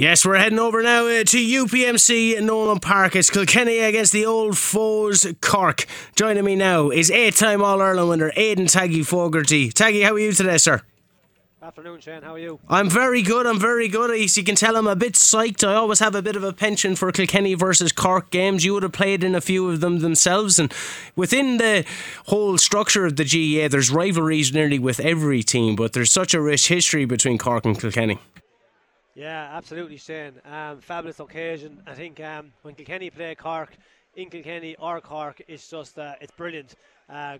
Yes, we're heading over now uh, to UPMC Nowlan Park. It's Kilkenny against the old foes Cork. Joining me now is eight-time All-Ireland winner Aidan Taggy Fogarty. Taggy, how are you today, sir? Afternoon, Shane. How are you? I'm very good. I'm very good. As you can tell, I'm a bit psyched. I always have a bit of a penchant for Kilkenny versus Cork games. You would have played in a few of them themselves, and within the whole structure of the GAA, there's rivalries nearly with every team. But there's such a rich history between Cork and Kilkenny. Yeah, absolutely, Shane. Um, fabulous occasion. I think um, when Kilkenny play Cork, in Kilkenny or Cork, it's just uh, it's brilliant. Uh,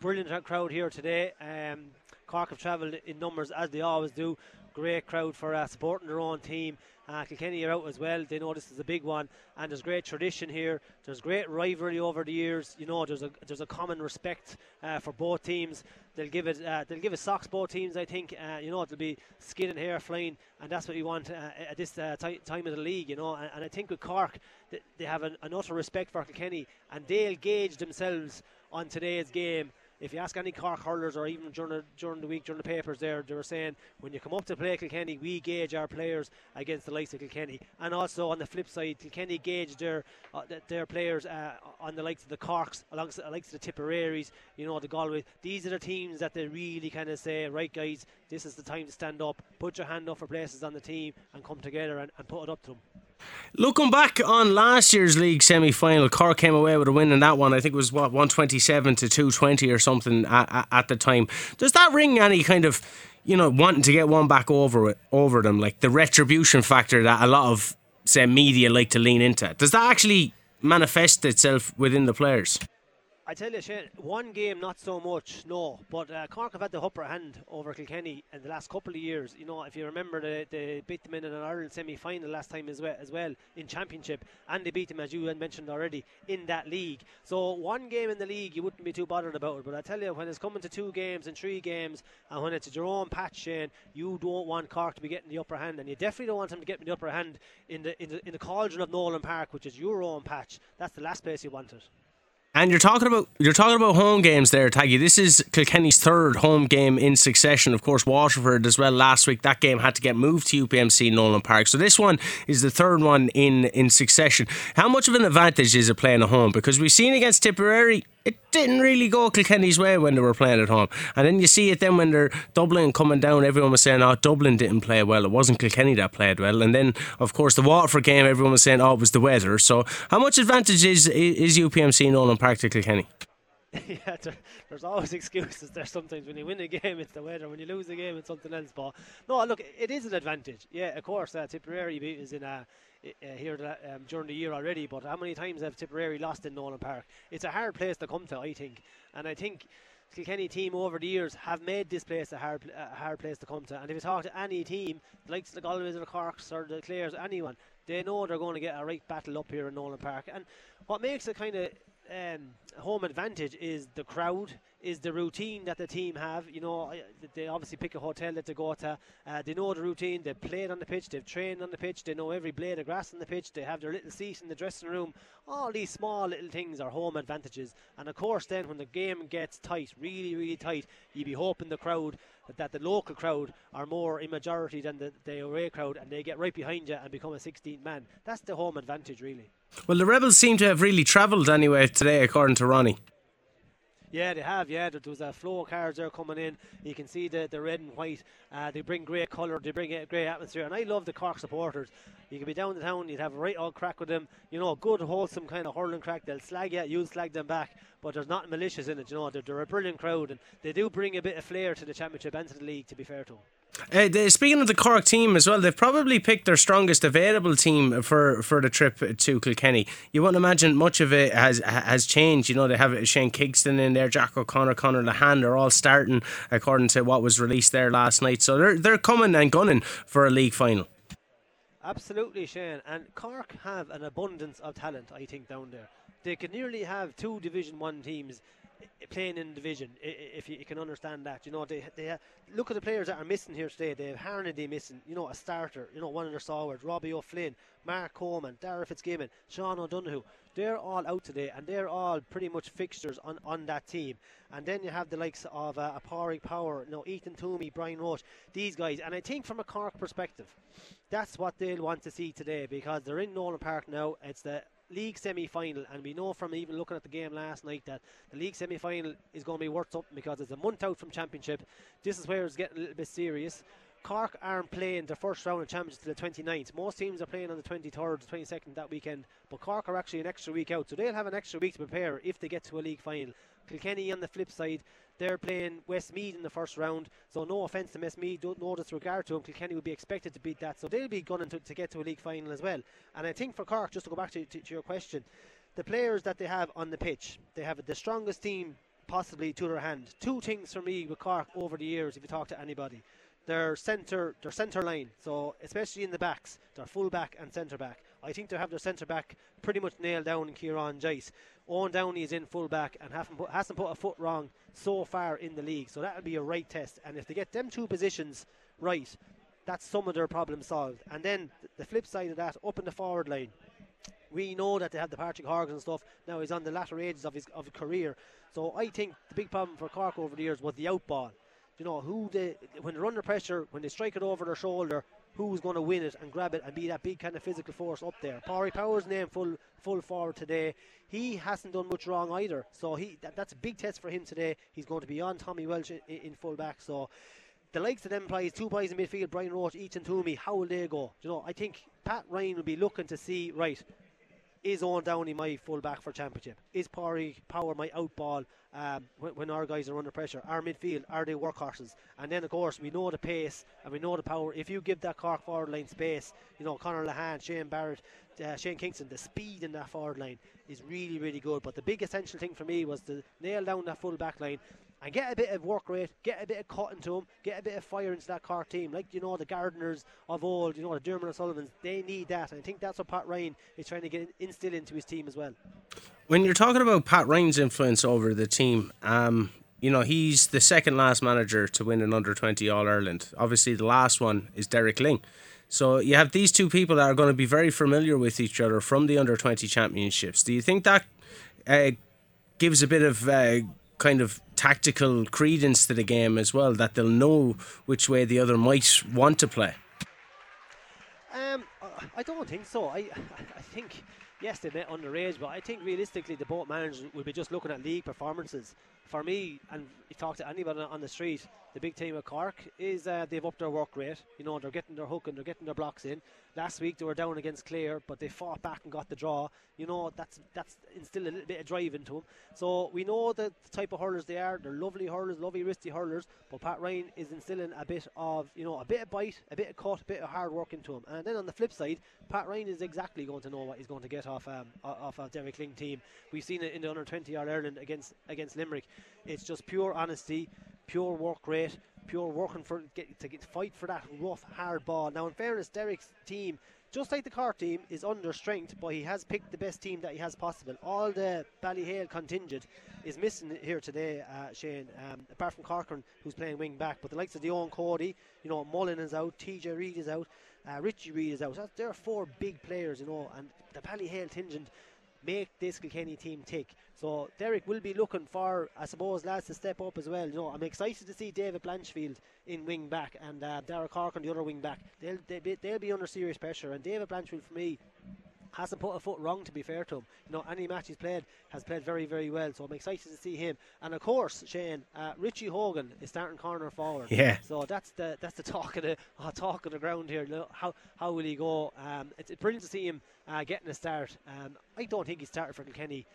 brilliant crowd here today. Um, Cork have travelled in numbers as they always do. Great crowd for uh, supporting their own team. Uh, Kilkenny are out as well. They know this is a big one, and there's great tradition here. There's great rivalry over the years. You know, there's a there's a common respect uh, for both teams. They'll give it uh, they'll give it socks both teams. I think uh, you know it'll be skin and hair flying, and that's what we want uh, at this uh, t- time of the league. You know, and, and I think with Cork, they, they have an, an utter respect for Kilkenny, and they'll gauge themselves on today's game if you ask any Cork hurlers or even during the, during the week, during the papers there, they were saying when you come up to play Kilkenny, we gauge our players against the likes of Kilkenny. And also on the flip side, Kilkenny gauge their uh, their players uh, on the likes of the Corks, alongside the likes of the Tipperaries, you know, the Galway. These are the teams that they really kind of say, right, guys, this is the time to stand up, put your hand up for places on the team, and come together and, and put it up to them. Looking back on last year's league semi final, Cork came away with a win in that one. I think it was what 127 to 220 or something at, at, the time. Does that ring any kind of you know wanting to get one back over over them, like the retribution factor that a lot of say media like to lean into? Does that actually manifest itself within the players? I tell you, Shane, one game not so much, no. But uh, Cork have had the upper hand over Kilkenny in the last couple of years. You know, if you remember, they, they beat them in an Ireland semi-final last time as well, as well in Championship, and they beat them, as you had mentioned already, in that league. So one game in the league, you wouldn't be too bothered about it. But I tell you, when it's coming to two games and three games, and when it's your own patch, Shane, you don't want Cork to be getting the upper hand, and you definitely don't want them to get the upper hand in the in the, in the cauldron of Nowlan Park, which is your own patch. That's the last place you want it. And you're talking about you're talking about home games there, Taggy. This is Kilkenny's third home game in succession. Of course, Waterford as well last week. That game had to get moved to UPMC Nowlan Park. So this one is the third one in in succession. How much of an advantage is it playing at home? Because we've seen against Tipperary, it didn't really go Kilkenny's way when they were playing at home. And then you see it then when they're Dublin coming down, everyone was saying, oh, Dublin didn't play well. It wasn't Kilkenny that played well. And then, of course, the Waterford game, everyone was saying, oh, it was the weather. So how much advantage is, is UPMC Nowlan Park to Kilkenny? yeah, there, there's always excuses there sometimes. When you win a game, it's the weather. When you lose a game, it's something else. But no, look, it is an advantage. Yeah, of course, uh, Tipperary beat is in a uh, here um, during the year already. But how many times have Tipperary lost in Nowlan Park? It's a hard place to come to, I think, and I think. Kilkenny team over the years have made this place a hard, a hard place to come to. And if you talk to any team, like the Galways or the Corks or the Clares, anyone, they know they're going to get a right battle up here in Nowlan Park. And what makes it kind of um, home advantage is the crowd, is the routine that the team have. You know, they obviously pick a hotel that they go to. Uh, they know the routine. They've played on the pitch. They've trained on the pitch. They know every blade of grass on the pitch. They have their little seat in the dressing room. All these small little things are home advantages. And of course, then when the game gets tight, really, really tight, you be hoping the crowd that the local crowd are more in majority than the, the away crowd, and they get right behind you and become a 16th man. That's the home advantage, really. Well, the Rebels seem to have really travelled anyway today, according to Ronnie. Yeah, they have. Yeah, there was a flow of cars there coming in. You can see the, the red and white. Uh, they bring great colour. They bring a great atmosphere. And I love the Cork supporters. You can be down the town. You'd have a right old crack with them. You know, a good wholesome kind of hurling crack. They'll slag you. You'll slag them back. But there's not malicious in it. You know, they're, they're a brilliant crowd and they do bring a bit of flair to the championship and to the league. To be fair to them. Uh, speaking of the Cork team as well, they've probably picked their strongest available team for, for the trip to Kilkenny. You won't imagine much of it has has changed. You know, they have Shane Kingston in there, Jack O'Connor, Conor Lehane. They're all starting according to what was released there last night. So they're they're coming and gunning for a league final. Absolutely, Shane. And Cork have an abundance of talent, I think, down there. They can nearly have two Division One teams playing in the division, if you, can understand that. You know, they, they look at the players that are missing here today. They have Harnedy missing, you know, a starter, you know, one of their stalwarts, Robbie O'Flynn, Mark Coleman, Darragh Fitzgibbon, Sean O'Donoghue. They're all out today, and they're all pretty much fixtures on, on that team. And then you have the likes of uh, Apari Power, you know, Ethan Twomey, Brian Roche, these guys. And I think from a Cork perspective, that's what they'll want to see today because they're in Nowlan Park now. It's the league semi final, and we know from even looking at the game last night that the league semi final is going to be worth something because it's a month out from championship. This is where it's getting a little bit serious. Cork aren't playing the first round of championship to the 29th. Most teams are playing on the 23rd, 22nd that weekend, but Cork are actually an extra week out, so they'll have an extra week to prepare if they get to a league final. Kilkenny on the flip side, they're playing Westmeath in the first round, so no offence to Westmeath, don't no disregard to them. Kilkenny would be expected to beat that, so they'll be gunning to, to get to a league final as well. And I think for Cork, just to go back to, to, to your question, the players that they have on the pitch, they have the strongest team possibly to their hand. Two things for me with Cork over the years, if you talk to anybody their centre their centre line. So especially in the backs, their full back and centre back. I think they have their centre back pretty much nailed down in Kieran Joyce. Eoin Downey is in full back and put, hasn't put a foot wrong so far in the league. So that will be a right test. And if they get them two positions right, that's some of their problems solved. And then the flip side of that, up in the forward line, we know that they have the Patrick Horgan and stuff. Now he's on the latter ages of his of his career. So I think the big problem for Cork over the years was the out ball you know, who they when they're under pressure, when they strike it over their shoulder, who's going to win it and grab it and be that big kind of physical force up there. Parry Powers name full full forward today. He hasn't done much wrong either, so he that, that's a big test for him today. He's going to be on Tommy Walsh in, in full back. So the likes of them plays, two boys in midfield, Brian Roche, Ethan Twomey, how will they go? Do You know, I think Pat Ryan will be looking to see right is Eoin Downey my full back for championship? Is Parry Power my out ball um, when, when, our guys are under pressure? Our midfield, are they workhorses? And then, of course, we know the pace and we know the power. If you give that Cork forward line space, you know, Conor Lehane, Shane Barrett, uh, Shane Kingston, the speed in that forward line is really, really good. But the big essential thing for me was to nail down that full back line and get a bit of work rate, get a bit of cut into them, get a bit of fire into that Cork team. Like, you know, the Gardiners of old, you know, the Dermot O'Sullivans, they need that. And I think that's what Pat Ryan is trying to get instill into his team as well. When you're talking about Pat Ryan's influence over the team, um, you know, he's the second last manager to win an under 20 All Ireland. Obviously, the last one is Derek Lyng. So you have these two people that are going to be very familiar with each other from the under 20 championships. Do you think that uh, gives a bit of uh, kind of tactical credence to the game as well, that they'll know which way the other might want to play? Um, I don't think so. I, I think yes, they met underage, but I think realistically the both managers will be just looking at league performances. For me, and you talk to anybody on the street, the big team of Cork is uh, they've upped their work rate. You know, they're getting their hook and they're getting their blocks in. Last week they were down against Clare, but they fought back and got the draw. You know, that's that's instilled a little bit of drive into them. So we know the, the type of hurlers they are. They're lovely hurlers, lovely wristy hurlers. But Pat Ryan is instilling a bit of, you know, a bit of bite, a bit of cut, a bit of hard work into them. And then on the flip side, Pat Ryan is exactly going to know what he's going to get off um, off a Derek Lyng team. We've seen it in the under 20 All Ireland against against Limerick. It's just pure honesty, pure work rate, pure working for get, to get, fight for that rough, hard ball. Now, in fairness, Derek's team, just like the car team, is under strength, but he has picked the best team that he has possible. All the Ballyhale contingent is missing here today, uh, Shane, um, apart from Corcoran, who's playing wing back. But the likes of Eoin Cody, you know, Mullen is out, TJ Reid is out, uh, Richie Reid is out. So there are four big players, you know, and the Ballyhale contingent make this Kilkenny team tick. So Derek will be looking for, I suppose, lads to step up as well. You know, I'm excited to see David Blanchfield in wing back and uh, Derek Cork on the other wing back. They'll they be, they'll be under serious pressure. And David Blanchfield, for me, hasn't put a foot wrong to be fair to him. You know, any match he's played has played very, very well. So I'm excited to see him. And of course, Shane, uh, Richie Hogan is starting corner forward. Yeah. So that's the that's the talk of the uh, talk of the ground here. How how will he go? Um, it's, it's brilliant to see him uh, getting a start. Um, I don't think he started for Kilkenny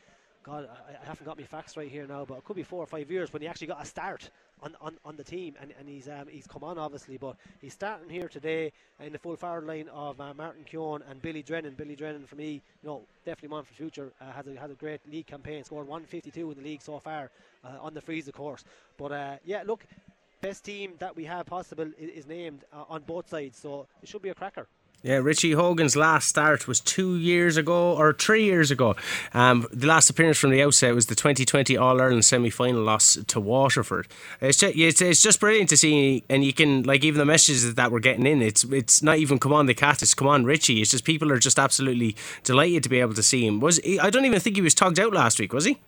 God, I, I, haven't got my facts right here now, but it could be four or five years when he actually got a start on, on, on the team, and, and he's um, he's come on obviously, but he's starting here today in the full forward line of uh, Martin Keoghan and Billy Drennan. Billy Drennan for me, you know, definitely one for future. Uh, has a has a great league campaign, scored 152 in the league so far uh, on the freeze, of course. But uh, yeah, look, best team that we have possible is, is named uh, on both sides, so it should be a cracker. Yeah, Richie Hogan's last start was two years ago or three years ago. Um, the last appearance from the outset was the 2020 All Ireland semi final loss to Waterford. It's just, it's, it's just brilliant to see, and you can like even the messages that we're getting in. It's it's not even come on the cat, it's come on Richie. It's just people are just absolutely delighted to be able to see him. Was he, I don't even think he was tugged out last week, was he?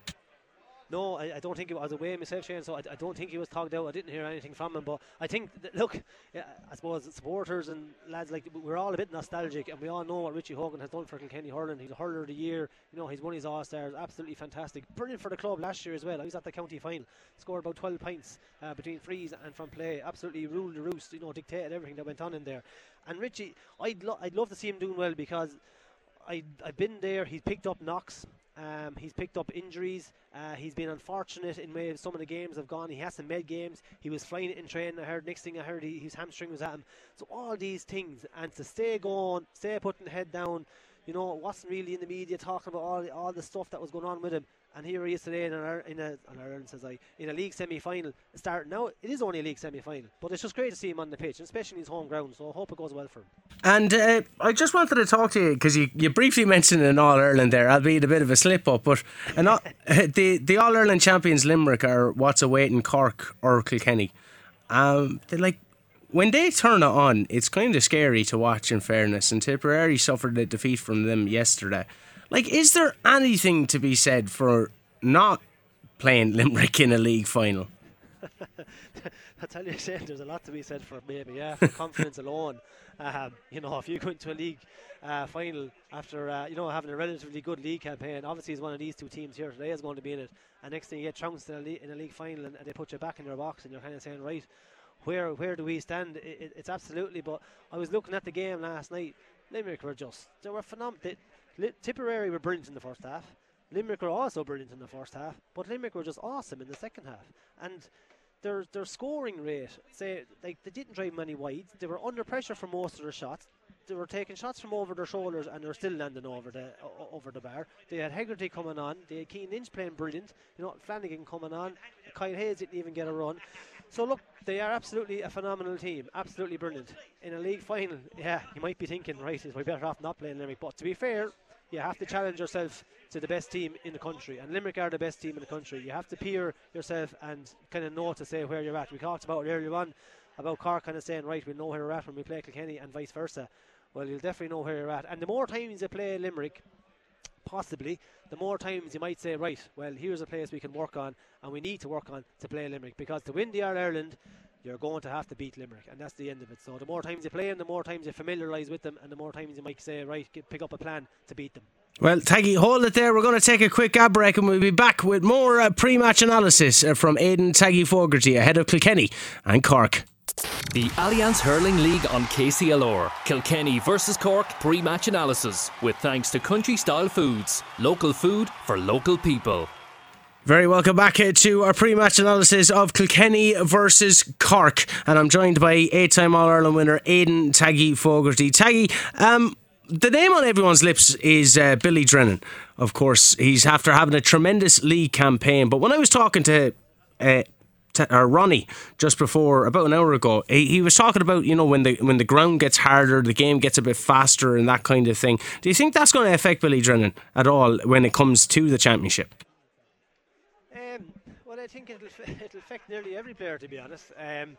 No, I, I, don't think it was away myself, Shane. So I, I, don't think he was togged out. I didn't hear anything from him. But I think, that, look, yeah, I suppose supporters and lads like we're all a bit nostalgic, and we all know what Richie Hogan has done for Kilkenny hurling. He's a hurler of the year. You know, he's won his All Stars. Absolutely fantastic. Brilliant for the club last year as well. I was at the county final, scored about 12 points uh, between frees and from play. Absolutely ruled the roost. You know, dictated everything that went on in there. And Richie, I'd lo- I'd love to see him doing well because. I, I've been there. He's picked up knocks. Um, he's picked up injuries. Uh, he's been unfortunate in way some of the games have gone. He has some med games. He was flying in training. I heard next thing I heard he, his hamstring was at him. So all these things and to stay going, stay putting the head down. You know, wasn't really in the media talking about all all the stuff that was going on with him. And here he is today in an, in a, in Ireland says I in a league semi final. Starting now, it is only a league semi final, but it's just great to see him on the pitch, especially in his home ground. So I hope it goes well for him. And uh, I just wanted to talk to you because you, you briefly mentioned an All Ireland there, I albeit a bit of a slip up. But an, the the All Ireland champions Limerick are what's awaiting Cork or Kilkenny. Um, they like when they turn it on, it's kind of scary to watch. In fairness, and Tipperary suffered a defeat from them yesterday. Like, is there anything to be said for not playing Limerick in a league final? I tell you, Shane, there's a lot to be said for maybe, yeah, for confidence alone. Um, you know, if you go into a league uh, final after, uh, you know, having a relatively good league campaign, obviously, as one of these two teams here today is going to be in it, and next thing you get trounced in a, le- in a league final and, and, they put you back in your box, and you're kind of saying, right, where where do we stand? It, it, it's absolutely, but I was looking at the game last night. Limerick were just, they were phenomenal. Tipperary were brilliant in the first half. Limerick were also brilliant in the first half, but Limerick were just awesome in the second half. And their their scoring rate, say, like they didn't drive many wides. They were under pressure for most of their shots. They were taking shots from over their shoulders and they were still landing over the uh, over the bar. They had Hegarty coming on. They had Cian Lynch playing brilliant. You know, Flanagan coming on. Kyle Hayes didn't even get a run. So look, they are absolutely a phenomenal team, absolutely brilliant. In a league final, yeah, you might be thinking, right, is we're better off not playing Limerick. But to be fair, you have to challenge yourself to the best team in the country. And Limerick are the best team in the country. You have to peer yourself and kind of know to say where you're at. We talked about earlier on about Cork kind of saying, right, we'll know where we're at when we play Kilkenny and vice versa. Well, you'll definitely know where you're at. And the more times you play Limerick, possibly, the more times you might say, right, well, here's a place we can work on and we need to work on to play Limerick. Because to win the All Ireland, you're going to have to beat Limerick, and that's the end of it. So the more times you play them, the more times you familiarise with them, and the more times you might say, right, get, pick up a plan to beat them. Well, Taggy, hold it there. We're going to take a quick ad break and we'll be back with more uh, pre match analysis uh, from Aidan Taggy Fogarty ahead of Kilkenny and Cork. The Allianz Hurling League on KCLR. Kilkenny versus Cork pre match analysis with thanks to Country Style Foods. Local food for local people. Very welcome back uh, to our pre-match analysis of Kilkenny versus Cork, and I'm joined by eight-time All-Ireland winner Aidan Taggy Fogarty. Taggy, um, the name on everyone's lips is uh, Billy Drennan. Of course, he's after having a tremendous league campaign. But when I was talking to uh, or Ronnie just before about an hour ago. He, he was talking about you know when the when the ground gets harder, the game gets a bit faster, and that kind of thing. Do you think that's going to affect Billy Drennan at all when it comes to the championship? I think it'll, it'll affect nearly every player, to be honest. Um,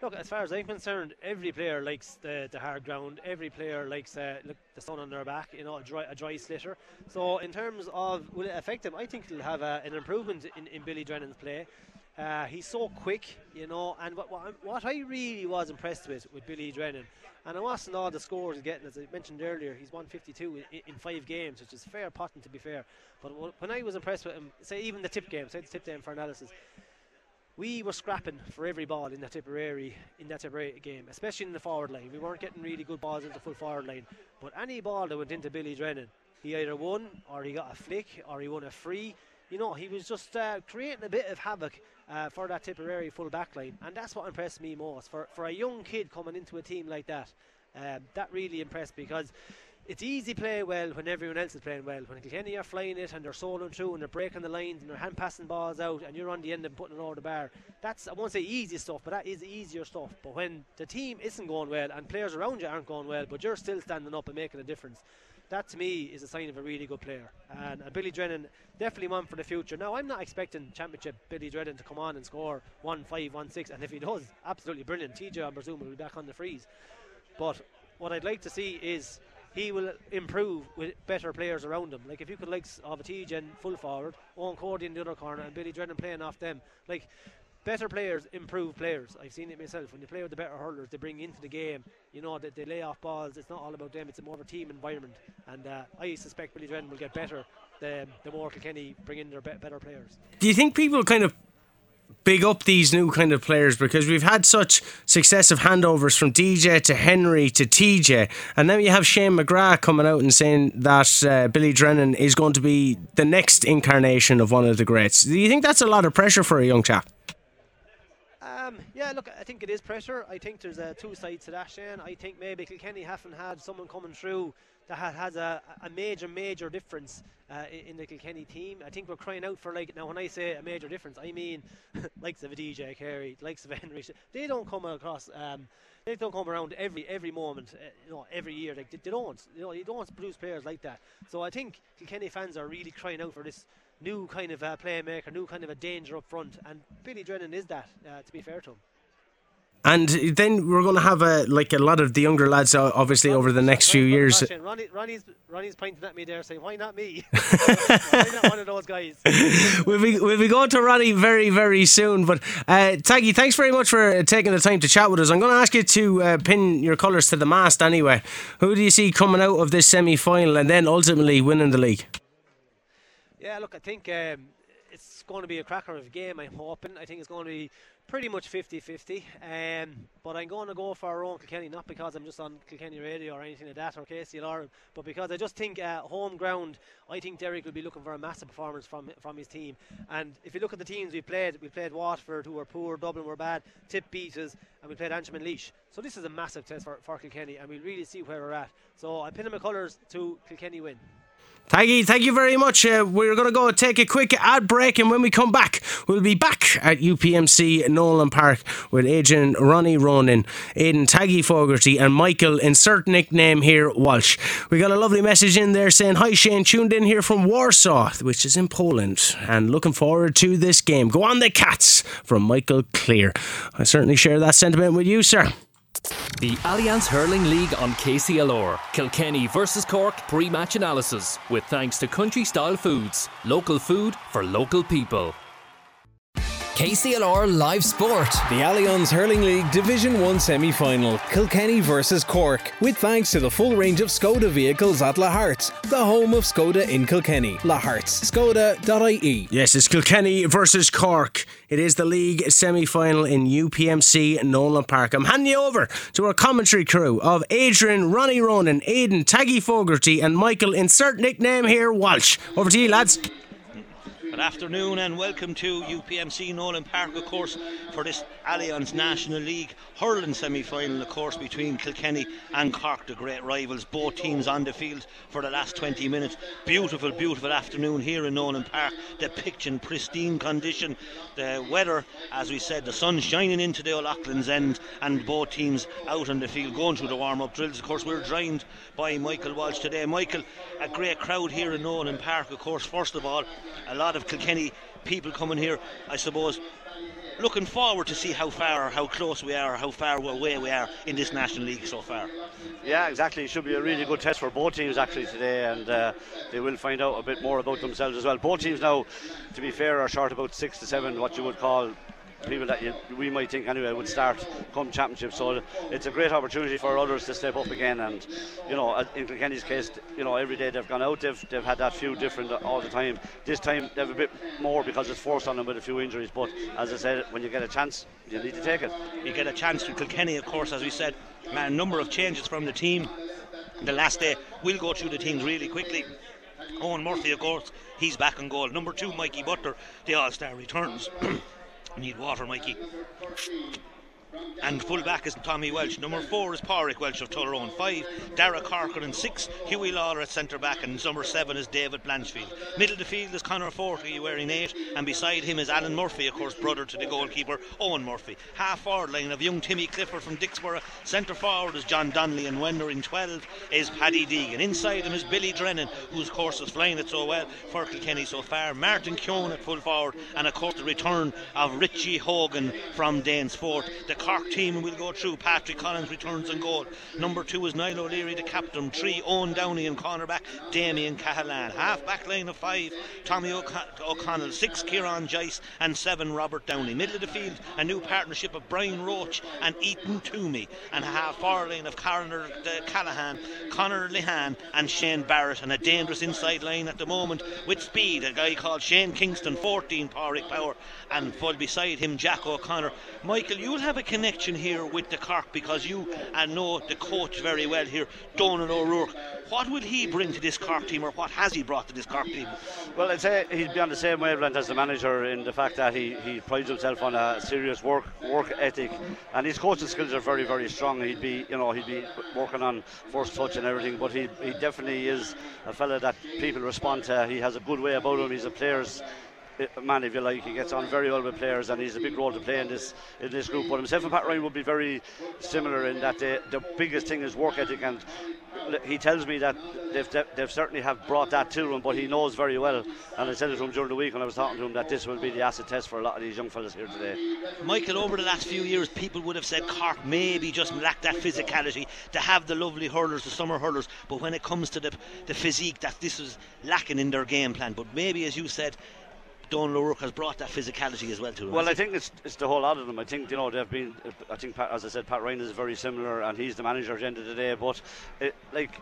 look, as far as I'm concerned, every player likes the, the hard ground. Every player likes uh, look, the sun on their back, you know, a dry, a dry slitter. So, in terms of will it affect him, I think it'll have a, an improvement in, in Billy Drennan's play. Uh, he's so quick, you know, and what, what, I really was impressed with with Billy Drennan, and I wasn't all the scores he's getting, as I mentioned earlier, he's 152 in, in five games, which is fair potting to be fair. But when I was impressed with him, say even the tip game, say the tip game for analysis, we were scrapping for every ball in that Tipperary in that Tipperary game, especially in the forward line. We weren't getting really good balls into full forward line, but any ball that went into Billy Drennan, he either won or he got a flick or he won a free. You know, he was just uh, creating a bit of havoc uh, for that Tipperary full back line, and that's what impressed me most. For for a young kid coming into a team like that, um, that really impressed because it's easy to play well when everyone else is playing well. When Kilkenny are flying it and they're soloing through and they're breaking the lines and they're hand passing balls out and you're on the end and putting it over the bar, that's I won't say easy stuff, but that is easier stuff. But when the team isn't going well and players around you aren't going well, but you're still standing up and making a difference, that to me is a sign of a really good player. And, Billy Drennan definitely one for the future. Now I'm not expecting Championship Billy Drennan to come on and score one five, one six, and if he does, absolutely brilliant. TJ I presume will be back on the freeze. But what I'd like to see is he will improve with better players around him. Like if you could like of a TJ full forward, Eoin Cody in the other corner, and Billy Drennan playing off them, like better players improve players. I've seen it myself. When you play with the better hurlers, they bring into the game. You know that they lay off balls. It's not all about them. It's a more of a team environment. And uh, I suspect Billy Drennan will get better the, the more Kilkenny bring in their be- better players. Do you think people kind of big up these new kind of players because we've had such successive handovers from DJ to Henry to TJ, and now you have Shane McGrath coming out and saying that uh, Billy Drennan is going to be the next incarnation of one of the greats. Do you think that's a lot of pressure for a young chap? Um, yeah, look, I think it is pressure. I think there's uh, two sides to that, Shane. I think maybe Kilkenny haven't had someone coming through that has a, a major, major difference uh, in the Kilkenny team. I think we're crying out for like now. When I say a major difference, I mean likes of a DJ Carey, likes of Henry. They don't come across. Um, they don't come around every every moment, uh, you know, every year. Like they, they, don't, you know, you don't produce players like that. So I think Kilkenny fans are really crying out for this new kind of uh, playmaker, new kind of a danger up front, and Billy Drennan is that. Uh, to be fair to him. And then we're going to have a like a lot of the younger lads, obviously, over the next few years. Ronnie, Ronnie's, Ronnie's pointing at me there, saying, "Why not me? Why not one of those guys?" we'll be we'll be going to Ronnie very very soon. But uh, Taggy, thanks very much for taking the time to chat with us. I'm going to ask you to uh, pin your colours to the mast anyway. Who do you see coming out of this semi final and then ultimately winning the league? Yeah, look, I think um, it's going to be a cracker of a game. I'm hoping. I think it's going to be pretty much 50-50. Um, but I'm going to go for our own Kilkenny, not because I'm just on Kilkenny radio or anything like that or KCLR, but because I just think uh, home ground. I think Derek will be looking for a massive performance from from his team. And if you look at the teams we played, we played Watford, who were poor, Dublin were bad, Tip beat us, and we played Antrim and Laois. So this is a massive test for, for Kilkenny, and we'll really see where we're at. So I pin my colours to Kilkenny win. Taggy, thank you very much. Uh, we're going to go take a quick ad break, and when we come back, we'll be back at UPMC Nowlan Park with agent Ronnie Ronan, Aidan Taggy Fogarty, and Michael, insert nickname here, Walsh. We got a lovely message in there saying, Hi Shane, tuned in here from Warsaw, which is in Poland, and looking forward to this game. Go on the Cats from Michael Clear. I certainly share that sentiment with you, sir. The Allianz Hurling League on KCLR. Kilkenny versus Cork pre match analysis with thanks to Country Style Foods. Local food for local people. KCLR Live Sport. The Allianz Hurling League Division 1 semi final, Kilkenny versus Cork, with thanks to the full range of Skoda vehicles at Lahart's, the home of Skoda in Kilkenny. Lahart's, skoda.ie. Yes, it's Kilkenny versus Cork. It is the league semi final in UPMC Nowlan Park. I'm handing you over to our commentary crew of Adrian, Ronnie Ronan, Aidan, Taggy Fogarty, and Michael. Insert nickname here, Walsh. Over to you, lads. Good afternoon and welcome to UPMC Nowlan Park, of course, for this Allianz National League hurling semi final, of course, between Kilkenny and Cork, the great rivals. Both teams on the field for the last 20 minutes. Beautiful, beautiful afternoon here in Nowlan Park. The pitch in pristine condition. The weather, as we said, the sun shining into the O'Loughlin's end, and both teams out on the field going through the warm up drills. Of course, we're joined by Michael Walsh today. Michael, a great crowd here in Nowlan Park, of course, first of all, a lot of Kilkenny people coming here, I suppose, looking forward to see how far, how close we are, how far away we are in this National League so far. Yeah, exactly. It should be a really good test for both teams actually today, and uh, they will find out a bit more about themselves as well. Both teams now, to be fair, are short about six to seven, what you would call people that you, we might think anyway would start come championship. So it's a great opportunity for others to step up again. And you know, in Kilkenny's case, you know, every day they've gone out, they've, they've had that few different all the time. This time they have a bit more because it's forced on them with a few injuries. But as I said, when you get a chance, you need to take it. You get a chance with Kilkenny, of course, as we said, a number of changes from the team. The last day, we'll go through the teams really quickly. Eoin Murphy, of course, he's back on goal. Number two, Mikey Butler, the All Star returns. need water, Mikey. And full back is Tommy Walsh. Number four is Pádraig Walsh of Tullaroan. Five, Darragh Corcoran. Six, Hughie Lawlor at centre back, and number seven is David Blanchfield. Middle of the field is Conor Fogarty wearing eight, and beside him is Alan Murphy, of course, brother to the goalkeeper Eoin Murphy. Half forward line of young Timmy Clifford from Dicksboro. Centre forward is John Donnelly, and when in 12 is Paddy Deegan. Inside him is Billy Drennan, whose course is flying it so well for Kilkenny so far. Martin Keoghan at full forward, and of course the return of Richie Hogan from Danesfort. The Cork team and we'll go through. Patrick Collins returns and goal. Number two is Niall O'Leary, the captain. Three, Eoin Downey and cornerback Damien Cahalan. Half back line of five, Tommy O'Connell. Six, Kieran Joyce, and seven, Robert Downey. Middle of the field, a new partnership of Brian Roche and Ethan Twomey. And a half forward line of Connor uh, Callahan, Connor Lehane, and Shane Barrett. And a dangerous inside line at the moment with speed. A guy called Shane Kingston, 14, Pádraig Power, and full beside him, Jack O'Connor. Michael, you'll have a connection here with the Cork because you uh, know the coach very well here, Donald O'Rourke. What will he bring to this Cork team, or what has he brought to this Cork team? Well, I'd say he'd be on the same wavelength as the manager in the fact that he, he prides himself on a serious work work ethic, and his coaching skills are very very strong. He'd be you know he'd be working on first touch and everything, but he he definitely is a fella that people respond to. He has a good way about him. He's a player's man, if you like. He gets on very well with players, and he's a big role to play in this in this group. But himself and Pat Ryan would be very similar in that the biggest thing is work ethic, and he tells me that they've, they've certainly have brought that to him, but he knows very well. And I said it to him during the week when I was talking to him that this will be the acid test for a lot of these young fellas here today. Michael, over the last few years, people would have said Cork maybe just lacked that physicality to have the lovely hurlers, the summer hurlers, but when it comes to the the physique, that this was lacking in their game plan. But maybe, as you said, Don O'Rourke has brought that physicality as well to him. Well, I think it's, it's the whole lot of them. I think you know they've been. Uh, I think Pat, as I said, Pat Ryan is very similar, and he's the manager at the end of the day. But it, like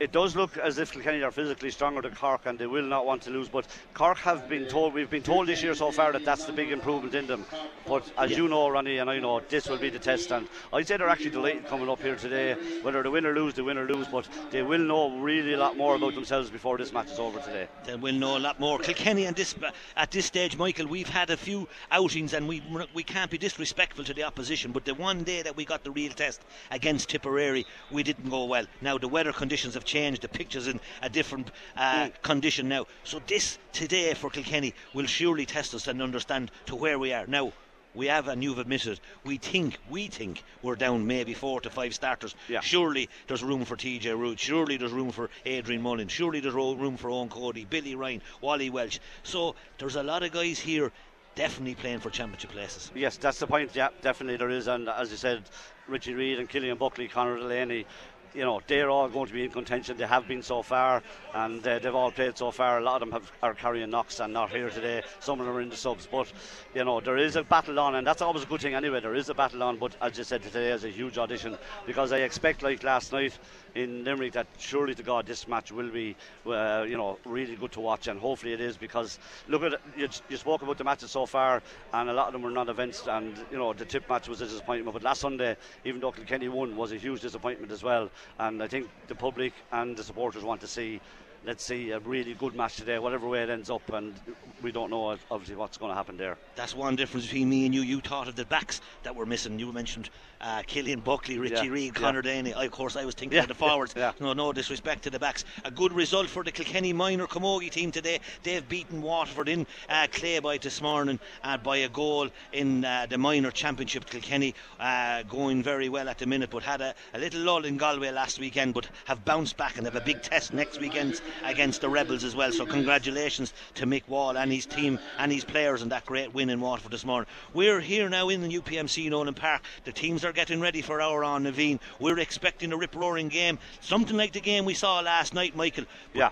it does look as if Kilkenny are physically stronger than Cork and they will not want to lose. But Cork have been told, we've been told this year so far that that's the big improvement in them. But as yeah. you know, Ronnie, and I know, this will be the test. And I'd say they're actually delighted coming up here today. Whether they win or lose, they win or lose, but they will know really a lot more about themselves before this match is over today. They will know a lot more. Kilkenny and this, at this stage, Michael, we've had a few outings and we we can't be disrespectful to the opposition. But the one day that we got the real test against Tipperary, we didn't go well. Now the weather conditions have changed. The picture's in a different uh, mm. condition now. So this today for Kilkenny will surely test us and understand to where we are now we have, and you've admitted, we think, we think we're down maybe four to five starters. Yeah. Surely there's room for TJ Reid. Surely there's room for Adrian Mullen. Surely there's room for Eoin Cody, Billy Ryan, Wally Walsh. So there's a lot of guys here definitely playing for championship places. Yes, that's the point. Yeah, definitely there is. And as you said, Richie Reid and Killian Buckley, Conor Delaney, you know they're all going to be in contention. They have been so far, and uh, they've all played so far. A lot of them have, are carrying knocks and not here today. Some of them are in the subs, but you know there is a battle on, and that's always a good thing anyway. There is a battle on, but as you said today, is a huge audition because I expect like last night in Limerick that surely to God this match will be uh, you know really good to watch, and hopefully it is because look at you, you spoke about the matches so far, and a lot of them were not events, and you know the tip match was a disappointment, but last Sunday even though Kilkenny won was a huge disappointment as well and I think the public and the supporters want to see let's see a really good match today, whatever way it ends up, and we don't know obviously what's going to happen there. That's one difference between me and you. You thought of the backs that were missing. You mentioned uh, Killian Buckley, Richie yeah, Reid, Conor yeah. Daney. I, of course, I was thinking yeah, of the forwards. Yeah, No, no disrespect to the backs. A good result for the Kilkenny minor Camogie team today. They've beaten Waterford in uh, Clayby this morning uh, by a goal in uh, the minor championship. Kilkenny uh, going very well at the minute, but had a, a little lull in Galway last weekend, but have bounced back and have a big test next weekend against the Rebels as well. So congratulations to Mick Wall and his team and his players and that great win in Waterford this morning. We're here now in the UPMC Nowlan Park. The teams are getting ready for our on Naveen. We're expecting a rip roaring game, something like the game we saw last night, Michael. But yeah.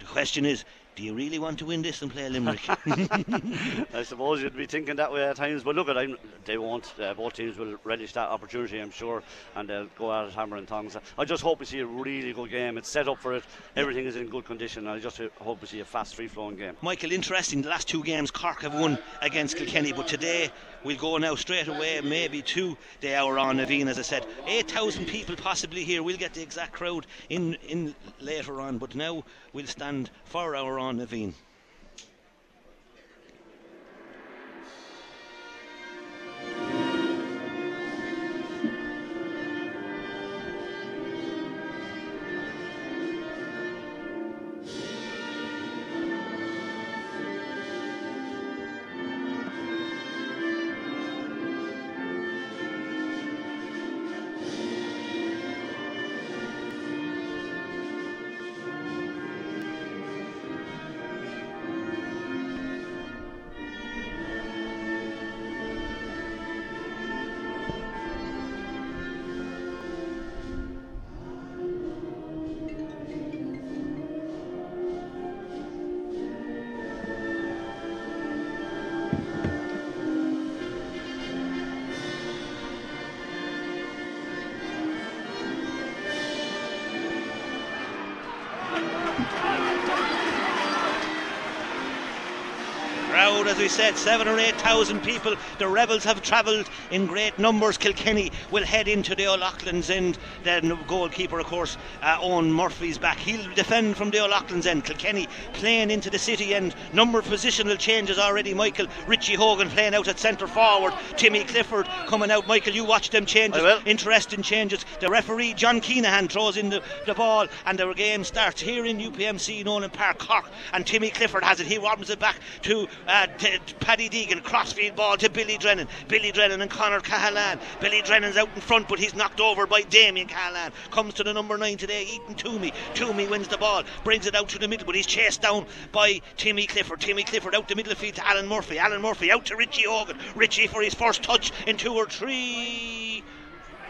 The question is, do you really want to win this and play Limerick? I suppose you'd be thinking that way at times, but look at them, they won't. Uh, both teams will relish that opportunity, I'm sure, and they'll go out at hammer and tongs. I just hope we see a really good game. It's set up for it. Everything is in good condition. I just hope we see a fast, free-flowing game. Michael, interesting. The last two games, Cork have won against Kilkenny, but today we'll go now straight away, maybe to the hour on Naveen, as I said. 8,000 people possibly here. We'll get the exact crowd in, in later on, but now we'll stand for our on Naveen. Crowd, as we said, seven or eight thousand people. The Rebels have travelled in great numbers. Kilkenny will head into the O'Loughlin's end. Then goalkeeper, of course, uh, Eoin Murphy's back. He'll defend from the O'Loughlin's end. Kilkenny playing into the city end. Number of positional changes already. Michael Richie Hogan playing out at centre forward. Timmy Clifford coming out. Michael, you watch them changes. Interesting changes. The referee John Keenahan throws in the, the ball, and the game starts here in UPMC Nowlan Park, Cork. And Timmy Clifford has it. He warms it back to uh, t- Paddy Deegan, crossfield ball to Billy Drennan. Billy Drennan and Conor Cahalan. Billy Drennan's out in front, but he's knocked over by Damien Cahalan. Comes to the number nine today, Ethan Twomey. Twomey wins the ball, brings it out to the middle, but he's chased down by Timmy Clifford. Timmy Clifford out the middle of field to Alan Murphy. Alan Murphy out to Richie Hogan. Richie for his first touch in two or three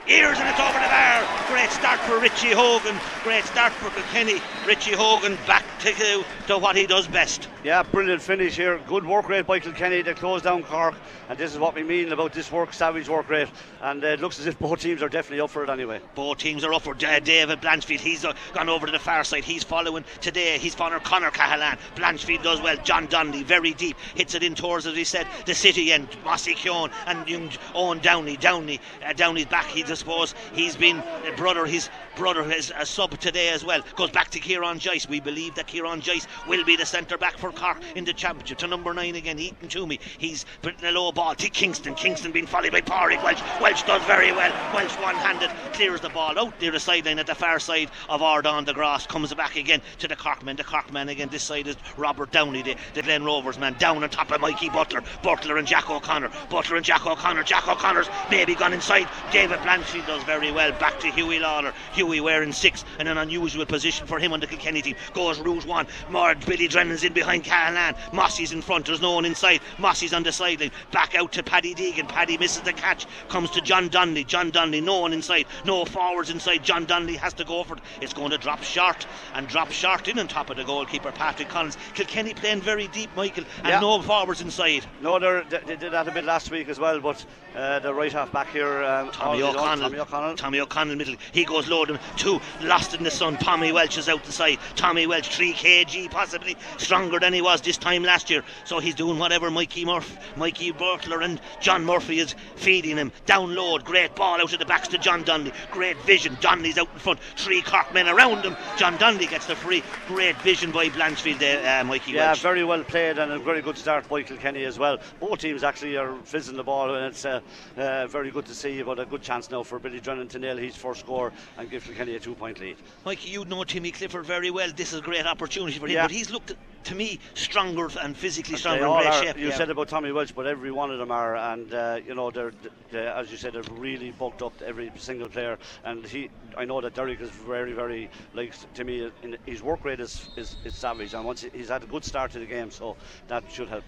ears and it's over the bar. Great start for Richie Hogan. Great start for Kilkenny. Richie Hogan back to, to what he does best. Yeah, brilliant finish here. Good work rate by Kilkenny to close down Cork. And this is what we mean about this work, savage work rate. And uh, it looks as if both teams are definitely up for it anyway. Both teams are up for uh, David Blanchfield. He's uh, gone over to the far side. He's following today. He's following Connor Cahalan. Blanchfield does well. John Donnelly, very deep. Hits it in towards, as he said, the city and Mossy Keoghan and young Eoin Downey. Downey, uh, Downey's back, he, I suppose. He's been a brother, his brother is a sub today as well. Goes back to Kieran Joyce. We believe that Kieran Joyce will be the centre back for Cork in the championship. To number nine again, Ethan Twomey. He's putting a low ball to Kingston. Kingston being followed by Parry Walsh. Walsh does very well. Walsh one handed clears the ball out near the sideline at the far side of Ardon the Grass. Comes back again to the Corkman. The Corkman again. This side is Robert Downey, the, the Glen Rovers man. Down on top of Mikey Butler. Butler and Jack O'Connor. Butler and Jack O'Connor. Jack O'Connor's maybe gone inside. David Blanchfield does very well. Back to Hughie Lawlor. Hughie wearing six in an unusual position for him on the Kilkenny team. Goes Rouge one. More Billy Drennan's in behind Cahalan. Mossy's in front. There's no one inside. Mossy's on the sideline. Back out to Paddy Deegan. Paddy misses the catch. Comes to John Donnelly. John Donnelly. No one inside. No forwards inside. John Donnelly has to go for it. It's going to drop short and drop short in on top of the goalkeeper Patrick Collins. Kilkenny playing very deep, Michael, and Yeah. no forwards inside. No, they, they did that a bit last week as well, but uh, the right half back here, um, Tommy all his own, O'Connell. Tommy O'Connell. Tommy O'Connell middle. He goes low two. Lost in the sun. Tommy Walsh is out the side. Tommy Walsh, 3 kg, possibly stronger than he was this time last year. So he's doing whatever Mikey Murphy, Mikey Butler, and John Murphy is feeding him. Down low, great ball out of the backs to John Donnelly. Great vision. Donnelly's out in front. Three Cork men around him. John Donnelly gets the free. Great vision by Blanchfield there, uh, Mikey Yeah, Walsh. very well played and a very good start by Kilkenny as well. Both teams actually are fizzing the ball, and it's uh, uh, very good to see. But a good chance now for Billy Drennan to nail his first score and give Kilkenny a two-point lead. Mikey, you know Timmy Clifford very well. This is a great opportunity for him, Yeah. but he's looked to me stronger and physically stronger in great are- shape. You yeah. said about Tommy Walsh, but every one of them are, and uh, you know they're, they as you said, they're really bulked up every single player. And he, I know that Derek is very, very like to me. In, his work rate is, is, is savage, and once he's had a good start to the game, so that should help.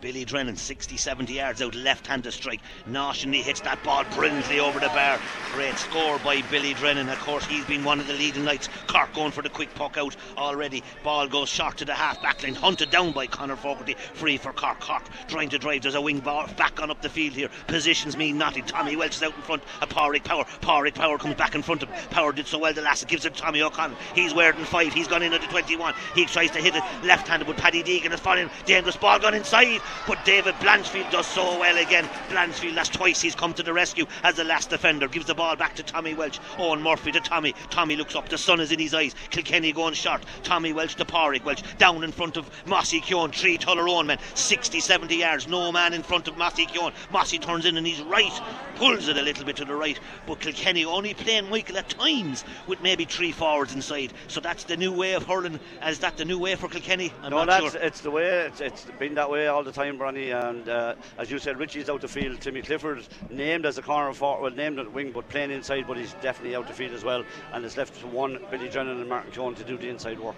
Billy Drennan, 60 70 yards out, left handed strike. He hits that ball brilliantly over the bar. Great score by Billy Drennan. Of course, he's been one of the leading lights. Cork going for the quick puck out already. Ball goes short to the half back line, hunted down by Conor Fogarty. Free for Cork. Cork trying to drive. There's a wing ball back on up the field here. Positions mean nothing. Tommy Walsh is out in front. A Pádraig Power. Pádraig Power comes back in front of him. Power did so well the last. It gives it to Tommy O'Connell. He's wearing five. He's gone in at the 21. He tries to hit it left handed, but Paddy Deegan is falling. Dangerous ball gone inside. But David Blanchfield does so well again. Blanchfield, that's twice he's come to the rescue as the last defender. Gives the ball back to Tommy Walsh. Eoin Murphy to Tommy. Tommy looks up. The sun is in his eyes. Kilkenny going short. Tommy Walsh to Pádraig Walsh. Down in front of Mossy Keoghan. Three Tullaroan men. 60, 70 yards. No man in front of Mossy Keoghan. Mossy turns in and he's right. Pulls it a little bit to the right. But Kilkenny only playing Michael at times with maybe three forwards inside. So that's the new way of hurling. Is that the new way for Kilkenny? I'm no, not that's sure. it's the way. It's, it's been that way all the time, Bronny. And uh, as you said, Richie's out the field. Timmy Clifford named as a corner forward, well, named at wing, but playing inside. But he's definitely out the field as well. And it's left to one Billy Drennan and Martin Keoghan to do the inside work.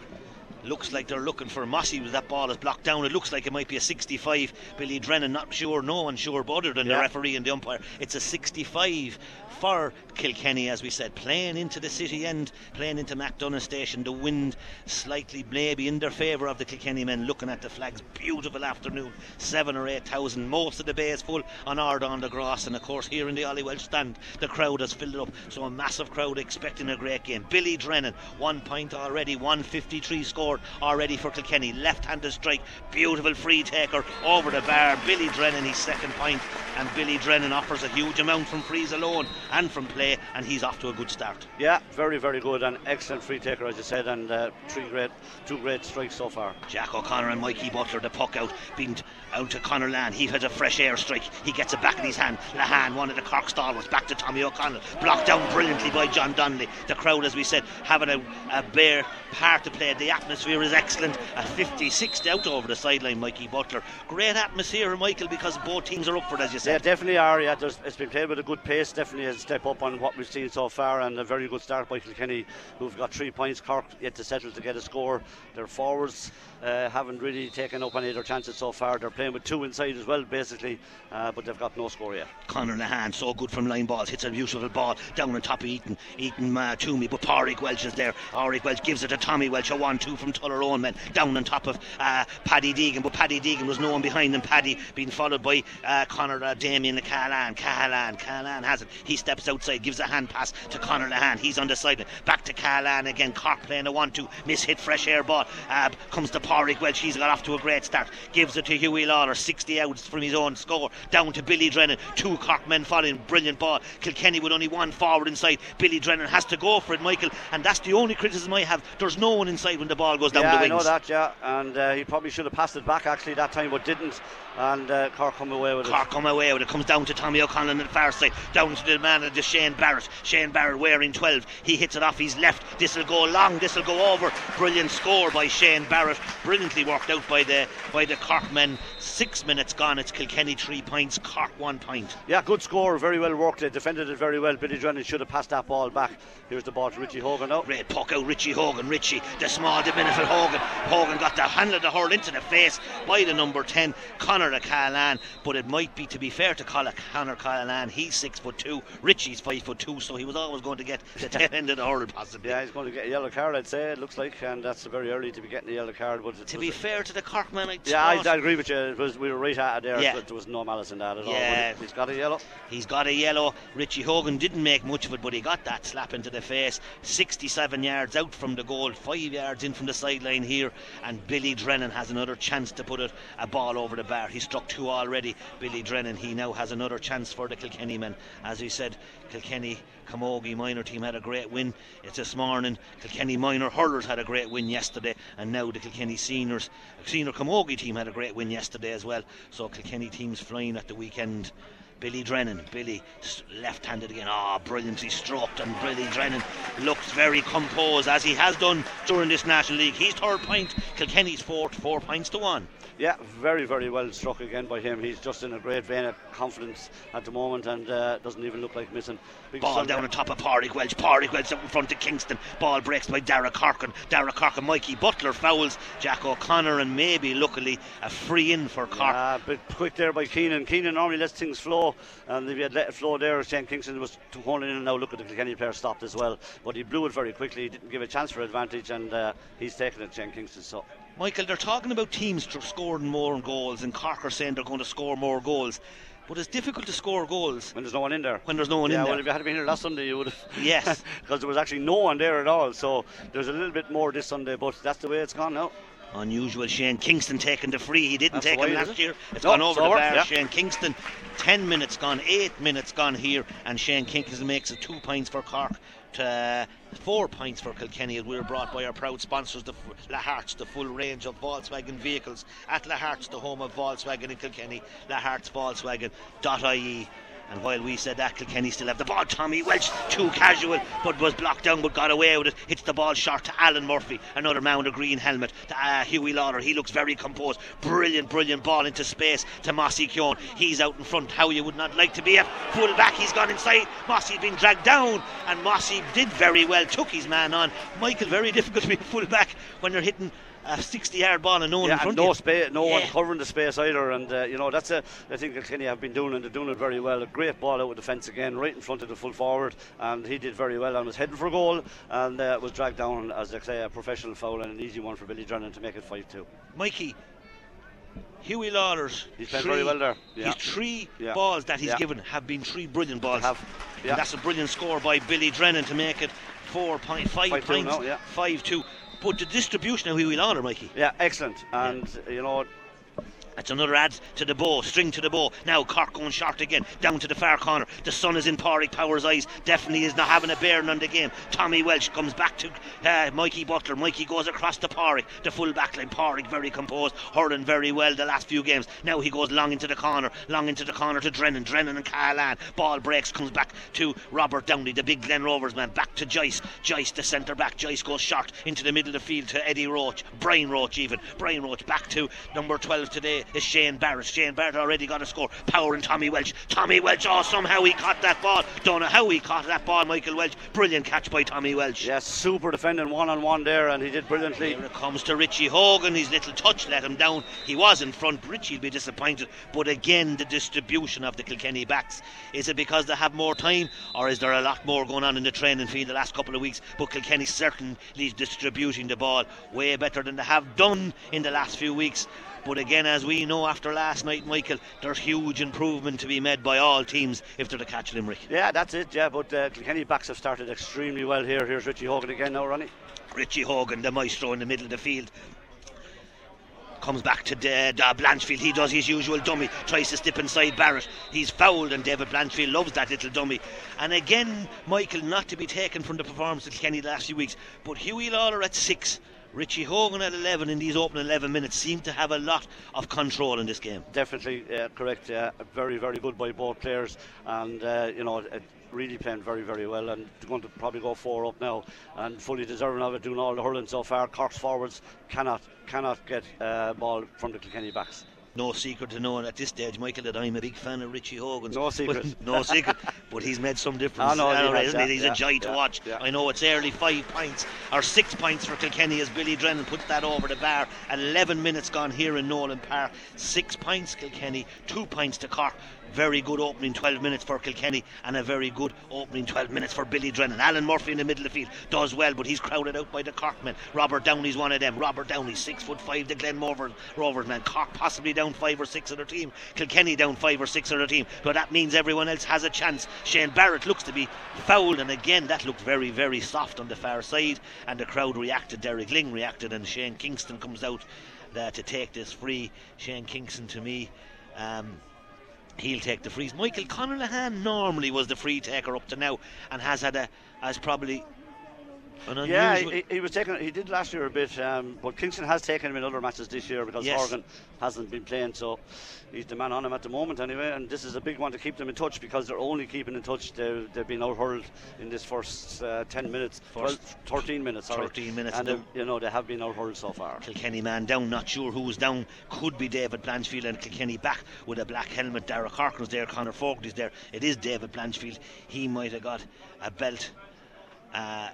Looks like they're looking for Mossy with that ball is blocked down. It looks like it might be a 65. Billy Drennan, not sure, no one sure, but other than yeah. the referee and the umpire, it's a 65 for Kilkenny, as we said, playing into the city end, playing into MacDonagh Station. The wind slightly maybe in their favour of the Kilkenny men. Looking at the flags, beautiful afternoon, seven or eight thousand. Most of the bay is full on Ardon the grass, and of course here in the Ollie Walsh stand, the crowd has filled it up. So a massive crowd expecting a great game. Billy Drennan, one point already, 153 scored already for Kilkenny. Left-handed strike, beautiful free taker over the bar. Billy Drennan, his second point, and Billy Drennan offers a huge amount from frees alone and from play, and he's off to a good start. Yeah, very, very good and excellent free taker, as you said, and uh, three great, two great strikes so far. Jack O'Connor and Mikey Butler, the puck out, being out to Conor Lehane. He has a fresh air strike. He gets it back in his hand. Lehane, one of the Cork stalwarts, back to Tommy O'Connell, blocked down brilliantly by John Donnelly. The crowd, as we said, having a, a bare part to play. The atmosphere is excellent. A 56 out over the sideline, Mikey Butler. Great atmosphere, Michael, because both teams are up for it, as you said. Yeah, definitely are. Yeah, it's been played with a good pace. Definitely a step up on what we've seen so far, and a very good start by Kilkenny, who've got three points. Cork yet to settle to get a score. Their forwards uh, haven't really taken up any of their chances so far. They're playing with two inside as well, basically, uh, but they've got no score yet. Conor Lehane, so good from line balls, hits a beautiful ball down on top of Ethan. Ethan uh, to me, but Pádraig Walsh is there. Pádraig Walsh gives it to Tommy Walsh, a 1 2 from Tullaroan men, down on top of uh, Paddy Deegan, but Paddy Deegan was no one behind him. Paddy being followed by uh, Conor uh, Damien Cahalane. Cahalane, Cahalane has it. He steps outside, gives a hand pass to Conor Lehane. He's on the side. Back to Cahalane again. Cork playing a 1 2. Miss hit, fresh air ball. Uh, comes to Pádraig Walsh. He's got off to a great start. Gives it to Hughie Lawlor, 60 outs from his own score. Down to Billy Drennan. Two Cork men following. Brilliant ball. Kilkenny with only one forward inside. Billy Drennan has to go for it, Michael. And that's the only criticism I have. There's no one inside when the ball goes down yeah, the wings. I know that, yeah. And uh, he probably should have passed it back actually that time, but didn't. And uh, Cork come away with Cork it. Cork come away with it. Comes down to Tommy O'Connell on the far side. Down to the man of the Shane Barrett. Shane Barrett wearing 12. He hits it off his left. This will go long. This will go over. Brilliant score by Shane Barrett. Brilliantly worked out by the by the Cork men. Six minutes gone. It's Kilkenny three points. Cork one point. Yeah, good score. Very well worked. They defended it very well. Billy Drennan should have passed that ball back. Here's the ball to Richie Hogan now. Great puck out. Richie Hogan. Richie, the small diminutive Hogan. Hogan got the handle of the hurl into the face by the number 10, Conor Cahalane. But it might be, to be fair to call Conor Cahalane, he's six foot two. Richie's five foot two, so he was always going to get the tail end of the hurl, possibly. Yeah, he's going to get a yellow card, I'd say. It looks like, and that's very early to be getting a yellow card. But to be fair to the Corkman, I yeah, I, I, agree with you. It was, we were right at it there. Yeah. There was no malice in that at yeah. all. He's got a yellow. He's got a yellow. Richie Hogan didn't make much of it, but he got that slap into the face. 67 yards out from the goal, five yards in from the sideline here, and Billy Drennan has another chance to put it a ball over the bar. He struck two already. Billy Drennan. He now has another chance for the Kilkenny men. As he said, Kilkenny Camogie minor team had a great win it's this morning. Kilkenny minor hurlers had a great win yesterday, and now the Kilkenny seniors, senior Camogie team had a great win yesterday as well. So Kilkenny teams flying at the weekend. Billy Drennan, Billy left handed again. Ah, oh, brilliantly stroked, and Billy Drennan looks very composed as he has done during this National League. He's third point, Kilkenny's fourth, four points to one. Yeah, very, very well struck again by him. He's just in a great vein of confidence at the moment and uh, doesn't even look like missing. Big Ball down on top of Pádraig Walsh. Pádraig Walsh out in front of Kingston. Ball breaks by Darragh Corcoran. Darragh Corcoran, Mikey Butler fouls Jack O'Connor and maybe luckily a free in for Cork. Yeah, but quick there by Keenan. Keenan normally lets things flow and if he had let it flow there, Shane Kingston was holding in and now look at the Kilkenny player stopped as well. But he blew it very quickly. He didn't give a chance for advantage and uh, he's taken it, Shane Kingston. So Michael, they're talking about teams scoring more goals, and Cork are saying they're going to score more goals. But it's difficult to score goals when there's no one in there. When there's no one yeah, in there. well, if you had been here last Sunday, you would have. Yes, because there was actually no one there at all. So there's a little bit more this Sunday, but that's the way it's gone now. Unusual Shane Kingston taking the free. He didn't That's take him last year. It's no, gone over the bar. Yeah. Shane Kingston, 10 minutes gone, 8 minutes gone here, and Shane Kingston makes it two points for Cork to uh, four points for Kilkenny we were brought by our proud sponsors the Laharts the full range of Volkswagen vehicles at Laharts the home of Volkswagen in Kilkenny Laharts Volkswagen.ie And while we said that, Kilkenny still have the ball. Tommy Walsh, too casual, but was blocked down, but got away with it. Hits the ball short to Alan Murphy, another with a green helmet. To uh, Hughie Lawlor, he looks very composed. Brilliant, brilliant ball into space to Mossy Keoghan. He's out in front. How you would not like to be a full back. He's gone inside. Mossy's been dragged down, and Mossy did very well, took his man on. Michael, very difficult to be a full back when you're hitting a 60 yard ball and no one yeah, in front no space no yeah. one covering the space either and uh, you know that's a I think that Kenny have been doing and they're doing it very well a great ball out with the fence again right in front of the full forward and he did very well and was heading for goal and uh, was dragged down as they say a professional foul and an easy one for Billy Drennan to make it 5-2 Mikey Hughie Lawlors. He's played very well there. Yeah. His three yeah. balls that he's yeah. given have been three brilliant balls. Yeah. that's a brilliant score by Billy Drennan to make it 4.5 points, 5 2. But the distribution of Hughie Lawlor, Mikey, Yeah, excellent. And uh, you know That's another add to the bow, string to the bow. Now Cork going short again, down to the far corner. The sun is in Pádraig Power's eyes. Definitely is not having a bearing on the game. Tommy Walsh comes back to uh, Mikey Butler. Mikey goes across to Pádraig, the full back line. Pádraig very composed, hurling very well the last few games. Now he goes long into the corner, long into the corner to Drennan. Drennan and Callahan. Ball breaks, comes back to Robert Downey, the big Glen Rovers man. Back to Joyce. Joyce, the centre back. Joyce goes short into the middle of the field to Eddie Roche. Brian Roche even. Brian Roche back to number 12 today is Shane Barrett. Shane Barrett already got a score. Power and Tommy Walsh. Tommy Walsh, oh, somehow he caught that ball. Don't know how he caught that ball, Michael Walsh. Brilliant catch by Tommy Walsh. yeah, super defending one on one there and he did brilliantly. Here it comes to Richie Hogan. His little touch let him down. He was in front. Richie'll be disappointed. But again, the distribution of the Kilkenny backs. Is it because they have more time, or is there a lot more going on in the training field the last couple of weeks? But Kilkenny certainly is distributing the ball way better than they have done in the last few weeks. But again, as we know after last night, Michael, there's huge improvement to be made by all teams if they're to catch Limerick. Yeah, that's it. Yeah, but uh, Kilkenny backs have started extremely well here. Here's Richie Hogan again now, Ronnie. Richie Hogan, the maestro in the middle of the field. Comes back to uh, uh, Blanchfield. He does his usual dummy. Tries to step inside Barrett. He's fouled, and David Blanchfield loves that little dummy. And again, Michael, not to be taken from the performance of Kenny the last few weeks, but Hughie Lawlor at six. Richie Hogan at 11 in these opening 11 minutes seemed to have a lot of control in this game. Definitely uh, correct. Uh, very, very good by both players, and uh, you know, uh, really playing very, very well. And going to probably go four up now, and fully deserving of it, doing all the hurling so far. Cork's forwards cannot cannot get uh, ball from the Kilkenny backs. No secret to knowing at this stage, Michael, that I'm a big fan of Richie Hogan's. No secret. But- no secret. But he's made some difference. I know he has, isn't? He's yeah, a joy to watch. yeah. I know it's early five pints or six pints for Kilkenny as Billy Drennan puts that over the bar. 11 minutes gone here in Nowlan Park. Six pints Kilkenny, two pints to Cork. Very good opening 12 minutes for Kilkenny and a very good opening 12 minutes for Billy Drennan. Alan Murphy in the middle of the field does well, but he's crowded out by the Corkmen. Robert Downey's one of them. Robert Downey, six foot five, the Glen Rovers, man. Cork possibly down five or six of their team. Kilkenny down five or six of their team. But that means everyone else has a chance. Shane Barrett looks to be fouled, and again, that looked very, very soft on the far side. And the crowd reacted. Derek Lyng reacted, and Shane Kingston comes out there to take this free. Shane Kingston to me. Um, he'll take the frees. Michael Conor Lehane normally was the free taker up to now and has had a has probably an unusual Yeah, he, he was taking. He did last year a bit, um, but Kingston has taken him in other matches this year because Yes. Horgan hasn't been playing, so he's the man on him at the moment anyway. And this is a big one to keep them in touch because they're only keeping in touch. They've, they've been out hurled in this first uh, 10 minutes, First 12, 13 minutes, sorry. 13 minutes and they've- you know they have been out hurled so far. Kilkenny man down, not sure who's down. Could be David Blanchfield and Kilkenny back with a black helmet. Darragh Corcoran's there, Conor Fogarty's there. It is David Blanchfield. He might have got a belt. Uh,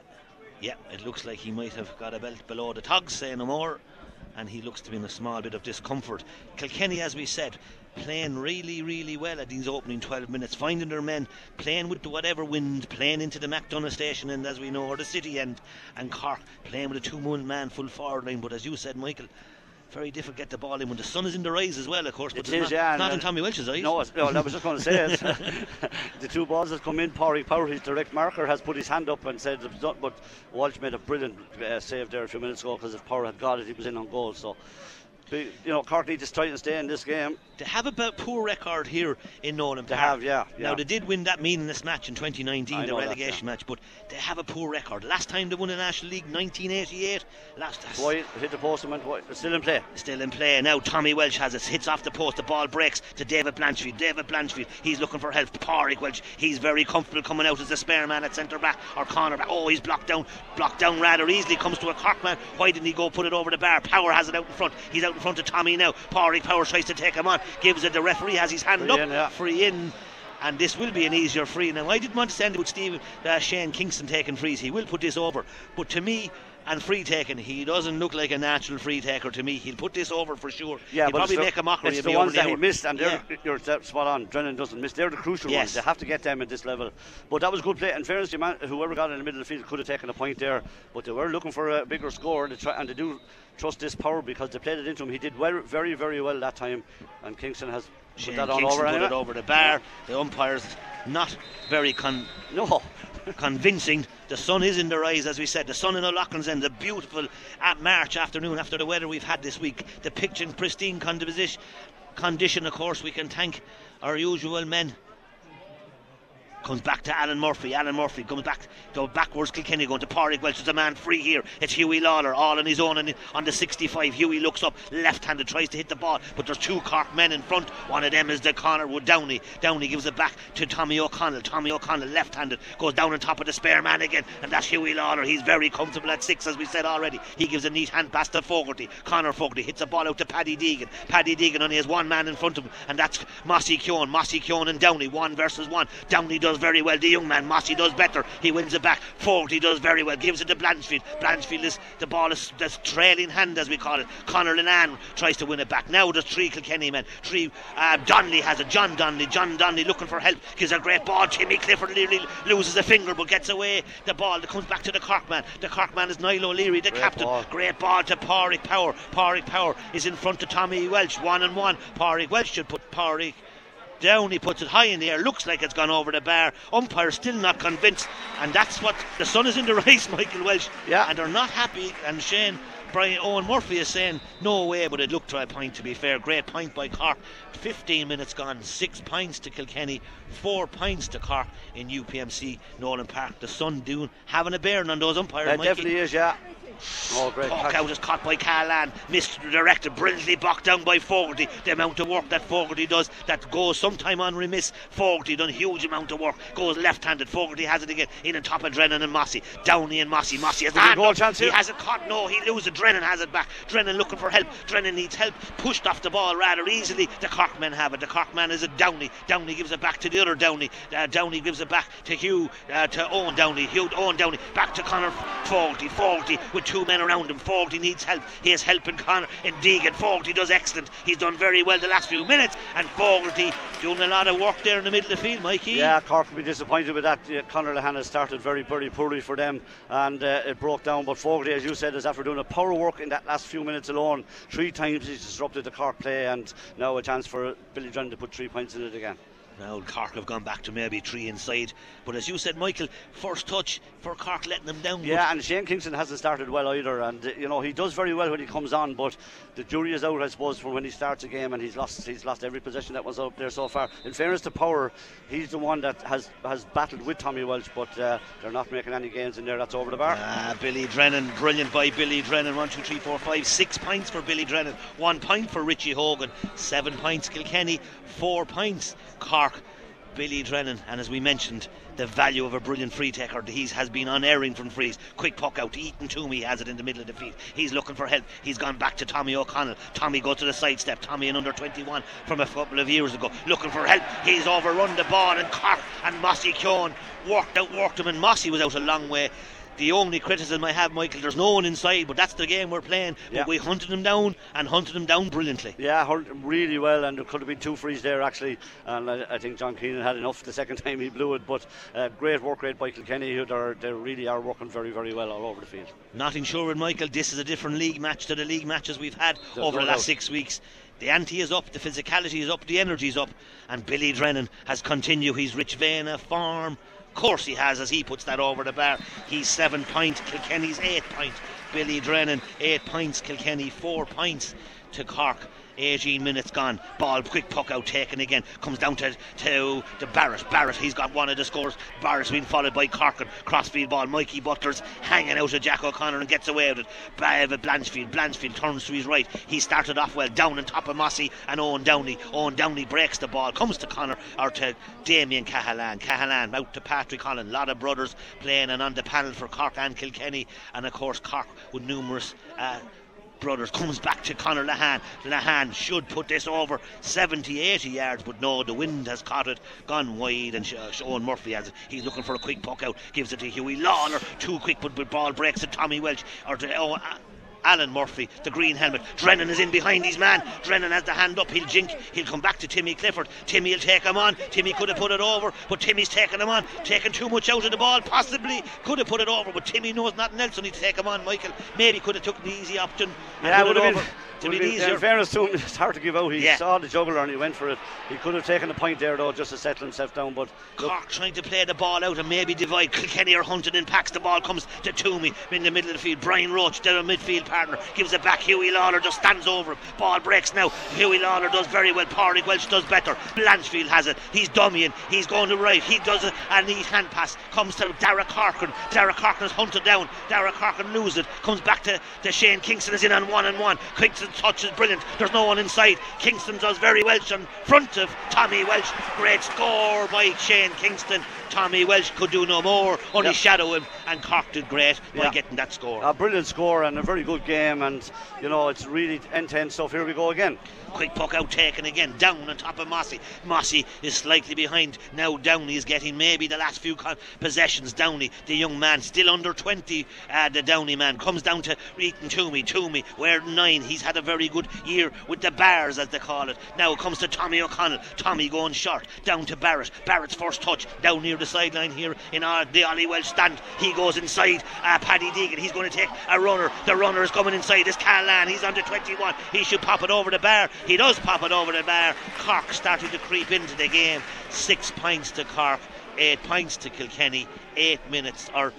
yeah, it looks like he might have got a belt below the togs, say no more. And he looks to be in a small bit of discomfort. Kilkenny, as we said, playing really, really well at these opening 12 minutes, finding their men, playing with whatever wind, playing into the MacDonagh station end, as we know, or the city end, and Cork playing with a two man full forward line. But as you said, Michael, very difficult to get the ball in when the sun is in the rays as well, of course. But it's not, yeah, not in Tommy Walsh's eyes. No, no, I was just going to say it. the two balls that come in, Pádraig Power, his direct marker, has put his hand up and said, it's not, but Walsh made a brilliant uh, save there a few minutes ago because if Power had got it, he was in on goal. So you know, Cork need to try and stay in this game. They have a poor record here in Nowlan They Park. have, yeah, Now they did win that meaningless match in 2019, I the know that, relegation yeah. match, but they have a poor record. Last time they won the National League, 1988. Last Wide, hit the post and went wide. Still in play. Still in play now. Tommy Walsh has it. Hits off the post. The ball breaks to David Blanchfield. David Blanchfield. He's looking for help. Pádraig Walsh. He's very comfortable coming out as the spare man at centre back or corner back. Oh, he's blocked down. Blocked down rather easily. Comes to a Cork man. Why didn't he go put it over the bar? Power has it out in front. He's out in front of Tommy now. Pádraig Power tries to take him on. Gives it. The referee has his hand Free up. in, yeah. Free in. And this will be an easier free. Now, I didn't want to stand with Steve uh, Shane Kingston taking frees. He will put this over. But to me, and free taking, he doesn't look like a natural free taker to me. He'll put this over for sure. Yeah, He'll but probably it's the, make a mockery It's of the ones that he missed, and Yeah. you're spot on. Drennan doesn't miss. They're the crucial Yes. ones. They have to get them at this level. But that was good play. In fairness, to man, whoever got in the middle of the field could have taken a point there. But they were looking for a bigger score, and they, try, and they do trust this power because they played it into him. He did well, very, very well that time, and Kingston has Shane that on over put anyway. it over the bar. The umpire's not very con- No. convincing. The sun is in their eyes, as we said. The sun in the O'Loughlin's End, the beautiful at March afternoon after the weather we've had this week. The pitch in pristine condition, condition, of course. We can thank our usual men. Comes back to Alan Murphy. Alan Murphy comes back, go backwards. Kilkenny going to Pádraig Walsh. There's a man free here. It's Huey Lawlor, all on his own and on the 65. Huey looks up, left-handed, tries to hit the ball, but there's two Cork men in front. One of them is the Connor with Downey. Downey gives it back to Tommy O'Connell. Tommy O'Connell, left-handed, goes down on top of the spare man again, and that's Huey Lawlor. He's very comfortable at six, as we said already. He gives a neat hand pass to Fogarty. Conor Fogarty hits a ball out to Paddy Deegan. Paddy Deegan only has one man in front of him, and that's Mossy Keoghan. Mossy Keoghan and Downey, one versus one. Downey does very well. The young man, Mossy, does better. He wins it back. Fogarty does very well. Gives it to Blanchfield. Blanchfield is the ball is that's trailing hand, as we call it. Connor Linan tries to win it back. Now there's three Kilkenny men. Three. Uh, Donnelly has it. John Donnelly. John Donnelly looking for help. Gives a great ball. Timmy Clifford nearly loses a finger, but gets away the ball. That comes back to the Cork man. The Cork man is Niall O'Leary, the Great captain. ball. Great ball to Pádraig Power. Pádraig Power is in front of Tommy Walsh. One and one. Pádraig Walsh should put Pádraig down. He puts it high in the air. Looks like it's gone over the bar. Umpire still not convinced, and that's what the sun is in the race, Michael Walsh. Yeah. and they're not happy. And Shane. Brian Eoin Murphy is saying no way, but it looked to a point to be fair. Great point by Cork. 15 minutes gone, six points to Kilkenny, four points to Cork in UPMC Nowlan Park. The sun doing having a bearing on those umpires. It Mikey. definitely is, yeah. Oh, great. Puck out is caught by Carlan, missed the director, brilliantly blocked down by Fogarty. The amount of work that Fogarty does that goes sometime on remiss. Fogarty done a huge amount of work, goes left handed. Fogarty has it again in on top of Drennan and Mossy. Downey and Mossy. Mossy has the Is there a hand goal chance He has it caught. No, he loses. Drennan has it back. Drennan looking for help. Drennan needs help. Pushed off the ball rather easily. The Cork men have it. The Cork man is a Downey. Downey gives it back to the other Downey. Uh, Downey gives it back to Hugh, uh, to Eoin Downey. Hugh, Eoin Downey. Back to Conor Fogarty. Fogarty with two men around him. Fogarty needs help. He is helping Connor Indeed, and. Fogarty does excellent. He's done very well the last few minutes. And Fogarty doing a lot of work there in the middle of the field, Mikey. Yeah, Cork will be disappointed with that. Uh, Conor Lehana started very, very poorly for them and uh, it broke down. But Fogarty, as you said, is after doing a power work in that last few minutes alone. Three times he's disrupted the Cork play and now a chance for Billy Drennan to put three points in it again. Now Cork have gone back to maybe three inside. But as you said, Michael, first touch for Cork letting them down. Yeah, and Shane Kingston hasn't started well either, and uh, you know he does very well when he comes on, but the jury is out, I suppose, for when he starts a game, and he's lost he's lost every possession that was up there so far. In fairness to Power, he's the one that has has battled with Tommy Welch, but uh, they're not making any gains in there. That's over the bar. Ah, Billy Drennan, brilliant by Billy Drennan. One, two, three, four, five, six points for Billy Drennan. One point for Richie Hogan. Seven points Kilkenny. Four points Cork. Billy Drennan, and as we mentioned, the value of a brilliant free taker. He has been unerring from frees. Quick puck out to Ethan Twomey, has it in the middle of the field. He's looking for help. He's gone back to Tommy O'Connell. Tommy goes to the side step. Tommy, an under 21 from a couple of years ago, looking for help. He's overrun the ball, and Cork and Mossy Keoghan worked out, worked him, and Mossy was out a long way. The only criticism I have, Michael, there's no one inside, but that's the game we're playing. Yeah. But we hunted him down and hunted him down brilliantly. Yeah, really well, and there could have been two frees there actually. And I, I think John Keenan had enough the second time he blew it. But uh, great work rate by Kilkenny, who they really are working very, very well all over the field. Not insured, Michael. This is a different league match to the league matches we've had There's over no the last doubt. six weeks. The ante is up, the physicality is up, the energy is up, and Billy Drennan has continued his Rich Vena form. Course he has, as he puts that over the bar. He's seven point, Kilkenny's eight point. Billy Drennan eight points, Kilkenny four points. to Cork. 18 minutes gone. Ball, quick puck out taken again. Comes down to, to, to Barrett. Barrett, he's got one of the scores. Barrett's been followed by Corcoran. Crossfield ball. Mikey Butler's hanging out of Jack O'Connor and gets away with it. Blanchfield. Blanchfield turns to his right. He started off well down on top of Mossy and Eoin Downey. Eoin Downey breaks the ball. Comes to Connor or to Damien Cahalane. Cahalane out to Patrick Holland. Lot of brothers playing and on the panel for Cork and Kilkenny. And of course, Cork with numerous. Uh, Brothers comes back to Conor Lehane. Lehane should put this over 70, 80 yards, but no, the wind has caught it, gone wide, and uh, Sean Murphy has it. He's looking for a quick puck out, gives it to Hughie Lawlor. Too quick, but the ball breaks to Tommy Walsh or to oh, uh, Alan Murphy, the green helmet. Drennan is in behind his man. Drennan has the hand up. He'll jink. He'll come back to Timmy Clifford. Timmy will take him on. Timmy could have put it over, but Timmy's taking him on. Taking too much out of the ball. Possibly could have put it over, but Timmy knows nothing else. So he take him on. Michael maybe could have took the easy option. Yeah, would have been. To be easier. In fairness to him, it's hard to give out. He yeah. saw the juggler and he went for it. He could have taken the point there though, just to settle himself down. But Cork trying to play the ball out and maybe divide. Kilkenny are hunting in packs. The ball comes to Twomey in the middle of the field. Brian Roche, their midfield partner, gives it back. Hughie Lawlor just stands over him. Ball breaks now. Hughie Lawlor does very well. Pádraig Walsh does better. Blanchfield has it. He's dummying. He's going to right. He does it. And his hand pass comes to Darragh Corcoran. Darragh is hunted down. Darragh Corcoran loses it. Comes back to, to Shane Kingston is in on one and one. Kingston's touch is brilliant. There's no one inside. Kingston does very well in front of Tommy Walsh. Great score by Shane Kingston. Tommy Walsh could do no more, only yep. shadow him, and Cork did great by yeah. getting that score. A brilliant score and a very good game, and you know it's really intense stuff. Here we go again. Quick puck out taken again, down on top of Mossy. Mossy is slightly behind. Now Downey is getting maybe the last few possessions. Downey, the young man, still under 20. Uh, the Downey man comes down to Ethan Twomey. Twomey, where nine. He's had a very good year with the Barrs, as they call it. Now it comes to Tommy O'Connell. Tommy going short, down to Barrett. Barrett's first touch down near the sideline here in our, the Ollie Walsh stand. He goes inside. Uh, Paddy Deegan, he's going to take a runner. The runner is coming inside. It's Callahan, he's under 21. He should pop it over the bar. He does pop it over the bar. Cork starting to creep into the game. Six points to Cork, eight points to Kilkenny. Eight minutes or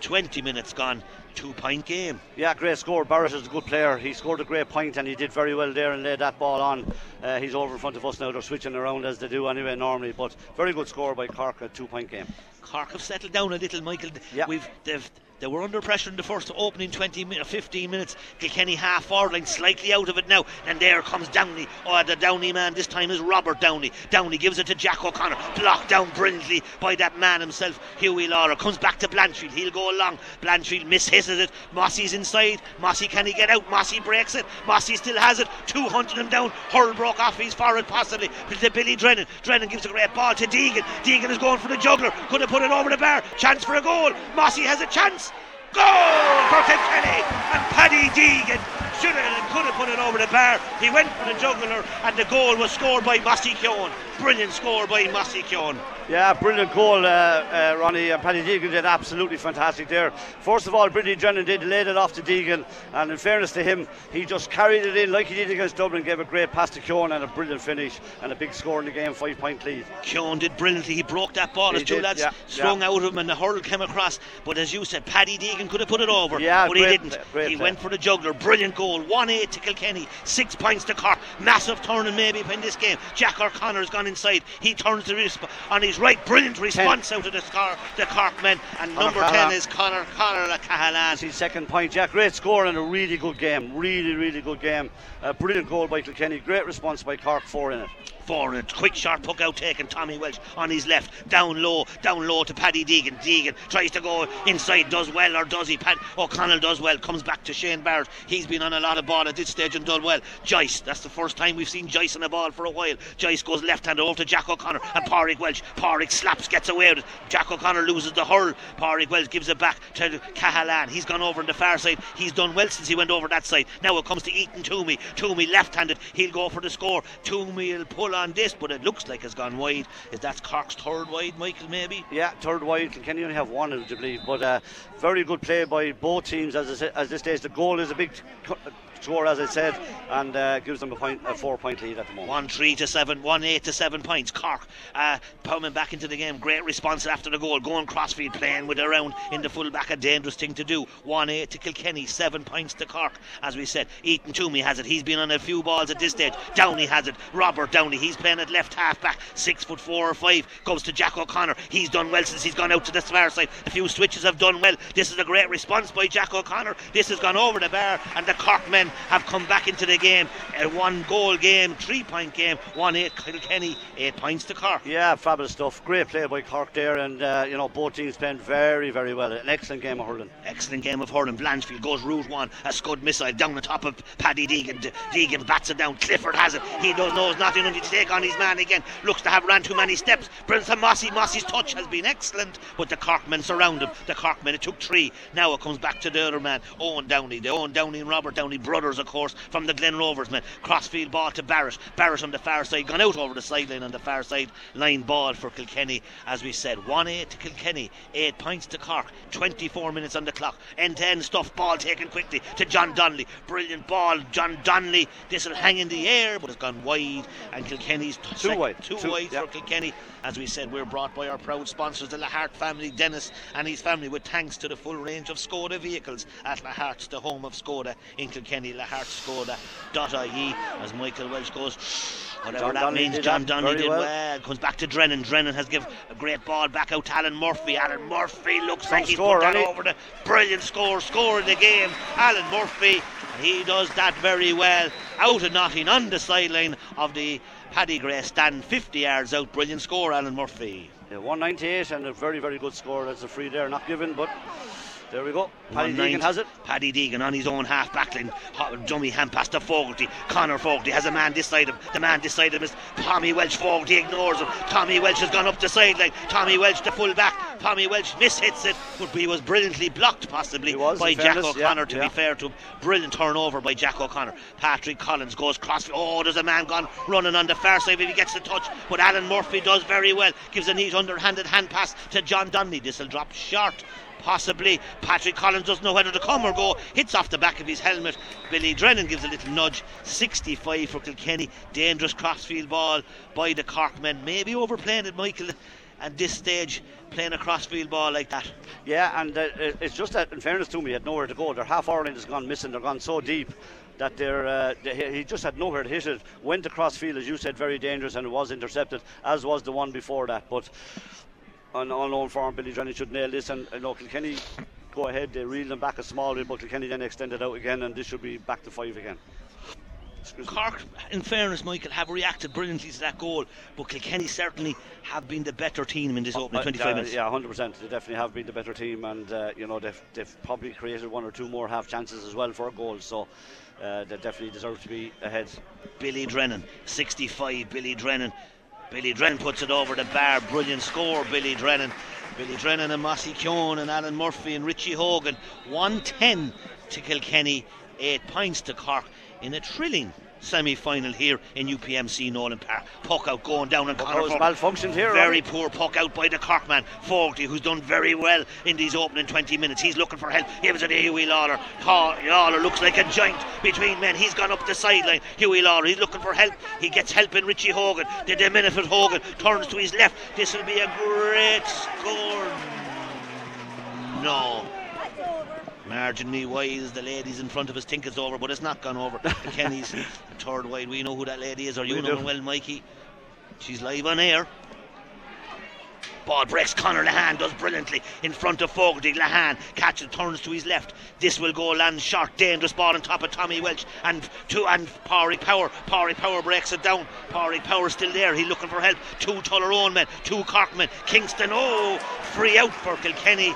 20 minutes gone two point game. Yeah, great score. Barrett is a good player. He scored a great point and he did very well there and laid that ball on. Uh, he's over in front of us now. They're switching around as they do anyway normally, but very good score by Cork, a two point game. Cork have settled down a little, Michael. Yeah. We've they've they were under pressure in the first opening 20 minutes, 15 minutes. Kilkenny half forward line, slightly out of it now. And there comes Downey. Oh, the Downey man this time is Robert Downey. Downey gives it to Jack O'Connor. Blocked down brilliantly by that man himself, Hughie Lawlor. Comes back to Blanchfield. He'll go along. Blanchfield misses it. Mossy's inside. Mossy, can he get out? Mossy breaks it. Mossy still has it. 200 him down. Hurl broke off his forward possibly. To Billy Drennan. Drennan gives a great ball to Deegan. Deegan is going for the juggler. Could have put it over the bar. Chance for a goal. Mossy has a chance. Goal for Kilkenny and Paddy Deegan should have and could have put it over the bar. He went for the juggler and the goal was scored by Mossy Keoghan. Brilliant score by Mossy Keoghan. Yeah, brilliant goal, uh, uh, Ronnie. And Paddy Deegan did absolutely fantastic there. First of all, Bridie Drennan did, laid it off to Deegan, and in fairness to him, he just carried it in like he did against Dublin, gave a great pass to Keoghan and a brilliant finish and a big score in the game, five point lead. Keoghan did brilliantly. He broke that ball as two did, lads yeah, strung yeah. out of him, and the hurl came across. But as you said, Paddy Deegan could have put it over, yeah, but great, he didn't. he play. went for the juggler. Brilliant goal. 1 8 to Kilkenny, six points to Cork. Massive turning maybe in this game. Jack O'Connor's gone inside. He turns the resp- on his right. Brilliant response response out of the, Scar- the Cork men. And Conor number 10 is Conor Conor Cahalane. His second point, Jack. Great score and a really good game. Really, really good game. A brilliant goal by Kilkenny. Great response by Cork, four in it forward. Quick short puck out taken. Tommy Walsh on his left. Down low. Down low to Paddy Deegan. Deegan tries to go inside. Does well or does he? Pad- O'Connell does well. Comes back to Shane Barrett. He's been on a lot of ball at this stage and done well. Joyce. That's the first time we've seen Joyce on a ball for a while. Joyce goes left hand over to Jack O'Connor and Pádraig Walsh. Pádraig slaps, gets away with it. Jack O'Connor loses the hurl. Pádraig Walsh gives it back to Cahalane. He's gone over on the far side. He's done well since he went over that side. Now it comes to Ethan Twomey. Twomey left handed. He'll go for the score. Twomey will pull on this, but it looks like has gone wide. Is that Cork's third wide, Michael? Maybe. Yeah, third wide. Can you only have one, I believe. But uh, very good play by both teams. As I, as this stage, the goal is a big score, as I said, and uh, gives them a point, a four-point lead at the moment. One three to seven, one eight to seven points. Cork uh, coming back into the game. Great response after the goal. Going crossfield, playing with around in the full back, a dangerous thing to do. 1 8 to Kilkenny, 7 points to Cork. As we said, Ethan Twomey has it. He's been on a few balls at this stage. Downey has it. Robert Downey, he's playing at left half back. 6 foot 4 or 5. Goes to Jack O'Connor. He's done well since he's gone out to the far side. A few switches have done well. This is a great response by Jack O'Connor. This has gone over the bar, and the Cork men have come back into the game. A one goal game, three point game. 1 8 Kilkenny, 8 points to Cork. Yeah, fabulous stuff. Great play by Cork there, and uh, you know both teams playing very, very well. An excellent game of hurling. Excellent game of hurling. Blanchfield goes route one. A scud missile down the top of Paddy Deegan. Deegan bats it down. Clifford has it. He does knows nothing to take on his man again. Looks to have ran too many steps. Brenton Mossy. Mossy's touch has been excellent, but the Corkmen surround him. The Corkmen, it took three. Now it comes back to the other man, Eoin Downey. The Eoin Downey and Robert Downey brothers, of course, from the Glen Rovers men. Crossfield ball to Barrett. Barrett on the far side, gone out over the sideline on the far side. Line ball for Kilkenny, as we said. 1 8 to Kilkenny, 8 points to Cork. 24 minutes on the clock. End to end stuff. Ball taken quickly to John Donnelly. Brilliant ball. John Donnelly. This will hang in the air, but it's gone wide. And Kilkenny's t- Too sec- wide. Too, Too- wide yeah. for Kilkenny. As we said, we're brought by our proud sponsors, the Lahart family, Dennis and his family, with thanks to the full range of Skoda vehicles at Lahart's, the home of Skoda in Kilkenny, lahartskoda.ie. As Michael Walsh goes, whatever John that Donnelly means, did John Donnelly did well. well. Comes back to Drennan. Drennan has given a great ball back out to Alan Murphy. Alan Murphy looks like he's score, put that over the brilliant score, score in the game. Alan Murphy, he does that very well. Out and knocking on the sideline of the Paddy Grace stand, 50 yards out. Brilliant score, Alan Murphy. Yeah, 198 and a very, very good score. That's a free there, not given, but there we go. Paddy Deegan has it. Paddy Deegan on his own half back line. Hot- Dummy hand pass to Fogarty. Conor Fogarty has a man this side of him. The man this side of him is Tommy Walsh. Fogarty ignores him. Tommy Walsh has gone up the sideline. Tommy Walsh, the full back. Tommy Walsh mishits it, but he was brilliantly blocked, possibly, was, by Jack fairness, O'Connor, yeah, to yeah. be fair to him. Brilliant turnover by Jack O'Connor. Patrick Collins goes cross. Oh, there's a man gone running on the far side if he gets the touch. But Alan Murphy does very well. Gives a neat underhanded hand pass to John Donnelly. This will drop short. Possibly Patrick Collins doesn't know whether to come or go. Hits off the back of his helmet. Billy Drennan gives a little nudge. 65 for Kilkenny. Dangerous crossfield ball by the Corkmen. Maybe overplaying it, Michael, at this stage, playing a crossfield ball like that. Yeah, and uh, it's just that, in fairness to me, he had nowhere to go. Their half line has gone missing. They're gone so deep that they're, uh, they, he just had nowhere to hit it. Went across field, as you said, very dangerous, and it was intercepted, as was the one before that. But on unknown form, Billy Drennan should nail this, and you know, Kilkenny go ahead. They reel them back a small bit, but Kilkenny then extend it out again, and this should be back to five again. Cork, in fairness, Michael, have reacted brilliantly to that goal, but Kilkenny certainly have been the better team in this opening Uh, 25 uh, minutes. Yeah, 100%. They definitely have been the better team, and uh, you know they've, they've probably created one or two more half chances as well for a goal. So uh, they definitely deserve to be ahead. Billy Drennan, 65. Billy Drennan. Billy Drennan puts it over the bar. Brilliant score, Billy Drennan. Billy Drennan and Mossy Keoghan and Alan Murphy and Richie Hogan. 110 to Kilkenny, 8 points to Cork in a thrilling semi final here in UPMC Nowlan Park. Puck out going down and Fogarty. malfunctioned here, Very poor puck out by the Corkman. Fogarty, who's done very well in these opening 20 minutes. He's looking for help. Gives it to Huey Lawlor. Lawlor looks like a giant between men. He's gone up the sideline. Huey Lawlor, he's looking for help. He gets help in Richie Hogan. The diminutive Hogan turns to his left. This will be a great score. No. Marginally wise, the ladies in front of us think it's over, but it's not gone over. Kenny's third wide. We know who that lady is, or you We know do. well, Mikey. She's live on air. Ball breaks. Connor Lehane does brilliantly in front of Fogarty. Lehane catches, turns to his left. This will go land short. Dangerous ball on top of Tommy Walsh and two and Pádraig Power. Pádraig Power breaks it down. Pádraig Power still there. He's looking for help. Two Tullaroan men, two Cork men. Kingston, oh, free out for Kilkenny.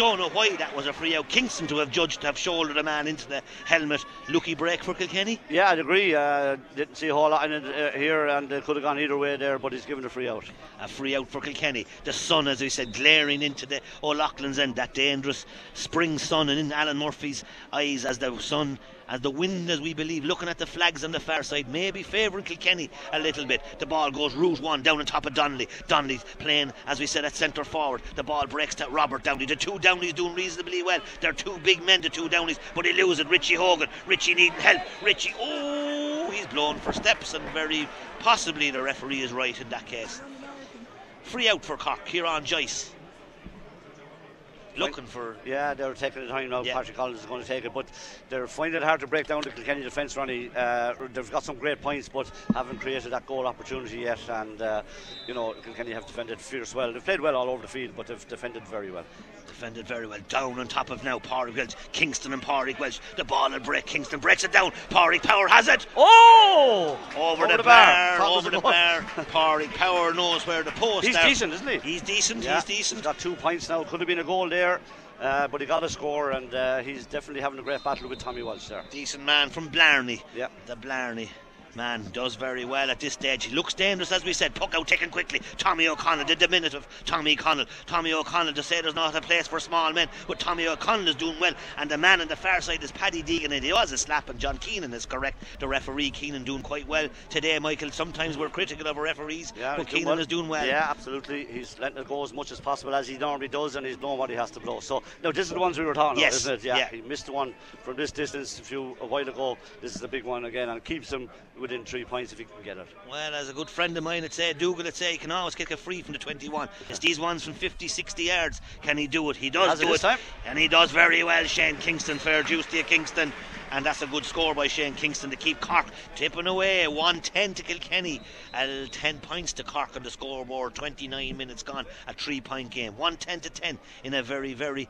Don't know why that was a free out. Kingston to have judged to have shouldered a man into the helmet. Lucky break for Kilkenny. Yeah, I'd agree. Uh, didn't see a whole lot in it uh, here, and it could have gone either way there, but he's given a free out. a free out for Kilkenny. The sun, as we said, glaring into the O'Loughlin's end, that dangerous spring sun, and in Alan Murphy's eyes as the sun, as the wind, as we believe, looking at the flags on the far side, maybe favouring Kilkenny a little bit. The ball goes route one down on top of Donnelly. Donnelly's playing, as we said, at centre forward. The ball breaks to Robert Downey. The two Downeys doing reasonably well. They're two big men, the two Downeys, but he loses Richie Hogan. Richie needing help. Richie, oh, he's blown for steps, and very possibly the referee is right in that case. Free out for Cork. Kieran Joyce. Looking for. Yeah, they're taking the time now. Yeah. Patrick Collins is going to take it, but they're finding it hard to break down the Kilkenny defence, Ronnie. Uh, they've got some great points, but haven't created that goal opportunity yet. And, uh, you know, Kilkenny have defended fierce well. They've played well all over the field, but they've defended very well. Defended very well. Down on top of now Pádraig Walsh. Kingston and Pádraig Walsh. The ball will break. Kingston breaks it down. Pádraig Power has it. Oh! Over, Over the, the bar. bar. Thought it was Over the bar. Pádraig Power knows where the post He's are. decent, isn't he? He's decent. Yeah, He's decent. He's got two points now. Could have been a goal there, uh, but he got a score, and uh, he's definitely having a great battle with Tommy Walsh there. Decent man from Blarney. Yeah. The Blarney man does very well at this stage. He looks dangerous, as we said. Puck out taken quickly. Tommy O'Connell, the diminutive Tommy Connell. Tommy O'Connell to say there's not a place for small men, but Tommy O'Connell is doing well. And the man on the far side is Paddy Deegan, and he was a slap, and John Keenan is correct. The referee Keenan doing quite well today, Michael. Sometimes we're critical of our referees, Yeah, but Keenan is doing well. Yeah, absolutely. He's letting it go as much as possible as he normally does, and he's knowing what he has to blow. So now this is the ones we were talking Yes, about, isn't it? Yeah, yeah. He missed one from this distance a few a while ago. This is the big one again, and keeps him within three points if he can get it. Well, as a good friend of mine would say, Dougal would say, he can always kick a free from the 21. It's these ones from 50, 60 yards. Can he do it? He does it do it. time? And he does very well, Shane Kingston. Fair juice to you, Kingston. And that's a good score by Shane Kingston to keep Cork tipping away. 110 to Kilkenny. Uh, 10 points to Cork on the scoreboard. 29 minutes gone. A three point game. 110 to 10 in a very, very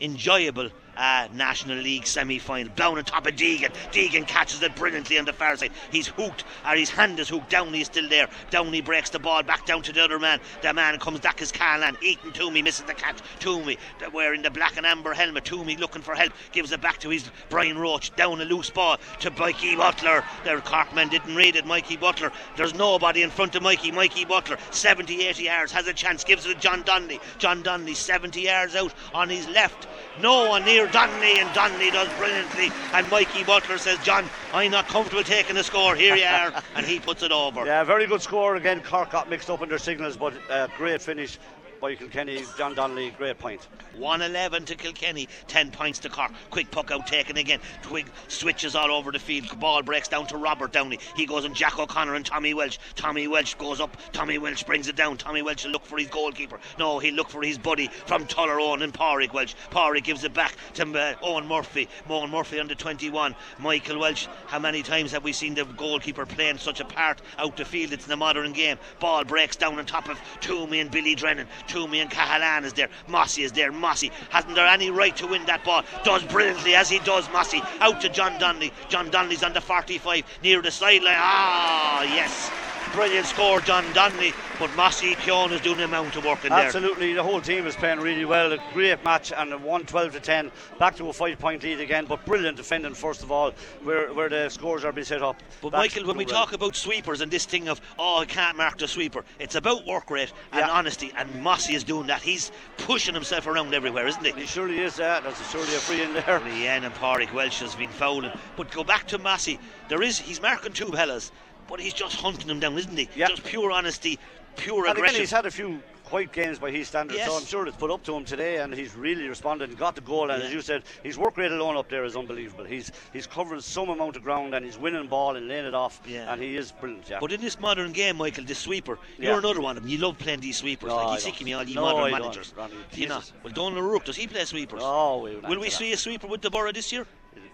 enjoyable uh, National League semi-final. Down on top of Deegan. Deegan catches it brilliantly on the far side. He's hooked, or his hand is hooked. Downey is still there. Downey breaks the ball back down to the other man. The man comes back as Callahan. Ethan Twomey misses the catch. Twomey wearing the black and amber helmet. Twomey looking for help. Gives it back to his Brian Roche. Down a loose ball to Mikey Butler. Their Corkman didn't read it. Mikey Butler. There's nobody in front of Mikey. Mikey Butler, 70, 80 yards, has a chance. Gives it to John Donnelly. John Donnelly, 70 yards out on his left. No one near Donnelly, and Donnelly does brilliantly. And Mikey Butler says, John, I'm not comfortable taking the score. Here you are. and he puts it over. Yeah, very good score again. Cork got mixed up in their signals, but uh, great finish by Kilkenny. John Donnelly, great point. 111 to Kilkenny, 10 points to Cork. Quick puck out taken again. Twig switches all over the field. Ball breaks down to Robert Downey. He goes on Jack O'Connor and Tommy Walsh. Tommy Walsh goes up. Tommy Walsh brings it down. Tommy Walsh will look for his goalkeeper. No, he'll look for his buddy from Tullaroan and Pádraig Walsh. Pádraig gives it back to uh, Eoin Murphy. Eoin Murphy under 21. Michael Walsh. How many times have we seen the goalkeeper playing such a part out the field? It's in the modern game. Ball breaks down on top of Twomey and Billy Drennan. Twomey and Cahalane is there. Mossy is there. Mossy hasn't there any right to win that ball. Does brilliantly as he does. Mossy out to John Donnelly. John Donnelly's on the 45 near the sideline. Ah, yes. Brilliant score, John Donnelly. But Mossy Keoghan is doing a amount of work in there. Absolutely, the whole team is playing really well. A great match and a 1 12 to 10. Back to a five point lead again, but brilliant defending, first of all, where, where the scores are being set up. But That's Michael, when we talk about sweepers and this thing of oh I can't mark the sweeper, it's about work rate and Yeah. honesty. And Mossy is doing that. He's pushing himself around everywhere, isn't he? He surely is that. There's surely a free in there. Leanne and Pádraig Walsh has been fouling. But go back to Massey. There is he's marking two hellas, but he's just hunting them down, isn't he? Yeah. Just pure honesty, pure And again, he's had a few quiet games by his standards, so Yes. I'm sure it's put up to him today, and he's really responded and got the goal. And Yeah. as you said, his work rate alone up there is unbelievable. He's he's covering some amount of ground, and he's winning ball and laying it off, Yeah. and he is brilliant. Yeah. But in this modern game, Michael, this sweeper, Yeah. you're another one of them. You love playing these sweepers. No, like don't. sick of me, all you No, modern I managers. Ronnie. You know, Well, Donald Rook, does he play sweepers? Oh, we Will we see a sweeper with the Borough this year?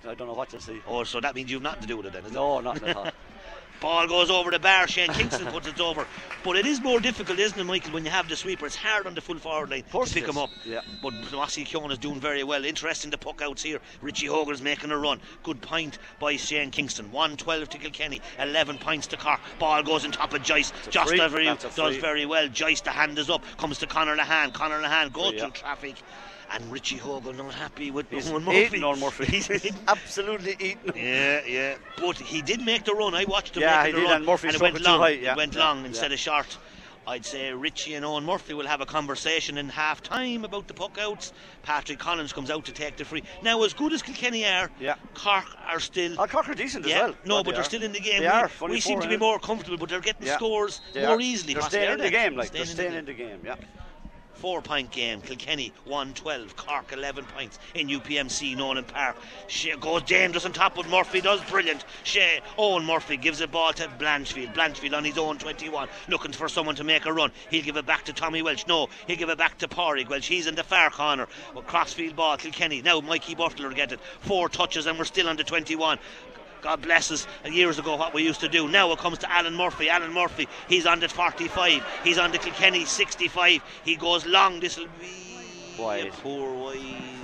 I don't know what to see. Oh, so that means you've nothing to do with it then, is it? No, nothing at all. Ball goes over the bar. Shane Kingston puts it over. But it is more difficult, isn't it, Michael, when you have the sweeper? It's hard on the full forward line to pick is. him up. Yeah. But Mossy Keoghan is doing very well. Interesting the puck outs here. Richie Hogan's making a run. Good point by Shane Kingston. 112 to Kilkenny. 11 points to Cork. Ball goes on top of Joyce. Joyce does very, That's a does free. very well. Joyce, the hand is up. Comes to Conor Lehane. Conor Lehane goes Free, through yeah. traffic. And Richie Hogan not happy with He's Eoin Murphy. on Murphy. He's absolutely eating. yeah, yeah. But he did make the run. I watched him Yeah, make the did, run. and Murphy it went long. high, yeah. It went Yeah, long yeah. instead of short. I'd say Richie and Eoin Murphy will have a conversation in half time about the puck outs. Patrick Collins comes out to take the free. Now, as good as Kilkenny are, Yeah. Cork are still. Oh, Cork are decent yeah, as well. no, but they they're are. still in the game. They we, are. we seem to be more comfortable, but they're getting Yeah. scores They more are. easily. They're staying in the game, like they're in the staying in the game. Yeah. Four point game. Kilkenny 112, Cork 11 points in UPMC Nowlan Park. She goes on top, but Murphy does brilliant. Shea Eoin Murphy gives the ball to Blanchfield. Blanchfield on his own 21, looking for someone to make a run. He'll give it back to Tommy Walsh. No, he'll give it back to Pádraig. Walsh. He's in the far corner. Well, crossfield ball, Kilkenny. Now Mikey Butler get it. Four touches, and we're still the 21. God bless us, years ago what we used to do. Now it comes to Alan Murphy. Alan Murphy, he's on the 45. He's on the Kilkenny 65. He goes long. This will be a poor wide.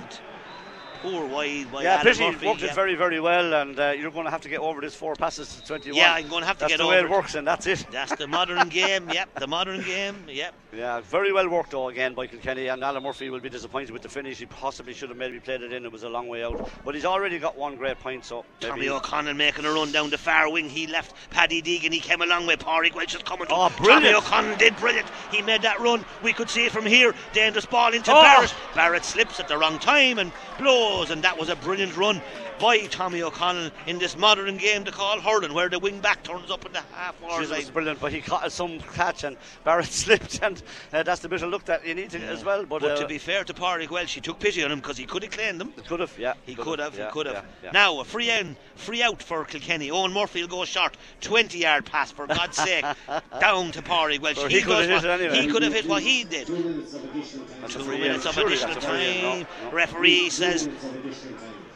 Poor wide by Yeah, Pitty Murphy. worked yeah. it very, very well, and uh, you're going to have to get over this four passes to 21. Yeah, I'm going to have to that's get the way over it works, and that's it. That's the modern game. Yep, the modern game. Yep. Yeah, very well worked though again by Kilkenny, and Alan Murphy will be disappointed with the finish. He possibly should have maybe played it in. It was a long way out, but he's already got one great point. So Tommy O'Connell making a run down the far wing. He left Paddy Deegan. He came along with Pádraig Walsh is coming. Oh, brilliant. Tommy O'Connell did brilliant. He made that run. We could see it from here. Dangerous ball into Oh. Barrett. Barrett slips at the wrong time and blows, and that was a brilliant run by Tommy O'Connell in this modern game to call hurling, where the wing back turns up in the half forward Jesus was line. brilliant, but he caught some catch and Barrett slipped, and uh, that's the bit of luck that you need to, as well. But, But uh, to be fair to Pádraig Walsh, he took pity on him because he could have claimed them. could have, yeah, He could have, yeah, he could have. yeah, yeah. Now a free in, free out for Kilkenny. Eoin Murphy will go short, 20 yard pass for God's sake, down to Pádraig Walsh. Well, he could have hit what- it anyway. He could have hit what he did. That's a Two free in. minutes of Surely additional that's a no, time. no. Referee says.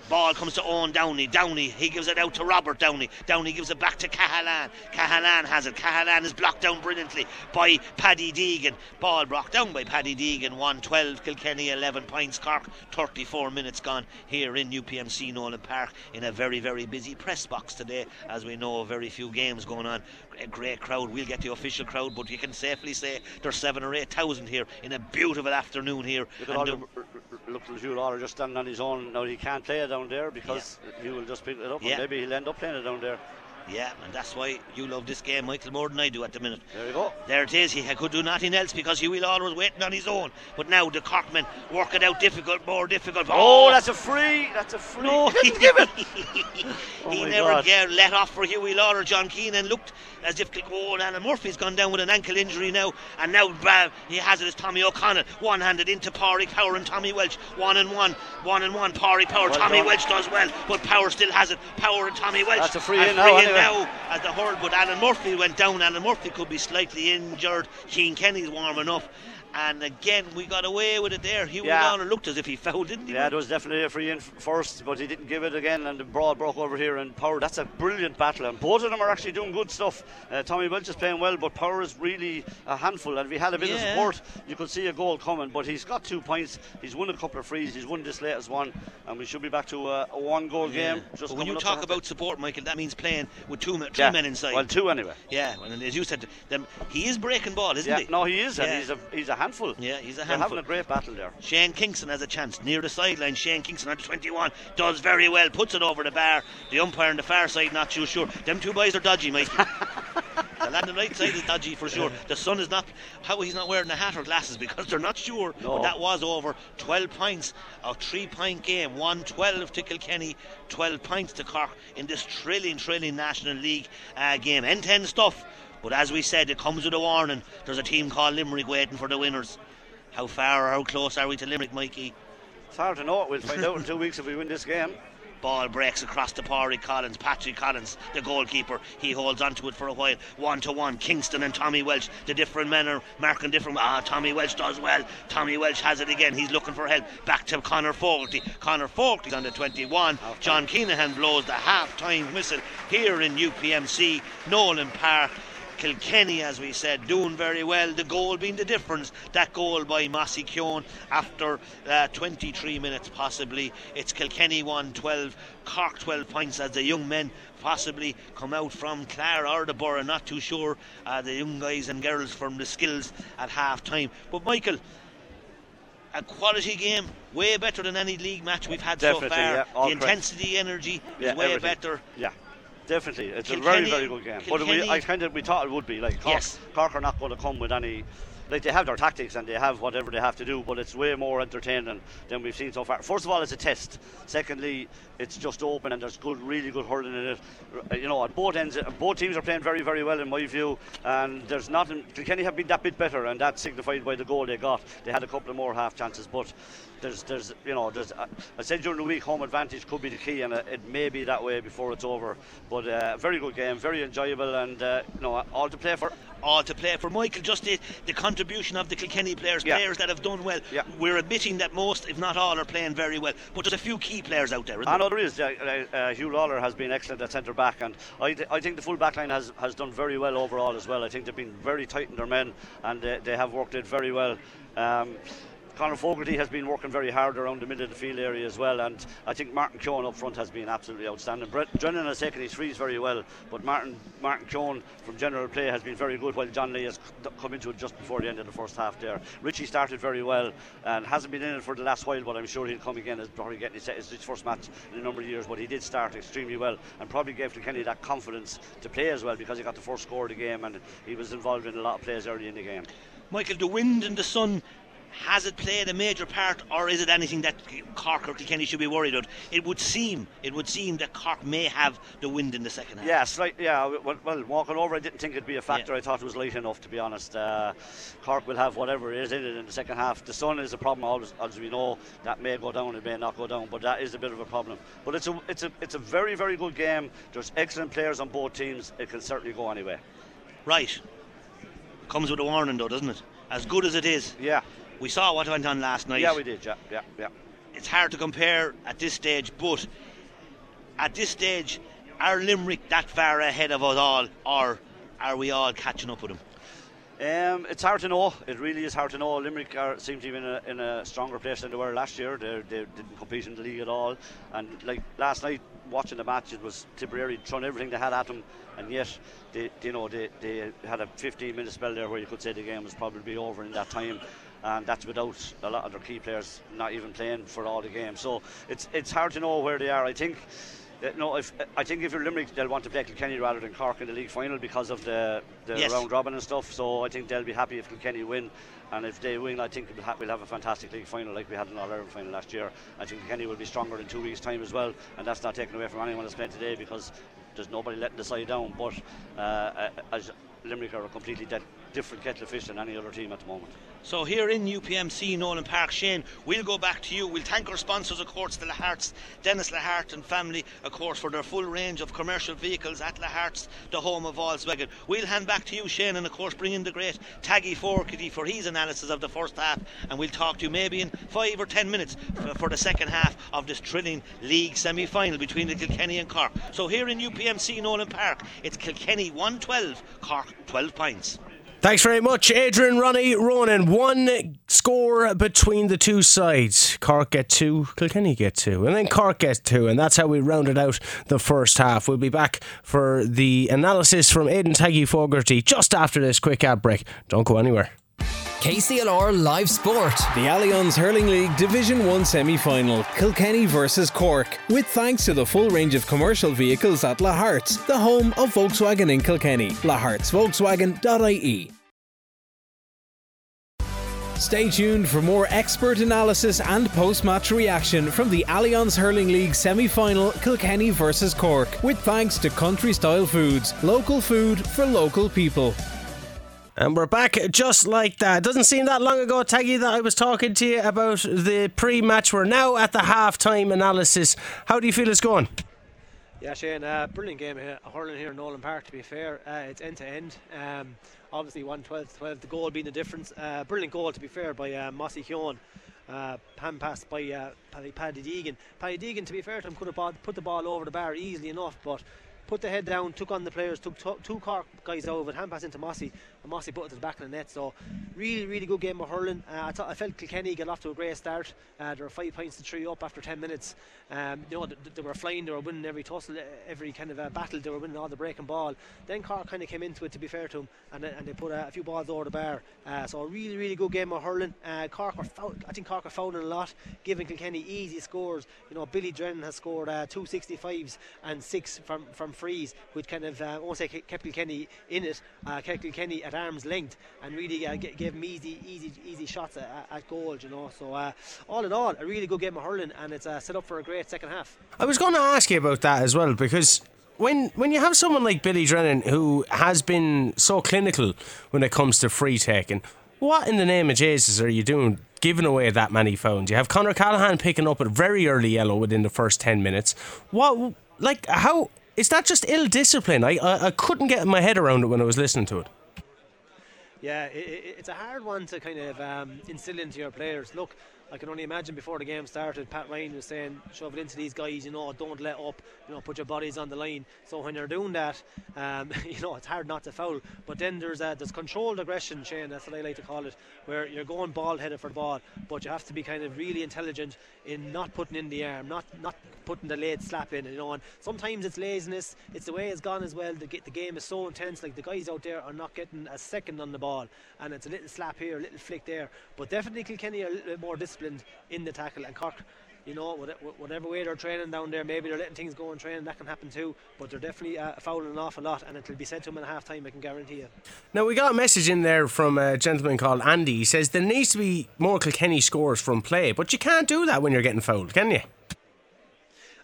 Ball comes to Eoin Downey. Downey, he gives it out to Robert Downey. Downey gives it back to Cahalane. Cahalane has it. Cahalane is blocked down brilliantly by Paddy Deegan. Ball blocked down by Paddy Deegan. 112, Kilkenny 11 points. Cork 34 minutes gone here in UPMC Nowlan Park in a very, very busy press box today. As we know, very few games going on. A great crowd. We'll get the official crowd, but you can safely say there's seven or eight thousand here in a beautiful afternoon here. Look at And all the- um, r- look Jules just standing on his own. Now he can't play it down there because he will just pick it up, Yeah. and maybe he'll end up playing it down there. Yeah, and that's why you love this game, Michael, more than I do at the minute. There you go. There it is. He could do nothing else because Huey Lawlor was waiting on his own. But now the Corkmen work it out difficult, more difficult. Oh, that's a free. That's a free. no, He didn't give it. Oh he never God. get let off for Huey Lawlor. John Keenan looked as if oh, and Alan Murphy's gone down with an ankle injury now, and now uh, he has it as Tommy O'Connell, one-handed into Pádraig Power and Tommy Walsh, one and one, one and one. Pádraig Power, Well Tommy done. Walsh does well, but Power still has it. Power and Tommy Walsh. That's a free And in now, anyway. Now as the hurl, but Alan Murphy went down. Alan Murphy could be slightly injured. Cian Kenny's warm enough. And again, we got away with it there. Huey Yeah. Lawlor looked as if he fouled, didn't he? Yeah, there was definitely a free in first, but he didn't give it again, and the ball broke over here. And Power, that's a brilliant battle, and both of them are actually doing good stuff. Uh, Tommy Walsh is playing well, but Power is really a handful. And if he had a bit of support, you could see a goal coming. But he's got two points. He's won a couple of frees. He's won this latest one, and we should be back to a, a one-goal Yeah. game. Just when you talk about support, Michael, that means playing with two, men- three yeah. men inside. well, two anyway. yeah, and as you said, them, he is breaking ball, isn't Yeah, he? no, he is, and Yeah. he's a he's a handful. Yeah, he's a They're handful. having a great battle there. Shane Kingston has a chance near the sideline. Shane Kingston under 21 does very well, puts it over the bar. The umpire on the far side not too sure. Them two boys are dodgy, Mikey. the lad on the right side is dodgy for sure. The son is not. How he's not wearing a hat or glasses because they're not sure. No. But that was over 12 points, a three-point game. 112 to Kilkenny, 12 points to Cork in this thrilling, thrilling National League uh, game. End-to-end stuff. But as we said, it comes with a warning. There's a team called Limerick waiting for the winners. How far or how close are we to Limerick, Mikey? It's hard to know. We'll find out in two weeks if we win this game. Ball breaks across to Porrick Collins. Patrick Collins, the goalkeeper, he holds onto it for a while. One to one. Kingston and Tommy Walsh. The different men are marking different. Ah, Tommy Walsh does well. Tommy Walsh has it again. He's looking for help. Back to Conor Fogarty. Conor Fogarty's on the 21. John Keenan blows the half time whistle here in UPMC, Nowlan Park. Kilkenny, as we said, doing very well. The goal being the difference. That goal by Mossy Keoghan after uh, 23 minutes, possibly. It's Kilkenny 1 12, Cork 12 points as the young men possibly come out from Clare or the Borough, not too sure. Uh, the young guys and girls from the skills at half time. But Michael, a quality game, way better than any league match we've had Definitely, so far. yeah, the correct. intensity, energy Yeah, is way everything. better. Yeah, definitely. It's a very, very good game. But we, I kind of we thought it would be like Cork, Yes. Cork are not going to come with any like they have their tactics and they have whatever they have to do, but it's way more entertaining than we've seen so far. First of all, it's a test. Secondly, it's just open and there's good, really good hurling in it. You know, at both ends, both teams are playing very, very well in my view, and there's nothing. Kilkenny have been that bit better, and that's signified by the goal they got. They had a couple of more half chances, but there's, there's, you know, there's. Uh, I said during the week, home advantage could be the key, and it may be that way before it's over. But uh, very good game, very enjoyable, and uh, you know, all to play for all to play for. Michael, just the, the contribution of the Kilkenny players, yeah. players that have done well. Yeah. We're admitting that most, if not all, are playing very well. But there's a few key players out there. I know there is. Uh, uh, Hugh Lawlor has been excellent at centre back, and I, th- I think the full back line has, has done very well overall as well. I think they've been very tight in their men, and uh, they have worked it very well. Um, Conor Fogarty has been working very hard around the middle of the field area as well, and I think Martin Keoghan up front has been absolutely outstanding. Brett Drennan has taken his frees very well, but Martin Martin Keoghan from general play has been very good, while John Lee has come into it just before the end of the first half there. Richie started very well and hasn't been in it for the last while, but I'm sure he'll come again. As probably getting his, his first match in a number of years, but he did start extremely well and probably gave to Kenny that confidence to play as well because he got the first score of the game and he was involved in a lot of plays early in the game. Michael, the wind and the sun has it played a major part, or is it anything that Cork or Kilkenny should be worried about? It would seem, it would seem that Cork may have the wind in the second half. Yes, right. Yeah. Well, well walking over, I didn't think it'd be a factor. Yeah. I thought it was late enough, to be honest. Uh, Cork will have whatever is in it in the second half. The sun is a problem, always, as we know. That may go down, it may not go down, but that is a bit of a problem. But it's a, it's a, it's a very, very good game. There's excellent players on both teams. It can certainly go anyway. Right. Comes with a warning, though, doesn't it? As good as it is. Yeah. We saw what went on last night. Yeah, we did. Yeah, yeah, yeah. It's hard to compare at this stage, but at this stage, are Limerick that far ahead of us all, or are we all catching up with them? Um, it's hard to know. It really is hard to know. Limerick are, seem to be in a, in a stronger place than they were last year. They, they didn't compete in the league at all. And like last night, watching the match, it was Tipperary throwing everything they had at them, and yet they, you know, they, they had a 15 minute spell there where you could say the game was probably over in that time and that's without a lot of their key players not even playing for all the games. So it's it's hard to know where they are. I think. Uh, no, if I think if you're Limerick, they'll want to play Kilkenny rather than Cork in the league final because of the, the yes. round robin and stuff. So I think they'll be happy if Kilkenny win, and if they win, I think we'll, ha- we'll have a fantastic league final like we had in All Ireland final last year. I think Kilkenny will be stronger in two weeks' time as well, and that's not taken away from anyone that's playing today because there's nobody letting the side down. But uh, uh as Limerick are a completely dead, different kettle of fish than any other team at the moment. So here in UPMC Nowlan Park, Shane, we'll go back to you. We'll thank our sponsors, of course, the Laharts, Dennis Lahart and family, of course, for their full range of commercial vehicles at Lahart's, the home of Volkswagen. We'll hand back to you, Shane, and of course bring in the great Taggy Fogarty for his analysis of the first half, and we'll talk to you maybe in five or ten minutes for, the second half of this thrilling league semi-final between the Kilkenny and Cork. So here in UPMC Nowlan Park, it's Kilkenny 112, Cork 12 points. Thanks very much, Adrian, Ronnie, Ronan. One score between the two sides. Cork get two, Kilkenny get two, and then Cork get two, and that's how we rounded out the first half. We'll be back for the analysis from Aidan Taggy Fogarty just after this quick ad break. Don't go anywhere. KCLR Live Sport. The Allianz Hurling League Division 1 semi final, Kilkenny versus Cork, with thanks to the full range of commercial vehicles at Lahart's, the home of Volkswagen in Kilkenny. Lahart'sVolkswagen.ie. Stay tuned for more expert analysis and post match reaction from the Allianz Hurling League semi final Kilkenny versus Cork, with thanks to Country Style Foods, local food for local people. And we're back just like that. Doesn't seem that long ago, Taggy, that I was talking to you about the pre match. We're now at the half time analysis. How do you feel it's going? Yeah, Shane, uh, brilliant game here, hurling here in Nowlan Park, to be fair. Uh, it's end to end. Um, obviously, 1 12 12, the goal being the difference. Uh, brilliant goal, to be fair, by uh, Mossy Keoghan. Uh, pan pass by uh, Paddy Deegan. Paddy Deegan, to be fair to him, could have put the ball over the bar easily enough, but put the head down, took on the players, took t- two Cork guys over, hand pass into Mossy, Mossy put it to the back of the net. So, really, really good game of hurling. Uh, I, I felt Kilkenny got off to a great start. Uh, there were five points to three up after 10 minutes. Um, you know, th- they were flying, they were winning every tussle, every kind of uh, battle, they were winning all the breaking ball. Then Cork kind of came into it, to be fair to them, and, and they put a few balls over the bar. Uh, so, a really, really good game of hurling. Uh, Cork were I think Cork are fouling a lot, giving Kilkenny easy scores. You know, Billy Drennan has scored uh, two 65s and six from, from frees, which kind of, uh, I won't say kept Kilkenny in it, uh, kept Kilkenny at arm's length and really uh, gave him easy, easy, easy shots at, at goal. You know, so uh, all in all, a really good game of hurling, and it's uh, set up for a great second half. I was going to ask you about that as well because when when you have someone like Billy Drennan who has been so clinical when it comes to free taking, what in the name of Jesus are you doing giving away that many phones? You have Conor Cahalane picking up a very early yellow within the first 10 minutes. What, like, how, is that just ill discipline? I, I, I couldn't get my head around it when I was listening to it. Yeah, it, it, it's a hard one to kind of um, instill into your players. Look, I can only imagine before the game started, Pat Ryan was saying, shove it into these guys, you know, don't let up, you know, put your bodies on the line. So when you're doing that, um, you know, it's hard not to foul. But then there's a, there's controlled aggression, Shane, that's what I like to call it, where you're going ball headed for the ball, but you have to be kind of really intelligent in not putting in the arm, not not putting the late slap in, you know. And sometimes it's laziness, it's the way it's gone as well. The, the game is so intense, like the guys out there are not getting a second on the ball, and it's a little slap here, a little flick there. But definitely Kilkenny are a little bit more disciplined disciplined in the tackle. And Cork, you know, whatever way they're training down there, maybe they're letting things go in training, that can happen too. But they're definitely uh, fouling an awful lot, and it'll be said to them at half time, I can guarantee you. Now, we got a message in there from a gentleman called Andy. He says there needs to be more Kilkenny scores from play, but you can't do that when you're getting fouled, can you?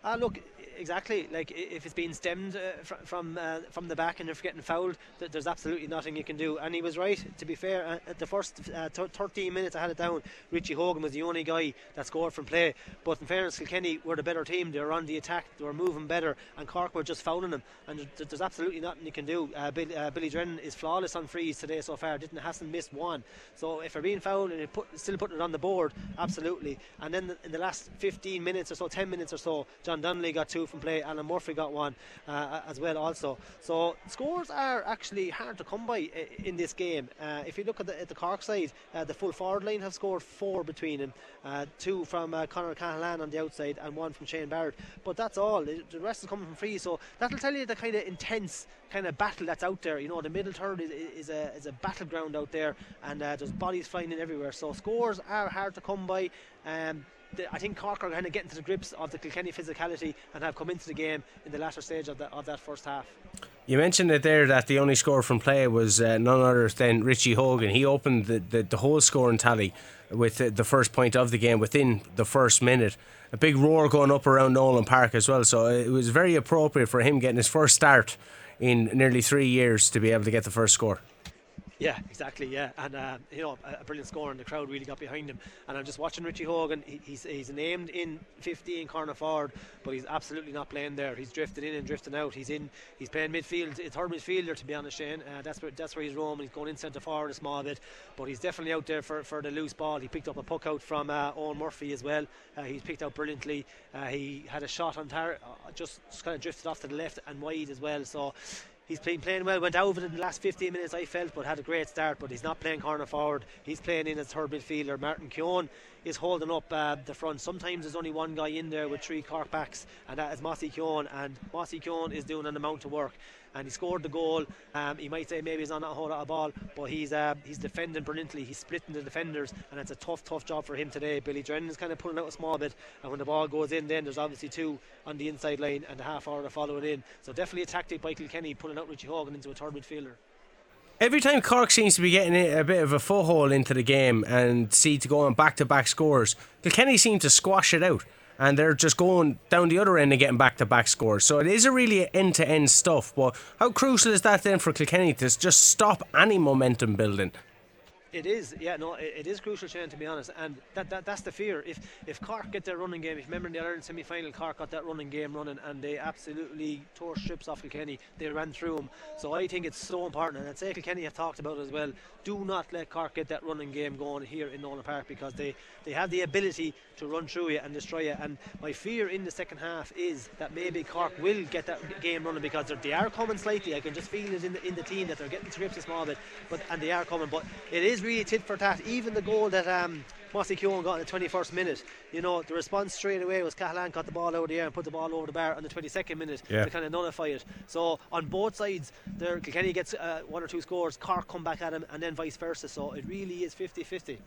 Uh, look, exactly. Like if it's being stemmed uh, fr- from uh, from the back and you're getting fouled, th- there's absolutely nothing you can do. And he was right. To be fair, uh, at the first uh, t- 13 minutes I had it down, Richie Hogan was the only guy that scored from play. But in fairness, Kilkenny were the better team. They were on the attack. They were moving better, and Cork were just fouling them. And th- there's absolutely nothing you can do. Uh, Bill, uh, Billy Drennan is flawless on frees today so far. Didn't hasn't missed one. So if they're being fouled and put, still putting it on the board, absolutely. And then in the last 15 minutes or so, 10 minutes or so, John Donnelly got two from play. Alan Murphy got one uh, as well also. So scores are actually hard to come by in this game. Uh, if you look at the, at the Cork side, uh, the full forward line have scored four between them, uh, two from uh, Conor Cahalane on the outside and one from Shane Barrett. But that's all. The rest is coming from free. So that'll tell you the kind of intense kind of battle that's out there. You know, the middle third is, is a is a battleground out there, and uh, there's bodies flying in everywhere. So scores are hard to come by. Um, the, I think Cork are kind of getting to the grips of the Kilkenny physicality and have come into the game in the latter stage of, the, of that first half. You mentioned it there that the only score from play was uh, none other than Richie Hogan. He opened the, the, the whole scoring tally with the, the first point of the game within the first minute. A big roar going up around Nowlan Park as well, so it was very appropriate for him getting his first start in nearly three years to be able to get the first score. Yeah, exactly. Yeah, and uh, you know, a, brilliant score, and the crowd really got behind him. And I'm just watching Richie Hogan. He, he's he's named in 15 corner forward, but he's absolutely not playing there. He's drifting in and drifting out. He's in. He's playing midfield. It's third midfielder to be honest, Shane. Uh, that's where that's where he's roaming. He's going in centre forward a small bit, but he's definitely out there for, for the loose ball. He picked up a puck out from uh, Eoin Murphy as well. Uh, he's picked out brilliantly. Uh, he had a shot on tar- uh, just kind of drifted off to the left and wide as well. So He's been playing well. Went over in the last 15 minutes, I felt, but had a great start. But he's not playing corner forward. He's playing in as third midfielder. Martin Keoghan is holding up uh, the front. Sometimes there's only one guy in there with three Cork backs, and that is Mossy Keoghan. And Mossy Keoghan is doing an amount of work and he scored the goal. Um, he might say maybe he's on a whole lot of ball, but he's uh, he's defending brilliantly. He's splitting the defenders, and it's a tough, tough job for him today. Billy Drennan is kind of pulling out a small bit, and when the ball goes in, then there's obviously two on the inside line and a half hour to follow it in. So definitely a tactic by Kilkenny pulling out Richie Hogan into a third midfielder. Every time Cork seems to be getting a bit of a foothold into the game and see to go on back to back scores, Kilkenny seem to squash it out and they're just going down the other end and getting back to back scores. So it is a really end to end stuff. But how crucial is that then for Kilkenny to just stop any momentum building? It is, yeah, no, it, it is crucial, Shane, to be honest, and that, that that's the fear. If if Cork get their running game, if you remember in the Ireland semi final, Cork got that running game running, and they absolutely tore strips off Kilkenny. They ran through them. So I think it's so important, and I'd say Kilkenny have talked about it as well. Do not let Cork get that running game going here in Nowlan Park because they they have the ability to run through you and destroy you. And my fear in the second half is that maybe Cork will get that game running because they are coming slightly. I can just feel it in the in the team that they're getting to grips a small bit, but and they are coming. But it is really tit for tat. Even the goal that um, Mossy Keoghan got in the 21st minute, you know, the response straight away was Cahalane got the ball over the air and put the ball over the bar on the 22nd minute yeah. to kind of nullify it. So on both sides, there Kilkenny gets uh, one or two scores, Cork come back at him, and then vice versa. So it really is 50 50.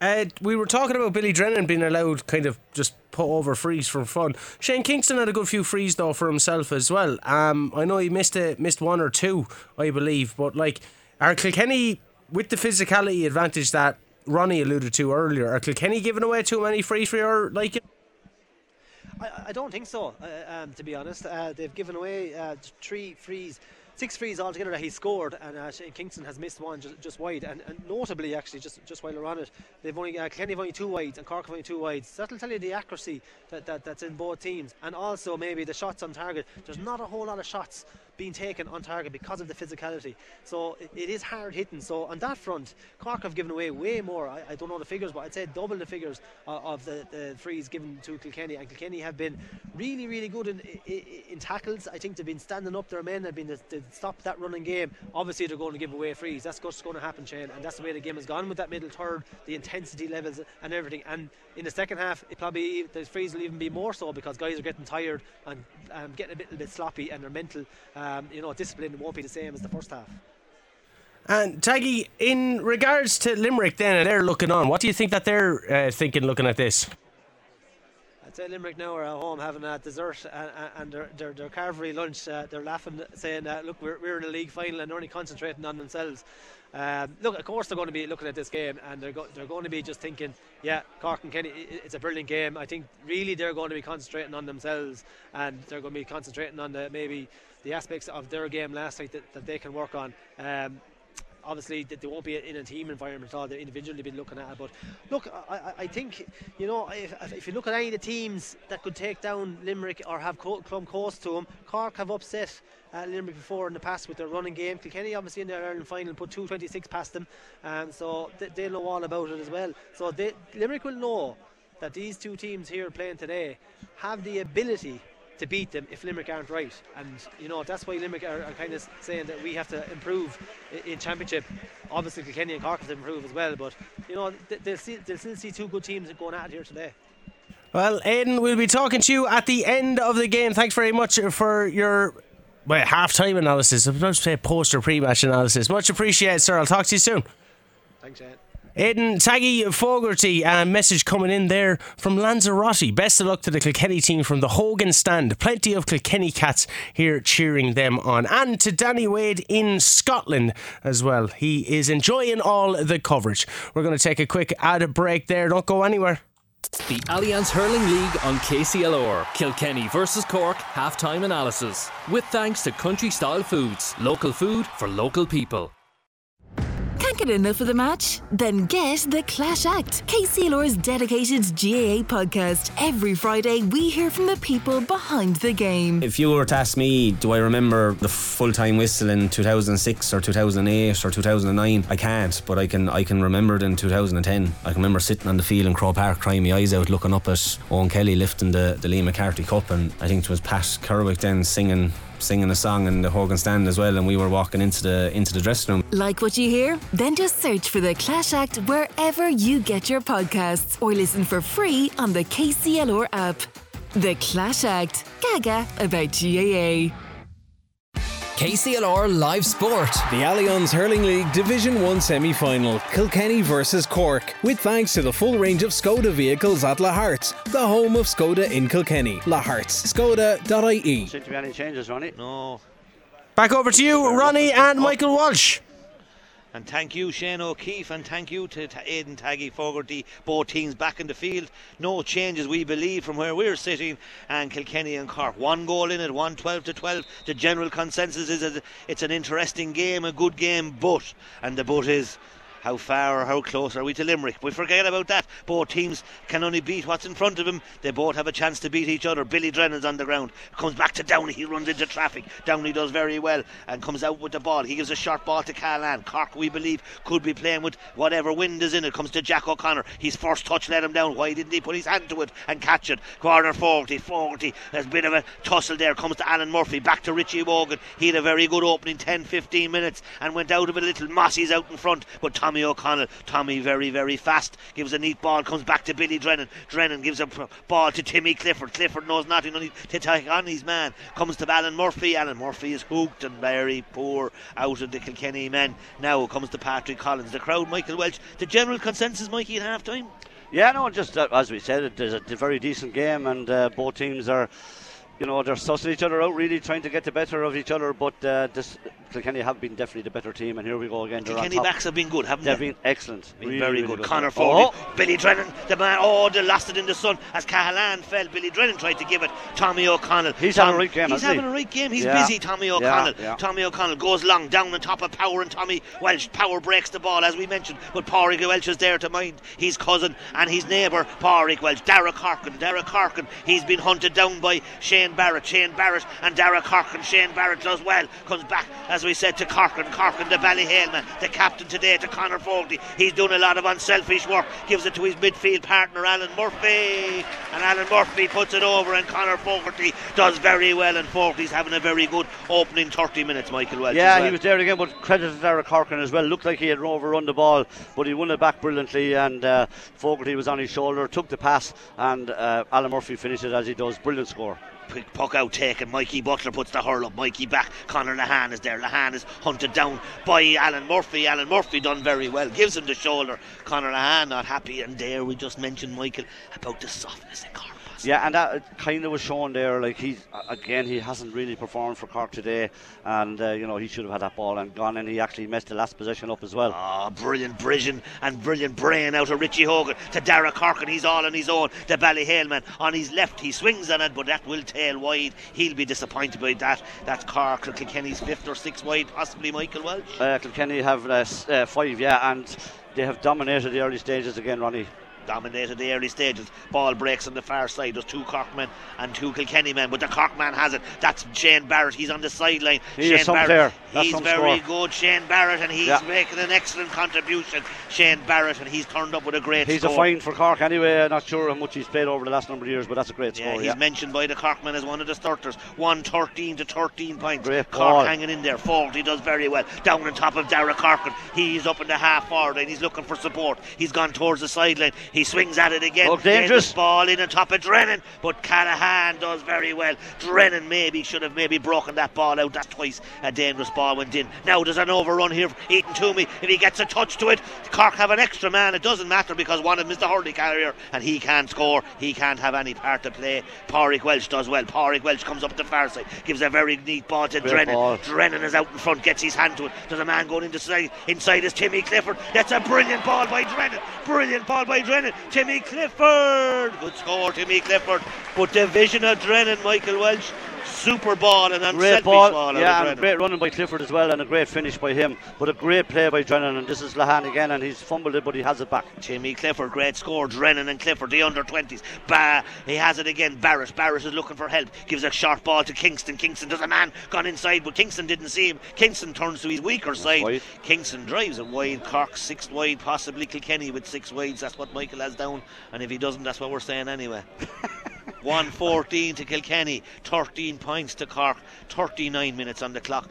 Uh, we were talking about Billy Drennan being allowed kind of just put over frees for fun. Shane Kingston had a good few frees though for himself as well. Um, I know he missed a, missed one or two, I believe, but like Are Kilkenny, with the physicality advantage that Ronnie alluded to earlier, are Kilkenny giving away too many frees for your liking? I, I don't think so, uh, um, to be honest. Uh, they've given away uh, three frees six frees altogether that he scored, and uh, Kingston has missed one just, just wide. And, and, notably, actually, just just while we're on it, they've only uh, Kenny have only two wides and Cork have only two wides. So that'll tell you the accuracy that, that, that's in both teams, and also maybe the shots on target. There's not a whole lot of shots being taken on target because of the physicality. So it, it is hard hitting. So on that front, Cork have given away way more. I, I don't know the figures, but I'd say double the figures of, of the, the frees given to Kilkenny. And Kilkenny have been really, really good in, in, in tackles. I think they've been standing up their men. They've been to stop that running game. Obviously, they're going to give away frees. That's what's going to happen, Shane. And that's the way the game has gone with that middle third, the intensity levels and everything. And in the second half, it probably the frees will even be more so because guys are getting tired and um, getting a a bit sloppy, and their mental. Um, you know, discipline won't be the same as the first half. And Taggy, in regards to Limerick, then they're looking on. What do you think that they're uh, thinking, looking at this? I'd Limerick now are at home having a dessert and, and their, their, their carvery lunch. Uh, they're laughing, saying, uh, "Look, we're, we're in a league final and they're only concentrating on themselves." Um, look, of course they're going to be looking at this game and they're go- they're going to be just thinking, "Yeah, Cork and Kenny, it's a brilliant game." I think really they're going to be concentrating on themselves and they're going to be concentrating on the maybe the aspects of their game last night that, that they can work on. Um, obviously that they won't be in a team environment at all. They'll individually be looking at it. But look, I, I think you know if, if, you look at any of the teams that could take down Limerick or have come close to them, Cork have upset. Uh, Limerick before in the past with their running game. Kilkenny obviously in their Ireland final put 226 past them, um, so they, they'll know all about it as well. So they, Limerick will know that these two teams here playing today have the ability to beat them if Limerick aren't right. And you know that's why Limerick are, are kind of saying that we have to improve in, in Championship. Obviously, Kilkenny and Cork have to improve as well. But you know they'll, see, they'll still see two good teams going at it here today. Well, Aidan, we'll be talking to you at the end of the game. Thanks very much for your well, half-time analysis. I was about to say post or pre-match analysis. Much appreciated, sir. I'll talk to you soon. Thanks, Ed. Aidan Taggy Fogarty, a message coming in there from Lanzarote. Best of luck to the Kilkenny team from the Hogan stand. Plenty of Kilkenny cats here cheering them on. And to Danny Wade in Scotland as well. He is enjoying all the coverage. We're going to take a quick ad break there. Don't go anywhere. The Allianz Hurling League on KCLR. Kilkenny versus Cork halftime analysis. With thanks to Country Style Foods, local food for local people. Can't get enough of the match? Then get the Clash Act, KCLR's dedicated GAA podcast. Every Friday, we hear from the people behind the game. If you were to ask me, do I remember the full time whistle in 2006 or 2008 or 2009? I can't, but I can I can remember it in 2010. I can remember sitting on the field in Croke Park, crying my eyes out, looking up at Eoin Kelly lifting the, the Liam McCarthy Cup, and I think it was Pat Kerwick then singing singing a song in the Hogan stand as well, and we were walking into the into the dressing room. Like what you hear? Then just search for the Clash Act wherever you get your podcasts, or listen for free on the KCLR app. The Clash Act, Gaga about GAA. KCLR Live Sport. The Allianz Hurling League Division 1 semi final, Kilkenny versus Cork, with thanks to the full range of Skoda vehicles at Lahart's, the home of Skoda in Kilkenny. Lahart's, skoda.ie. Seem to be any changes, Ronnie? No. Back over to you, Ronnie and Michael Walsh. And thank you, Shane O'Keefe, and thank you to Aidan Taggy Fogarty, both teams back in the field. No changes, we believe, from where we're sitting. And Kilkenny and Cork, one goal in it, one 12 to 12. The general consensus is that it's an interesting game, a good game, but, and the but is how far or how close are we to Limerick? We forget about that. Both teams can only beat what's in front of them. They both have a chance to beat each other. Billy Drennan's on the ground. Comes back to Downey. He runs into traffic. Downey does very well and comes out with the ball. He gives a short ball to Cahalane. Cork, we believe, could be playing with whatever wind is in it. Comes to Jack O'Connor. His first touch let him down. Why didn't he put his hand to it and catch it? Corner 40, 40. There's a bit of a tussle there. Comes to Alan Murphy. Back to Richie Hogan. He had a very good opening 10 15 minutes and went out of it a little. Mossy's out in front, but Tommy O'Connell Tommy very, very fast. Gives a neat ball, comes back to Billy Drennan. Drennan gives a ball to Timmy Clifford. Clifford knows nothing to take on his man. Comes to Alan Murphy. Alan Murphy is hooked and very poor out of the Kilkenny men. Now comes to Patrick Collins. The crowd, Michael Walsh. The general consensus, Mikey, at half time? Yeah, no, just uh, as we said, it is a very decent game, and uh, both teams are you know, they're sussing each other out, really trying to get the better of each other. But uh, this, Kilkenny have been definitely the better team, and here we go again. They're Kilkenny backs have been good, haven't They've they? Have been excellent. Been Really, very really good. Connor Foley, oh! Billy Drennan, the man. Oh, they lost it in the sun as Cahalane fell. Billy Drennan tried to give it. Tommy O'Connell. He's Tom- having a right game, He's hasn't he? having a right game. He's Yeah. busy. Tommy O'Connell. yeah. Tommy O'Connell goes long down on top of Power, and Tommy Walsh. Power breaks the ball as we mentioned, but Pádraig Walsh is there to mind his cousin and his neighbour Pádraig Walsh. Darragh Corcoran. Darragh Corcoran. He's been hunted down by Shane Barrett. Shane Barrett and Darragh Corcoran. Shane Barrett does well. Comes back as we said to Corcoran. Corcoran, the Ballyhale man, the captain today to Conor Fogarty. He's doing a lot of unselfish work. Gives it to his midfield partner Alan Murphy, and Alan Murphy puts it over, and Conor Fogarty does very well. And Fogarty's having a very good opening 30 minutes. Michael Walsh. Yeah, well. he was there again, but credit to Darragh Corcoran as well. Looked like he had overrun the ball, but he won it back brilliantly, and uh, Fogarty was on his shoulder, took the pass, and uh, Alan Murphy finished it as he does. Brilliant score. Quick puck out taken. Mikey Butler puts the hurl up. Mikey back. Conor Lehane is there. Lehane is hunted down by Alan Murphy. Alan Murphy done very well. Gives him the shoulder. Conor Lehane not happy. And there we just mentioned Michael about the softness in Cork. Yeah, and that kind of was shown there. Like he's again, he hasn't really performed for Cork today, and uh, you know he should have had that ball and gone, and he actually messed the last possession up as well. Ah, brilliant vision and brilliant brain out of Richie Hogan to Darragh Cork, and He's all on his own. The Ballyhale man on his left. He swings on it, but that will tail wide. He'll be disappointed by that. That's Cork. Kilkenny's fifth or sixth wide, possibly Michael Walsh. Uh, Kilkenny have uh, uh, five, yeah, and they have dominated the early stages again, Ronnie. Dominated the early stages. Ball breaks on the far side. There's two Cork men and two Kilkenny men, but the Cork man has it. That's Shane Barrett. He's on the sideline. He Shane Barrett. He's very score. good, Shane Barrett, and he's Yeah. making an excellent contribution. Shane Barrett, and he's turned up with a great score. He's score. a find for Cork anyway. I'm not sure how much he's played over the last number of years, but that's a great Yeah, score. he's Yeah, mentioned by the Corkman as one of the starters. 113 to 13 points. Great Cork ball. hanging in there. Fold, he does very well. Down on top of Darragh Corcoran. He's up in the half forward and he's looking for support. He's gone towards the sideline. He swings at it again. Oh, dangerous. Ball in on top of Drennan, but Cahalane does very well. Drennan maybe should have maybe broken that ball out. That's twice a dangerous ball went in. Now there's an overrun here for Ethan Twomey. If he gets a touch to it, Cork have an extra man. It doesn't matter because one of them is the hurley carrier and he can't score. He can't have any part to play. Pádraig Walsh does well. Pádraig Walsh comes up the far side, gives a very neat ball to Great Drennan. ball. Drennan is out in front, gets his hand to it. There's a man going into side, inside is Timmy Clifford. That's a brilliant ball by Drennan. Brilliant ball by Drennan. Timmy Clifford. Good score, Timmy Clifford. But the vision of Drennan, Michael Walsh. Super ball and unselfish great ball, ball, yeah, and great running by Clifford as well, and a great finish by him. But a great play by Drennan, and this is Lehane again, and he's fumbled it, but he has it back. Timmy Clifford, great score. Drennan and Clifford, the under 20s. Ba- he has it again. Barrett. Barrett is looking for help. Gives a short ball to Kingston. Kingston does a man gone inside, but Kingston didn't see him. Kingston turns to his weaker side. wide. Kingston drives it wide. Cork six wide, possibly Kilkenny with six wides. That's what Michael has down. And if he doesn't, that's what we're saying anyway. 114 to Kilkenny, 13 points to Cork, 39 minutes on the clock.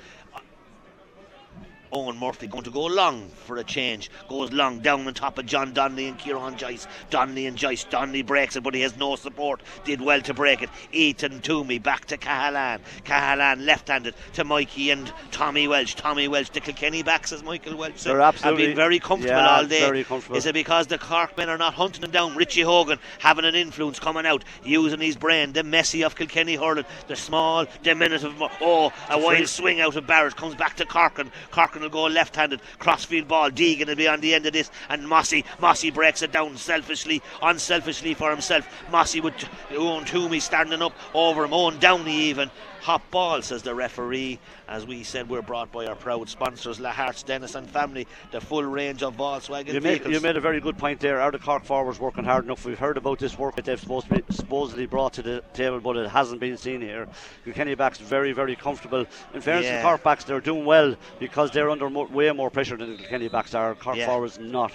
Eoin Murphy going to go long for a change. Goes long down on top of John Donnelly and Kieran Joyce. Donnelly and Joyce. Donnelly breaks it, but he has no support. Did well to break it. Ethan Twomey back to Cahalane. Cahalane left handed to Mikey and Tommy Walsh. Tommy Walsh. The Kilkenny backs, as Michael Walsh said, They're absolutely- have been very comfortable yeah, all day. very comfortable. Is it because the Cork men are not hunting them down? Richie Hogan having an influence coming out, using his brain. The messy of Kilkenny hurling. The small, diminutive. Oh, a wild swing out of Barrett comes back to Corcoran. Corcoran go left-handed crossfield ball. Deegan will be on the end of this, and Mossy Mossy breaks it down selfishly, unselfishly for himself. Mossy with Eoin Twomey standing up over him. Eoin Downey even. Hot ball, says the referee. As we said, we're brought by our proud sponsors, La Hart's Dennis and Family, the full range of Volkswagen You made, vehicles. you made a very good point there. Are the Cork forwards working hard enough? We've heard about this work that they've supposed to be, supposedly brought to the table, but it hasn't been seen here. Kilkenny backs very, very comfortable. In fairness Yeah. the Cork backs, they're doing well because they're under mo- way more pressure than the Kilkenny backs are. Cork Yeah. forwards not.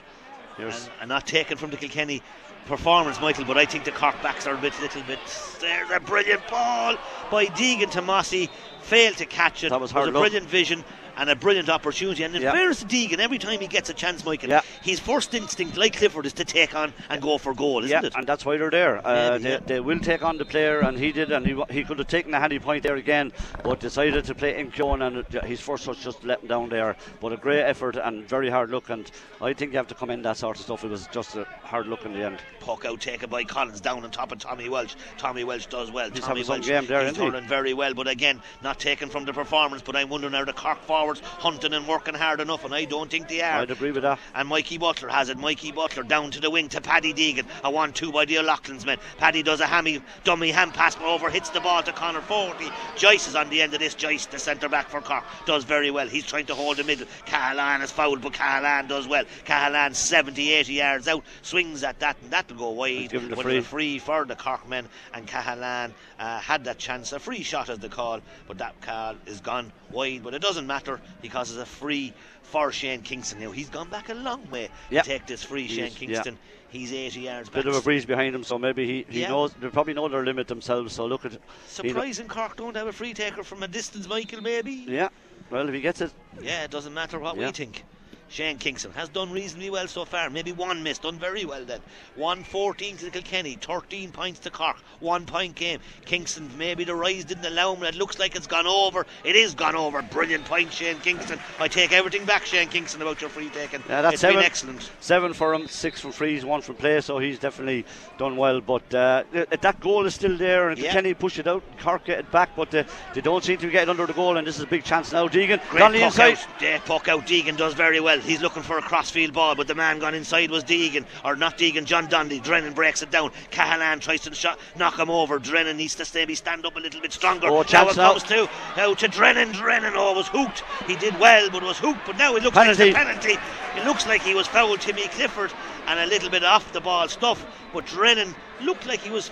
And, and not taken from the Kilkenny performance, Michael, but I think the Cork backs are a bit, little bit. There's a brilliant ball by Deegan to Mossy, failed to catch it. That was It was a luck. brilliant vision and a brilliant opportunity. And in Yeah. fairness to Deegan, every time he gets a chance, Michael, Yeah. his first instinct, like Clifford, is to take on and go for goal, isn't yeah, it? and that's why they're there. Uh, they, they will take on the player, and he did, and he he could have taken a handy point there again, but decided to play in Keoghan, and his first touch just let him down there. But a great effort and very hard look, and I think you have to come in that sort of stuff. It was just a hard look in the end. Puck out taken by Collins down on top of Tommy Walsh. Tommy Walsh does well. He's Tommy Walsh game there, he? turning very well, but again, not taken from the performance. But I'm wondering are the Cork forwards forwards hunting and working hard enough, and I don't think they are. I'd agree with that. And Mikey Butler has it. Mikey Butler down to the wing to Paddy Deegan. A 1 2 by the O'Loughlin's men. Paddy does a hammy, dummy hand pass over, hits the ball to Conor Fogarty. Joyce is on the end of this. Joyce, the centre back for Cork, does very well. He's trying to hold the middle. Cahalane is fouled, but Cahalane does well. Cahalane 70, 80 yards out, swings at that, and that'll go wide. given the But free. a free for the Cork men, and Cahalane uh, had that chance. A free shot as the call, but that call is gone wide. But it doesn't matter because it's a free for Shane Kingston. Now he's gone back a long way Yeah. to take this free. He Shane is, yeah. Kingston, he's 80 yards Bit back. of a breeze behind him, so maybe he, he Yeah. knows they probably know their limit themselves. So look at he Surprising Cork don't have a free taker from a distance, Michael. Maybe. Yeah, well if he gets it, Yeah, it doesn't matter what Yeah. we think. Shane Kingston has done reasonably well so far. Maybe one miss, done very well then. 114 to Kilkenny, 13 points to Cork, one point game. Kingston, maybe the rise didn't allow him. It looks like it's gone over. It is gone over. Brilliant point, Shane Kingston. I take everything back, Shane Kingston, about your free taking. Yeah, that's it's seven. been excellent. Seven for him, six from frees, one from play, so he's definitely done well. But uh, that goal is still there, and Yeah. Kenny push it out, Cork get it back, but uh, they don't seem to get it under the goal, and this is a big chance now. Deegan, Great puck inside. out. Great puck out. Deegan does very well. He's looking for a crossfield ball, but the man gone inside was Deegan, or not Deegan, John Dundee. Drennan breaks it down. Cahalane tries to shot, knock him over. Drennan needs to maybe stand up a little bit stronger. Oh, now it now. comes to now to Drennan. Drennan, oh, was hooked. He did well, but was hooked. But now it looks Penalty. like it's a penalty. It looks like he was fouled, Timmy Clifford, and a little bit off the ball stuff. But Drennan looked like he was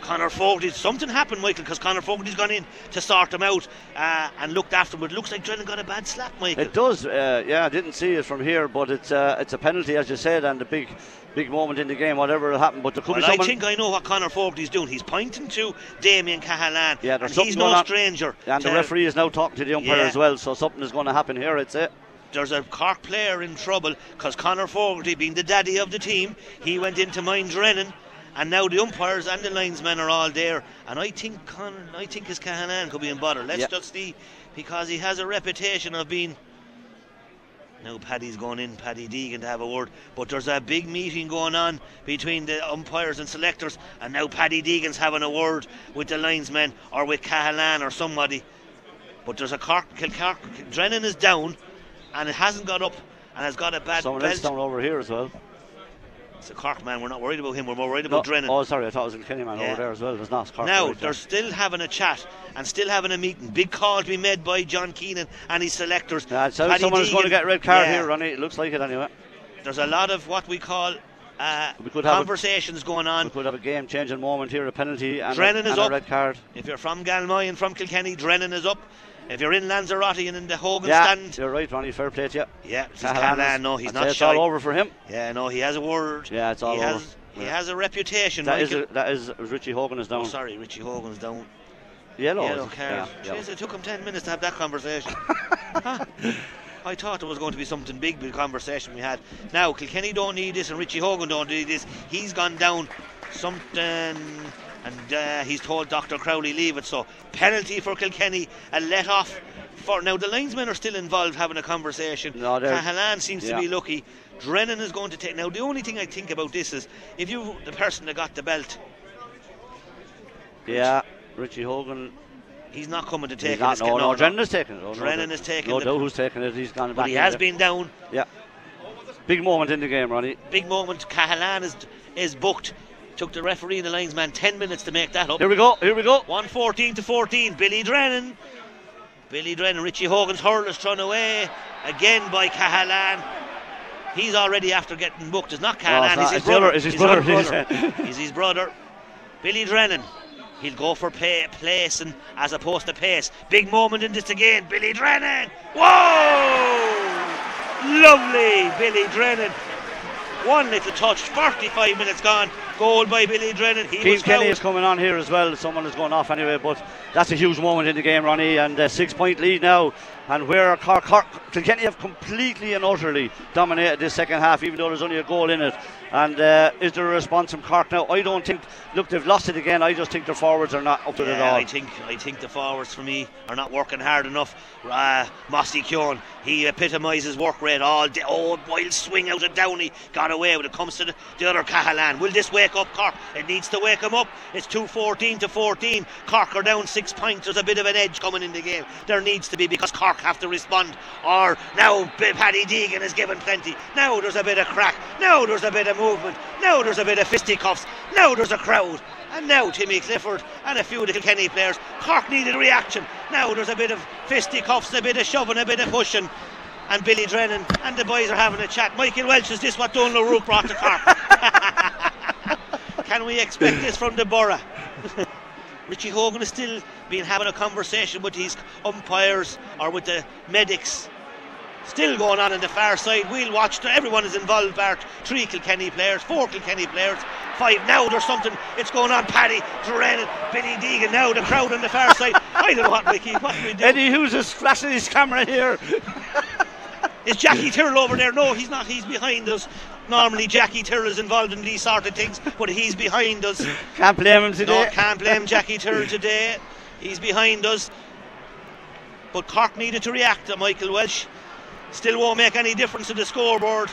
Conor Fogarty. Something happened, Michael, because Conor Fogarty's gone in to sort him out uh, and looked after him. But it looks like Drennan got a bad slap, Michael. It does, uh, yeah. I didn't see it from here, but it's uh, it's a penalty, as you said, and a big, big moment in the game. Whatever will happen, but there could Well, be I think I know what Conor Fogarty's doing. He's pointing to Damien Cahalane, yeah, there's he's something no on. stranger. And the referee is now talking to the umpire Yeah. as well, so something is going to happen here. It's it. there's a Cork player in trouble because Conor Fogarty, being the daddy of the team, he went into mind Drennan. And now the umpires and the linesmen are all there, and I think Con- I think his Cahalane could be in bother. Let's Yeah. just see, because he has a reputation of being. Now Paddy's going in, Paddy Deegan to have a word, but there's a big meeting going on between the umpires and selectors, and now Paddy Deegan's having a word with the linesmen or with Cahalane or somebody. But there's a Cork, Kilcork, Drennan is down, and it hasn't got up, and has got a bad Someone belt. else down over here as well. It's a Cork man. We're not worried about him. We're more worried about No, Drennan. Oh, sorry, I thought it was a Kenny man Yeah. over there as well. There's not Cork Now right they're there. still having a chat and still having a meeting. Big call to be made by John Keenan and his selectors. Yeah, so Paddy someone is going to get a red card Yeah, here, Ronnie. It looks like it anyway. There's a lot of what we call uh, We could have a- conversations going on. We could have a game-changing moment here, a penalty and, a, Drennan is and a red card. If you're from Galmoy and from Kilkenny, Drennan is up. If you're in Lanzarote and in the Hogan Yeah, stand, you're right, Ronnie. Fair play to you. yeah, this is Cahalane Cahalane. is- No, he's I'd not it's shy. all over for him. Yeah, no, he has a word. Yeah, it's all he over. Has, He has a reputation. That is, a, that is Richie Hogan is down. Oh, sorry, Richie Hogan's down. Yellow. Yellow card. Yeah, Jeez, it took him 10 minutes to have that conversation. Huh? I thought it was going to be something big with the conversation we had. Now, Kilkenny don't need this and Richie Hogan don't need this. He's gone down something and uh, he's told Dr. Crowley leave it. So, penalty for Kilkenny, a let off. For, now, the linesmen are still involved having a conversation. No, Cahalane seems yeah. to be lucky. Drennan is going to take. Now, the only thing I think about this is if you, the person that got the belt, Yeah, Richie Hogan. he's not coming to take He's it. not, no, no, Drennan is taking it. Oh, Drennan doubt. is taking No the- doubt who's taking it. He's gone back. But he has there. been down. Yeah. Big moment in the game, Ronnie. big moment. Cahalane is is booked. Took the referee and the linesman 10 minutes to make that up. Here we go. Here we go. 114 to 14. Billy Drennan. Billy Drennan. Richie Hogan's hurler's thrown away again by Cahalane. He's already after getting booked. It's not oh, Cahalane. Oh, it's not. He's his It's brother. it's his He's brother, brother. He's his brother. Billy Drennan. He'll go for pay, place and as opposed to pace. Big moment in this again. Billy Drennan. Whoa! Lovely, Billy Drennan. One little touch. 45 minutes gone. Goal by Billy Drennan. He Cian Kenny is coming on here as well. Someone is going off anyway, but that's a huge moment in the game, Ronnie. And a six point lead now. And where Cork, Cork, Kilkenny have completely and utterly dominated this second half, even though there's only a goal in it. And uh, is there a response from Cork now? I don't think. Look, they've lost it again. I just think their forwards are not up to it at all. I think I think the forwards for me are not working hard enough. Uh, Mossy he epitomises work rate all day. Oh, wild swing out of Downey, got away when it comes to the, the other Cahalane. Will this wake up Cork? It needs to wake him up. It's 2-14 to 14. Cork are down six points. There's a bit of an edge coming in the game. There needs to be because Cork have to respond. Or now Paddy Deegan is given plenty. Now there's a bit of crack. Now there's a bit of movement. Now there's a bit of fisticuffs. Now there's a crowd. And now Timmy Clifford and a few the Kilkenny players. Cork needed reaction. Now there's a bit of fisticuffs, a bit of shoving, a bit of pushing. And Billy Drennan and the boys are having a chat. Michael Walsh, is this what Donald O'Rourke brought to Cork? Can we expect this from the borough? Richie Hogan is still been having a conversation with these umpires or with the medics. Still going on in the far side. We'll watch. Everyone is involved, Bart. Three Kilkenny players, four Kilkenny players, five. Now there's something. It's going on. Paddy, Duran, Billy Deegan. Now the crowd on the far side. I don't know what, Ricky. What do we do? Eddie Hughes is flashing his camera here. is Jackie Tyrrell over there? No, he's not. He's behind us. Normally, Jackie Tyrrell is involved in these sort of things, but he's behind us. Can't blame him today. No, can't blame Jackie Tyrrell today. He's behind us. But Cork needed to react to Michael Walsh. Still won't make any difference to the scoreboard.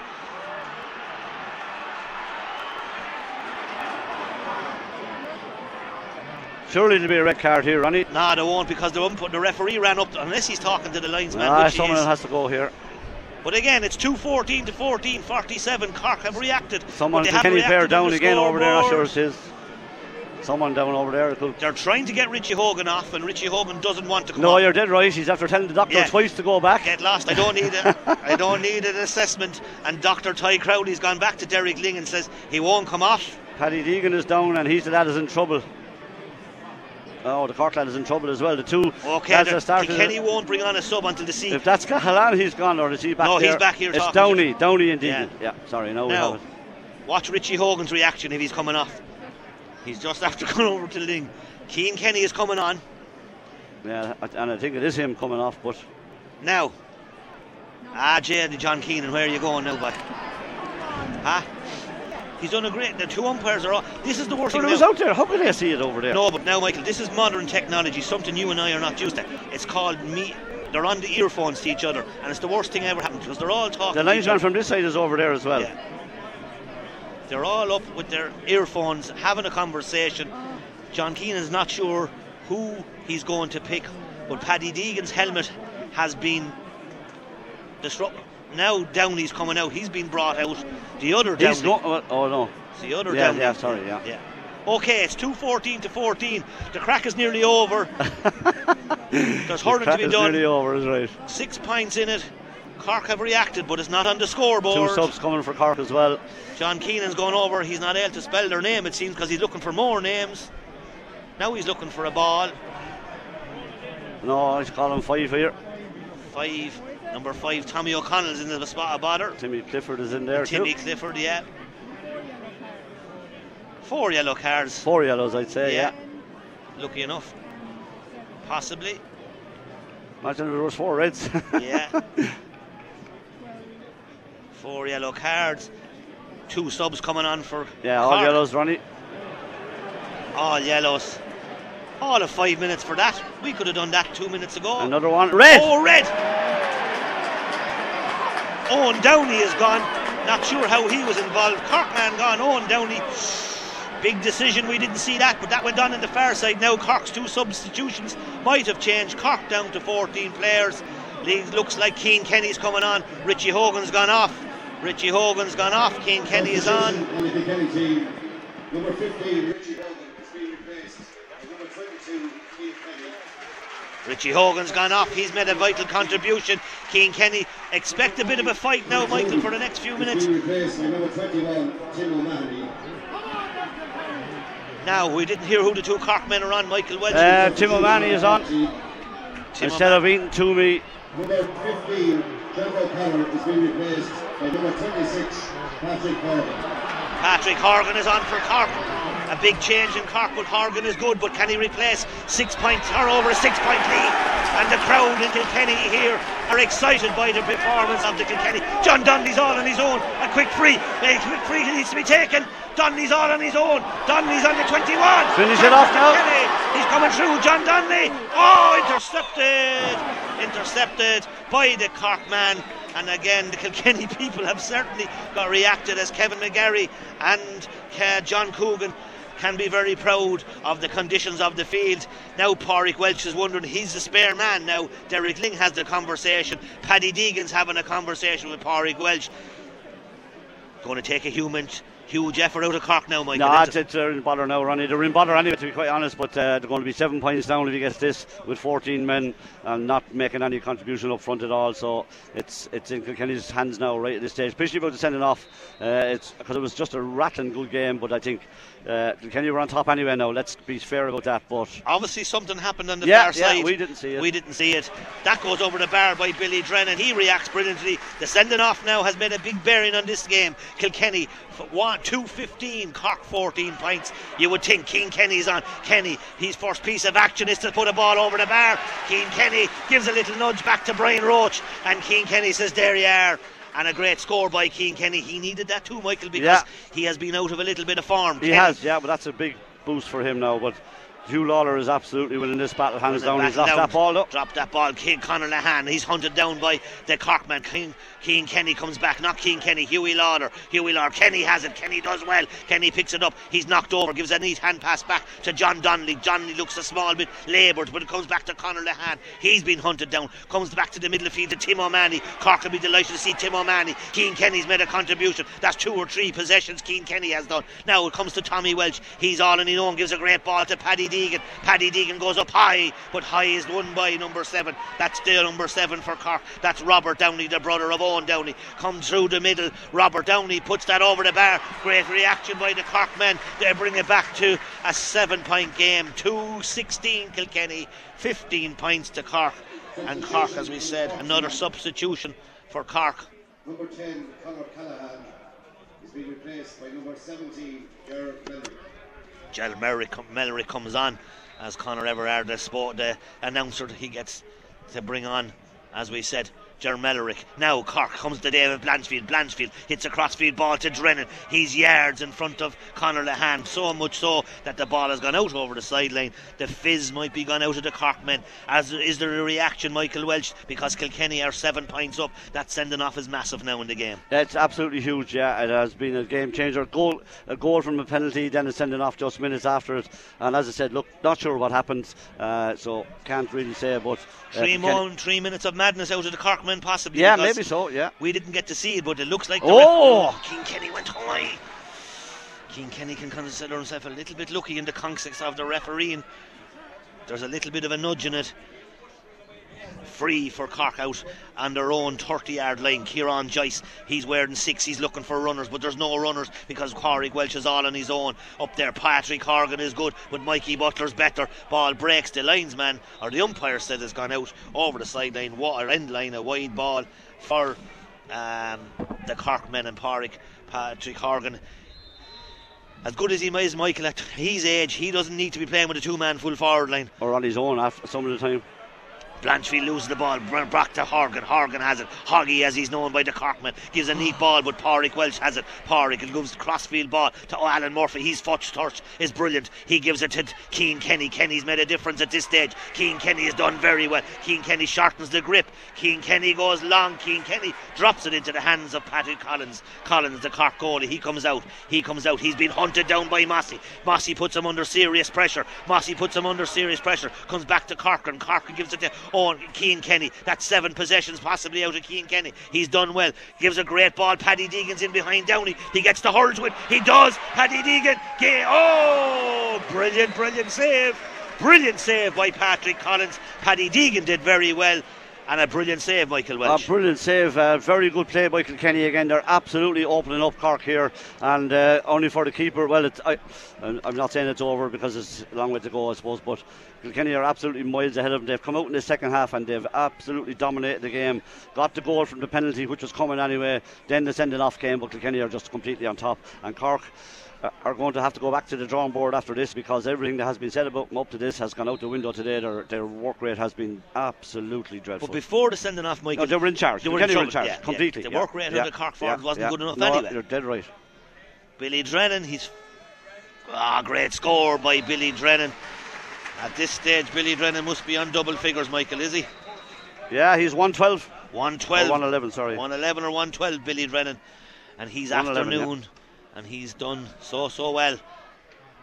Surely there'll be a red card here, Ronnie. Nah, there won't because the, ump- the referee ran up, unless he's talking to the linesman. Ah, which he someone has to go here. But again, it's 214 to 14, 47. Cork have reacted. Someone, but they the Kenny player down again over there. Not sure it is. Someone down over there. Could... They're trying to get Richie Hogan off, and Richie Hogan doesn't want to come No, you're dead right. He's after telling the doctor Yeah. twice to go back. Get lost. I don't need a, I don't need an assessment. And Dr. Ty Crowley's gone back to Derek Lyng and says he won't come off. Paddy Deegan is down, and he's the lad is in trouble. Oh, the Cork lad is in trouble as well. The two Okay, lads there- that started. Kenny won't bring on a sub until the sea. If that's Cahalan, he's gone, or is he back here? No, he's back here It's talking Downey, to- Downey and Yeah. Yeah, sorry, no, Now, have watch Richie Hogan's reaction if he's coming off. He's just after going over to Lyng. Cian Kenny is coming on. Yeah, and I think it is him coming off, but Now, ah, Jay and John Keenan, where are you going now, boy? Huh? He's done a great. The two umpires are. All, this is the worst but thing. it was now. out there. How could I see it over there? No, but now, Michael, this is modern technology, something you and I are not used to. It's called me. They're on the earphones to each other, and it's the worst thing ever happened because they're all talking. the linesman from this side is over there as well. Yeah. They're all up with their earphones, having a conversation. John Keane is not sure who he's going to pick, but Paddy Deegan's helmet has been disrupted. Now Downey's coming out. He's been brought out. The other He's Downey. go- oh, oh no. It's the other Yeah, Downey. yeah, sorry, yeah. Yeah. Okay, it's 214 to 14. The crack is nearly over. There's hurling to be done. nearly over, is right. Six pints in it. Cork have reacted, but it's not on the scoreboard. Two subs coming for Cork as well. John Keenan's gone over. He's not able to spell their name, it seems, because he's looking for more names. Now he's looking for a ball. No, he's calling five here. Five, number five, Tommy O'Connell's in the spot of bother. Timmy Clifford is in there Timmy too. Clifford, yeah. Four yellow cards. Four yellows, I'd say. Yeah. Lucky enough. Possibly. Imagine if there was four reds. Yeah. Four yellow cards. Two subs coming on for. yeah, all Cork. yellows, Ronnie. All yellows. All of five minutes for that. We could have done that two minutes ago. Another one. Red. Oh, red. Eoin Downey is gone. Not sure how he was involved. Corkman gone. Eoin Downey. Big decision. We didn't see that, but that went on in the far side. Now Cork's two substitutions might have changed. Cork down to 14 players. League looks like Cian Kenny's coming on. Richie Hogan's gone off. Richie Hogan's gone off. Cian Kenny is on. Number 15, Richie Hogan, is being replaced by number 22, Keith Kenny. Richie Hogan's gone off. He's made a vital contribution. Cian Kenny expect a bit of a fight now, Michael, for the next few minutes. Being replaced by number 21, Tim O'Mahony. Now we didn't hear who the two Cork men are on. Michael Walsh. Uh, Tim O'Mahony is on. Tim Instead of Ethan Twomey, Number 15, Trevor O'Connor, is being replaced by number 26, Patrick Horgan. Patrick Horgan is on for Cork. A big change in Cork, but Horgan is good. But can he replace six points or over a six point lead? And the crowd in Kilkenny here are excited by the performance of the Kilkenny. John Donnelly's all on his own. A quick free. A quick free needs to be taken. Donnelly's all on his own. Donnelly's on the 21. Finish it off now. Kilkenny. He's coming through. John Donnelly. Oh, intercepted. Intercepted by the Cork man. And again, the Kilkenny people have certainly got reacted as Kevin McGarry and uh, John Coogan can be very proud of the conditions of the field. Now Pádraig Walsh is wondering he's the spare man now. Derek Lyng has the conversation. Paddy Deegan's having a conversation with Pádraig Walsh. Going to take a human huge effort out of Cork now, Michael. No, it's, it? it's they're in bother now, Ronnie. They're in bother anyway, to be quite honest, but uh, they're going to be seven points down if he gets this with 14 men and not making any contribution up front at all. So it's it's in Kilkenny's hands now, right at this stage. Especially about the sending off. Uh, it's because it was just a rattling good game, but I think uh, Kilkenny were on top anyway now. Let's be fair about that. But Obviously, something happened on the Yeah, far yeah, side. we didn't see it. We didn't see it. That goes over the bar by Billy Drennan. He reacts brilliantly. The sending off now has made a big bearing on this game. Kilkenny, one, two, 15, Cork 14 points. You would think Cian Kenny's on. Kenny, his first piece of action is to put a ball over the bar. Cian Kenny gives a little nudge back to Brian Roche, and Cian Kenny says, There you are. And a great score by Cian Kenny. He needed that too, Michael, because Yeah. he has been out of a little bit of form. he Kenny- has, yeah, but that's a big boost for him now. But Hugh Lawlor is absolutely winning this battle hands down. He's lost Back that ball though. Dropped that ball. King Conor Lehane. He's hunted down by the Corkman. King, King Kenny comes back. Not King Kenny. Huey Lawlor. Huey Lawlor. Kenny has it. Kenny does well. Kenny picks it up. He's knocked over. Gives a neat hand pass back to John Donnelly. Donnelly looks a small bit laboured, but it comes back to Conor Lehane. He's been hunted down. Comes back to the middle of field to Tim O'Mahony. Cork will be delighted to see Tim O'Mahony. Cian Kenny's made a contribution. That's two or three possessions Cian Kenny has done. Now it comes to Tommy Walsh. He's all in his own. Gives a great ball to Paddy Deegan. Paddy Deegan goes up high, but high is won by number seven. That's still number seven for Cork. That's Robert Downey, the brother of Eoin Downey. Comes through the middle. Robert Downey puts that over the bar. Great reaction by the Cork men. They bring it back to a seven point game. 2 16 Kilkenny, 15 points to Cork. And Cork, as we said, another substitution for Cork. Number 10, Conor Cahalane, is being replaced by number 17, Gerard Mellery. Mellery, Mellery comes on as Conor Everard, the, sport, the announcer, he gets to bring on, as we said, Ger Millerick. Now Cork comes to David Blanchfield. Blanchfield hits a crossfield ball to Drennan. He's yards in front of Conor Lehane, so much so that the ball has gone out over the sideline. The fizz might be gone out of the Cork men. As is there a reaction, Michael Walsh, because Kilkenny are seven points up. That sending off is massive now in the game. It's absolutely huge, yeah. It has been a game changer. Goal, a goal from a penalty, then a sending off just minutes after it. And as I said, look, not sure what happened, uh, so can't really say. But uh, Three, more, three minutes of madness out of the Cork men, possibly. Yeah, maybe so. Yeah. We didn't get to see it, but it looks like. the Oh! ref- oh, King Kenny went high. King Kenny can consider himself a little bit lucky in the context of the refereeing. There's a little bit of a nudge in it. Free for Cork out on their own 30 yard line. Kieran Joyce, he's wearing six, he's looking for runners, but there's no runners because Corey Welch is all on his own. Up there, Patrick Horgan is good, but Mikey Butler's better. Ball breaks, the linesman or the umpire said it's gone out over the sideline, water end line, a wide ball for um, the Cork men and Patrick, Patrick Horgan. As good as he is, Michael, at his age, he doesn't need to be playing with a two man full forward line. Or on his own after some of the time. Blanchfield loses the ball. Br- Back to Horgan. Horgan has it. Hoggy, as he's known by the Corkman, gives a neat ball, but Pádraig Walsh has it. Pádraig gives the crossfield ball to Alan Murphy. His touch touch is brilliant. He gives it to Cian Kenny. Kenny's made a difference at this stage. Cian Kenny has done very well. Cian Kenny shortens the grip. Cian Kenny goes long. Cian Kenny drops it into the hands of Patrick Collins. Collins, the Cork goalie, he comes out. He comes out. He's been hunted down by Mossy. Mossy puts him under serious pressure. Mossy puts him under serious pressure. Comes back to Corcoran. Corcoran gives it to Owen Cian Kenny. That's seven possessions possibly out of Cian Kenny. He's done well. Gives a great ball. Paddy Deegan's in behind Downey. He gets the hurl to it. He does. Paddy Deegan. Ga- Oh, brilliant, brilliant save. Brilliant save by Patrick Collins. Paddy Deegan did very well. And a brilliant save, Michael Walsh. A brilliant save, uh, very good play by Kenny again. They're absolutely opening up Cork here, and uh, only for the keeper. Well, it's, I, I'm I'm not saying it's over because it's a long way to go, I suppose, but Kilkenny are absolutely miles ahead of them. They've come out in the second half and they've absolutely dominated the game. Got the goal from the penalty, which was coming anyway. Then the sending off came, but Kilkenny are just completely on top, and Cork. Uh, Are going to have to go back to the drawing board after this because everything that has been said about them up to this has gone out the window today. Their, their work rate has been absolutely dreadful. But before the sending off, Michael. No, they were in charge. They were in in charge Yeah, completely. Yeah. The work rate yeah, of the Cork yeah, wasn't yeah. good enough no, anyway. You're dead right. Billy Drennan, he's ah great score by Billy Drennan. At this stage, Billy Drennan must be on double figures, Michael, is he? Yeah, he's 112. 112. Or 111, sorry. 111 or 112, Billy Drennan. And he's 111, afternoon, and he's done so, so well.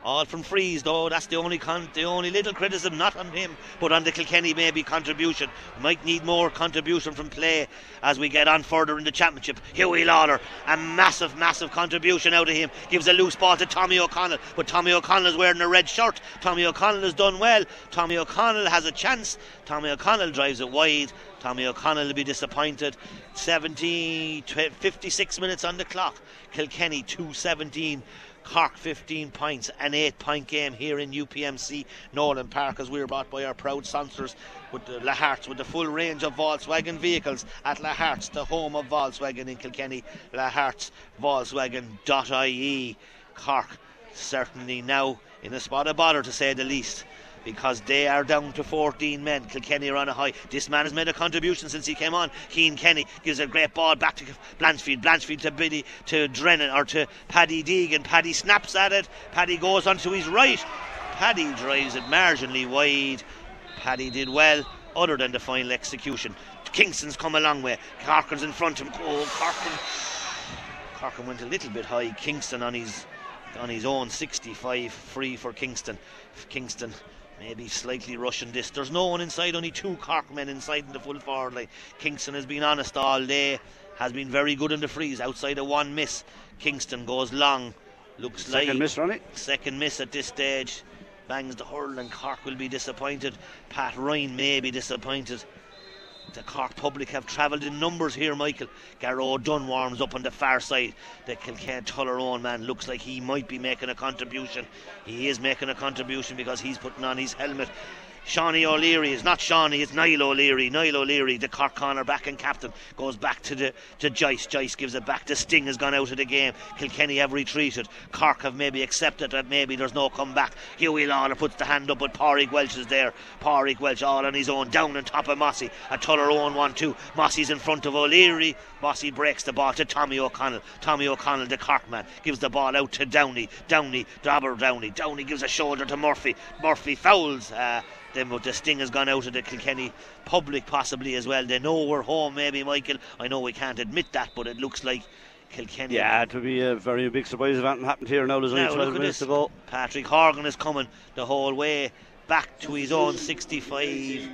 All from frees, though. That's the only con- the only little criticism, not on him, but on the Kilkenny maybe contribution. Might need more contribution from play as we get on further in the championship. Hughie Lawlor, a massive, massive contribution out of him. Gives a loose ball to Tommy O'Connell, but Tommy O'Connell is wearing a red shirt. Tommy O'Connell has done well. Tommy O'Connell has a chance. Tommy O'Connell drives it wide. Tommy O'Connell will be disappointed. 70, 56 minutes on the clock. Kilkenny 217. Cork 15 points, an 8 point game here in UPMC Nowlan Park as we're brought by our proud sponsors with the Laharts with the full range of Volkswagen vehicles at Laharts, the home of Volkswagen in Kilkenny. Laharts, Volkswagen.ie. Cork certainly now in a spot of bother to say the least because they are down to 14 men. Kilkenny are on a high. This man has made a contribution since he came on. Cian Kenny gives a great ball back to Blanchfield. Blanchfield to Billy to Drennan or to Paddy Deegan. Paddy snaps at it. Paddy goes onto his right. Paddy drives it marginally wide. Paddy did well, other than the final execution. Kingston's come a long way. Corkin's in front of him. Oh, Corkin. Corkin went a little bit high. Kingston on his on his own 65 free for Kingston. Kingston maybe slightly rushing this. There's no one inside, only two Cork men inside in the full forward line. Kingston has been honest all day, has been very good in the freeze. Outside of one miss, Kingston goes long. Looks Second like miss, Ronnie. second miss at this stage. Bangs the hurl and Cork will be disappointed. Pat Ryan may be disappointed. The Cork public have travelled in numbers here, Michael. Gearóid Dunne warms up on the far side. The Kilkenny Tullaroan man looks like he might be making a contribution. He is making a contribution because he's putting on his helmet. Shawnee O'Leary is not Shawnee, it's Niall O'Leary. Niall O'Leary, the Cork corner back and captain, goes back to the to Joyce. Joyce gives it back. The Sting has gone out of the game. Kilkenny have retreated. Cork have maybe accepted that maybe there's no comeback. Hughie Lawlor puts the hand up, but Pádraig Walsh is there. Pádraig Walsh all on his own, down on top of Mossy. A Tullaroan 1 2. Mossy's in front of O'Leary. Mossy breaks the ball to Tommy O'Connell. Tommy O'Connell, the Cork man, gives the ball out to Downey. Downey, Dobber Downey. Downey gives a shoulder to Murphy. Murphy fouls. Uh, then but the sting has gone out of the Kilkenny public possibly as well. They know we're home, maybe Michael. I know we can't admit that, but it looks like Kilkenny. Yeah, it would be a very big surprise if anything happened here now. There's only Now 12 look at minutes this. to go. Patrick Horgan is coming the whole way back to his own 65.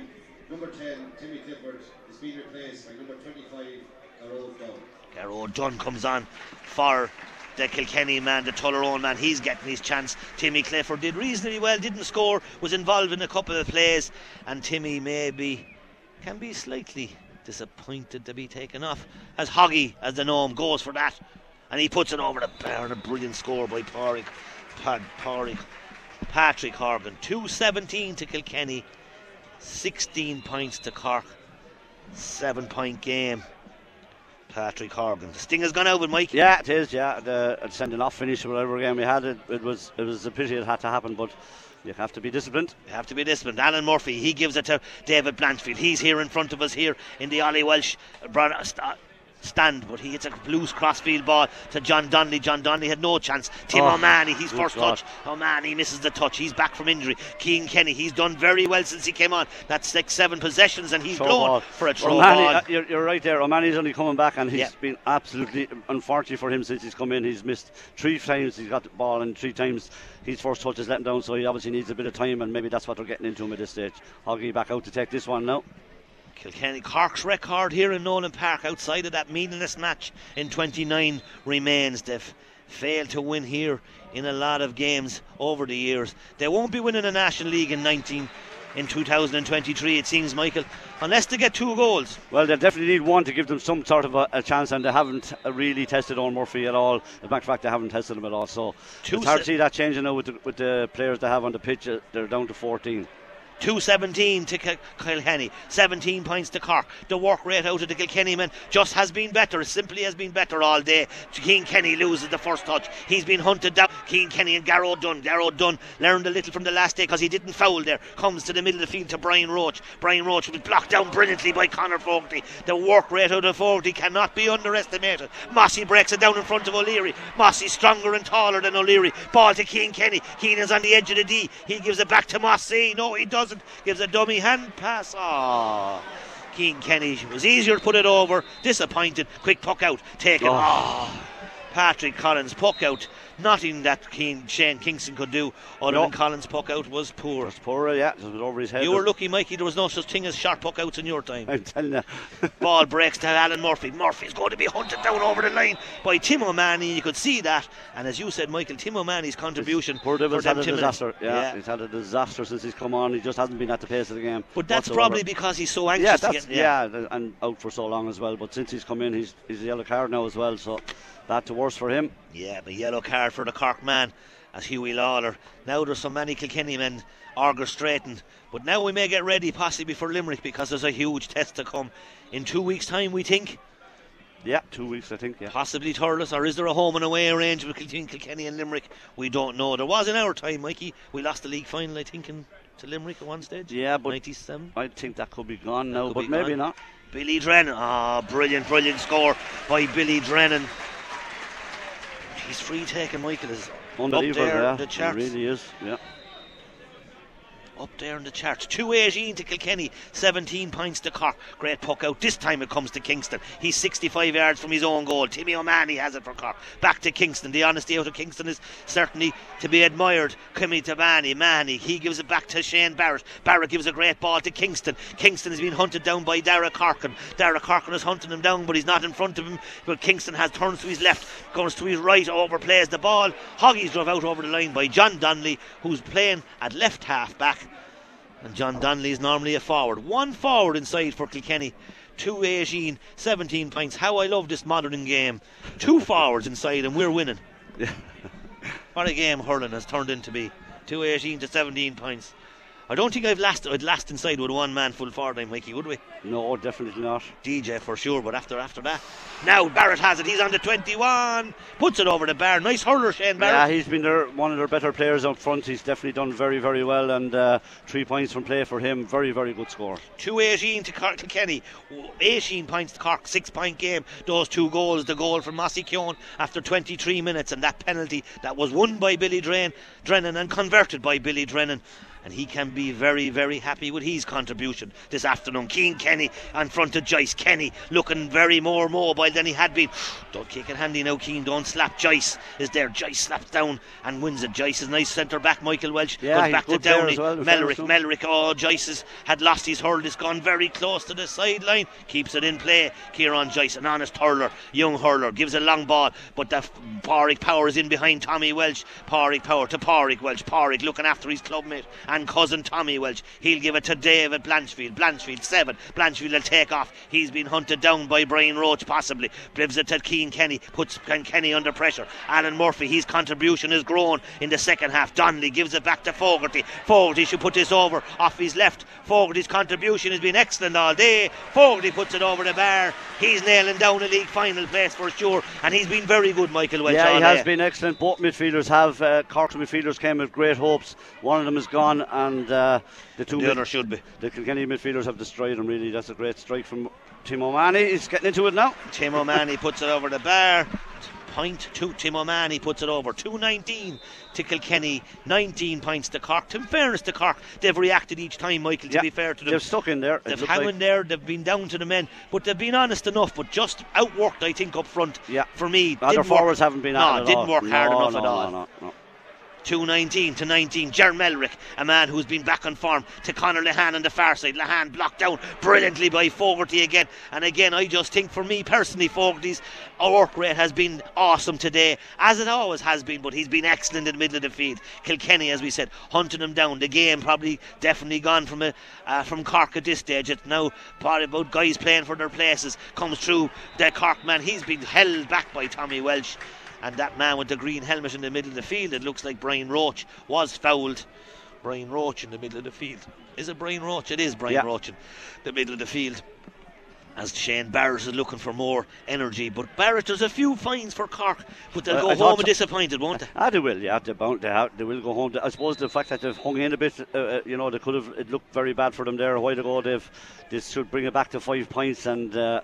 Number 10, Timmy Clifford, is being replaced by number 25, Carol Dunn. Gearóid Dunne comes on for the Kilkenny man, the Tullaroan man. He's getting his chance. Timmy Clifford did reasonably well, didn't score, was involved in a couple of plays, and Timmy maybe can be slightly disappointed to be taken off. As Hoggy, as the gnome, goes for that, and he puts it over the bar. And a brilliant score by Pádraig. Pad, Pádraig. Patrick Horgan. 217 to Kilkenny, 16 points to Cork, 7 point game. Patrick Horgan. The sting has gone out with Mike. Yeah, it is. Yeah, the sending off finish whatever game we had, it, it was it was a pity it had to happen, but you have to be disciplined. You have to be disciplined. Alan Murphy, he gives it to David Blanchfield. He's here in front of us here in the Ollie Walsh stand, but he hits a loose crossfield ball to John Donnelly. John Donnelly had no chance. Tim Oh, O'Mahony, his good first God. touch. O'Mahony misses the touch. He's back from injury. Cian Kenny, he's done very well since he came on. That's six, seven possessions, and he's Throw blown ball. for a throw O'Mahony, ball. uh, you're, you're right there. O'Mahony's only coming back, and he's Yeah. been absolutely unfortunate for him since he's come in. He's missed three times. He's got the ball, and three times his first touch is letting down. So he obviously needs a bit of time, and maybe that's what they're getting into him at this stage. Hoggy back out to take this one now. Kilkenny Cork's record here in Nowlan Park outside of that meaningless match in 29 remains. They've failed to win here in a lot of games over the years. They won't be winning the National League in 19 in 2023 it seems Michael unless they get two goals. Well, they definitely need one to give them some sort of a, a chance, and they haven't really tested on Murphy at all. As a matter of fact, they haven't tested him at all. So Two it's hard to see that changing now with the, with the players they have on the pitch. Uh, they're down to 14. 217 to Kil- Kilkenny, 17 points to Cork. The work rate out of the Kilkenny men just has been better, simply has been better all day. Cian Kenny loses the first touch. He's been hunted down. Cian Kenny and Gearóid Dunne. Gearóid Dunne learned a little from the last day because he didn't foul there. Comes to the middle of the field to Brian Roche. Brian Roche was blocked down brilliantly by Conor Fogarty. The work rate out of Fogarty cannot be underestimated. Mossy breaks it down in front of O'Leary. Mossy's stronger and taller than O'Leary. Ball to Cian Kenny. Cian is on the edge of the D. He gives it back to Mossy. No, he doesn't. Gives a dummy hand pass. Ah. Cian Kenny was easier to put it over. Disappointed. Quick puck out. Take it. Oh. Patrick Collins puck out. nothing that Keen, Shane Kingston could do other No. than Collins puck out was poor. It's poor, yeah. It was over his head. You were lucky, Mikey. There was no such thing as sharp puck outs in your time. I'm telling you. Ball breaks to Alan Murphy. Murphy's going to be hunted down over the line by Tim O'Mahony. You could see that. And as you said, Michael, Tim O'Mahony's contribution Poor Devils had a disaster. Yeah, he's had a disaster since he's come on. He just hasn't been at the pace of the game. But that's whatsoever. probably because he's so anxious yeah, to get. yeah. th- and out for so long as well. But since he's come in, he's he's a yellow card now as well. So that to worse for him. Yeah, the yellow card for the Cork man as Huey Lawlor. Now there's so many Kilkenny men orchestrating. But now we may get ready possibly for Limerick because there's a huge test to come. In two weeks' time, we think. Yeah, two weeks I think. Yeah. Possibly Thurles, or is there a home and away arrangement between Kilkenny and Limerick? We don't know. There was in our time, Mikey. We lost the league final, I think, in, to Limerick at one stage. Yeah, but 97. I think that could be gone now, but maybe gone. not. Billy Drennan. Ah, brilliant, brilliant score by Billy Drennan. He's free taking, Michael. Is Unbelievable, up there, yeah. the It charts. really is. Yeah. Up there in the charts. 218 to Kilkenny, 17 points to Cork. Great puck out. This time it comes to Kingston. He's 65 yards from his own goal. Timmy O'Mahony has it for Cork. Back to Kingston. The honesty out of Kingston is certainly to be admired. Kimmy to Manny. He gives it back to Shane Barrett. Barrett gives a great ball to Kingston. Kingston has been hunted down by Darragh Corcoran. Darragh Corcoran is hunting him down, but he's not in front of him. But Kingston has turns to his left, goes to his right, overplays the ball. Hoggies drove out over the line by John Donnelly, who's playing at left half back. And John Donnelly is normally a forward. One forward inside for Kilkenny. 2 18, 17 points. How I love this modern game. Two forwards inside, and we're winning. what a game hurling has turned into be. 218 to 17 points. I don't think I've last I'd last inside with one man full forward time, Mikey, would we? No, definitely not. DJ for sure, but after after that. Now Barrett has it, he's on the 21. Puts it over the bar. Nice hurler, Shane Barrett. Yeah, he's been their, one of their better players up front. He's definitely done very, very well, and uh, three points from play for him. Very, very good score. 218 to Cork to Kenny. 18 points to Cork, six point game. Those two goals, the goal from Mossy Keoghan after 23 minutes, and that penalty that was won by Billy Drain, Drennan and converted by Billy Drennan. And he can be very, very happy with his contribution this afternoon. Cian Kenny in front of Joyce. Kenny looking very more mobile than he had been. Don't kick it handy now, Keen. Don't slap. Joyce is there. Joyce slaps down and wins it. Joyce is nice centre back. Michael Walsh Yeah, goes back to Downey. well, Millerick, fairness to him. Millerick. Oh, Joyce has, had lost his hurl. It's gone very close to the sideline. Keeps it in play. Kieran Joyce, an honest hurler, young hurler, gives a long ball, but the Pádraig Power is in behind Tommy Walsh. Pádraig Power to Pádraig Walsh. Pádraig looking after his clubmate and cousin Tommy Walsh. He'll give it to David Blanchfield. Blanchfield seven. Blanchfield will take off. He's been hunted down by Brian Roche possibly. Gives it to Cian Kenny. Puts Cian Kenny under pressure. Alan Murphy. His contribution has grown in the second half. Donnelly gives it back to Fogarty. Fogarty should put this over off his left. Fogarty's contribution has been excellent all day. Fogarty puts it over the bar. He's nailing down a league final place for sure, and he's been very good, Michael Walsh. yeah, he has day. been excellent. Both midfielders have. Uh, Cork's midfielders came with great hopes. One of them is gone, and uh, the two The mid- other should be. the Kilkenny midfielders have destroyed him. Really, that's a great strike from Tim O'Mahony. He's getting into it now. Tim O'Mahony puts it over the bar. Point to Tim O'Mahony puts it over. 219 to Kilkenny, 19 points to Cork. In fairness to Cork, they've reacted each time, Michael, to Yeah, be fair to them. They've stuck in there. They've hung like- in there, they've been down to the men, but they've been honest enough, but just outworked, I think, up front. Yeah. For me, Other didn't work- forwards haven't been no, didn't all. work hard No, enough no, at no, all. no, no. 219 to 19. Ger Millerick, a man who's been back on form, to Conor Lehane on the far side. Lehane blocked down brilliantly by Fogarty again. And again, I just think for me personally, Fogarty's work rate has been awesome today, as it always has been, but he's been excellent in the middle of the field. Kilkenny, as we said, hunting him down. The game probably definitely gone from a, uh, from Cork at this stage. It's now probably about guys playing for their places. Comes through the Cork man. He's been held back by Tommy Walsh. And that man with the green helmet in the middle of the field, it looks like Brian Roche was fouled. Brian Roche in the middle of the field. Is it Brian Roche? It is Brian Yeah. Roche in the middle of the field. As Shane Barrett is looking for more energy. But Barrett, there's a few fines for Cork, but they'll I- go I home so. disappointed, won't they? Ah, they will, yeah. They, bound, they, have, they will go home. I suppose the fact that they've hung in a bit, uh, uh, you know, they could have. It looked very bad for them there a while ago. They've this should bring it back to five points. And uh,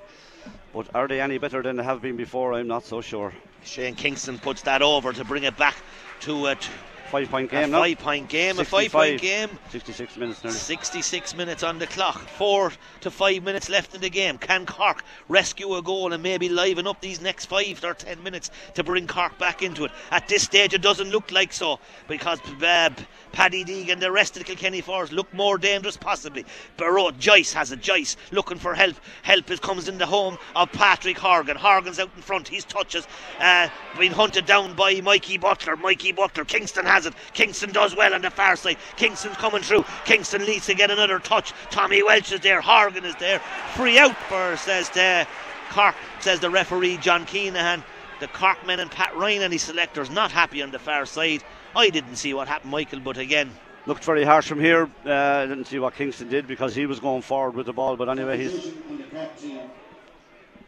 but are they any better than they have been before? I'm not so sure. Shane Kingston puts that over to bring it back to uh, t- five point A game now. five point game, a five point 65. game. 66 minutes nearly. 66 minutes on the clock, four to five minutes left in the game. Can Cork rescue a goal and maybe liven up these next five or ten minutes to bring Cork back into it? At this stage, it doesn't look like so because uh, Paddy Deeg and the rest of the Kilkenny forwards look more dangerous, possibly. Barrow, Joyce has it. Joyce looking for help. Help is comes in the home of Patrick Horgan. Horgan's out in front. He's touches uh, being hunted down by Mikey Butler. Mikey Butler. Kingston has it. Kingston does well on the far side. Kingston's coming through. Kingston leads to get another touch. Tommy Walsh is there. Horgan is there. Free out for says the Cork says the referee John Keenahan. The Cork men and Pat Ryan and his selectors not happy on the far side. I didn't see what happened, Michael, but again, Looked very harsh from here. Uh, I didn't see what Kingston did because he was going forward with the ball. But anyway, he's on the Cork team.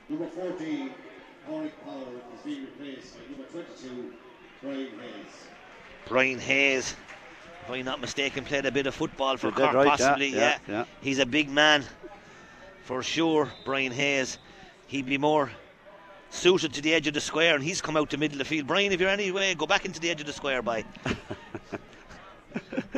Number 14, Pádraig Power is being replaced by number 22, Brian Hayes. Brian Hayes, if I'm not mistaken, played a bit of football for Cork, right, yeah, possibly. yeah, yeah. he's a big man for sure. Brian Hayes, he'd be more suited to the edge of the square, and he's come out to middle of the field. Brian, if you're anyway, go back into the edge of the square, by.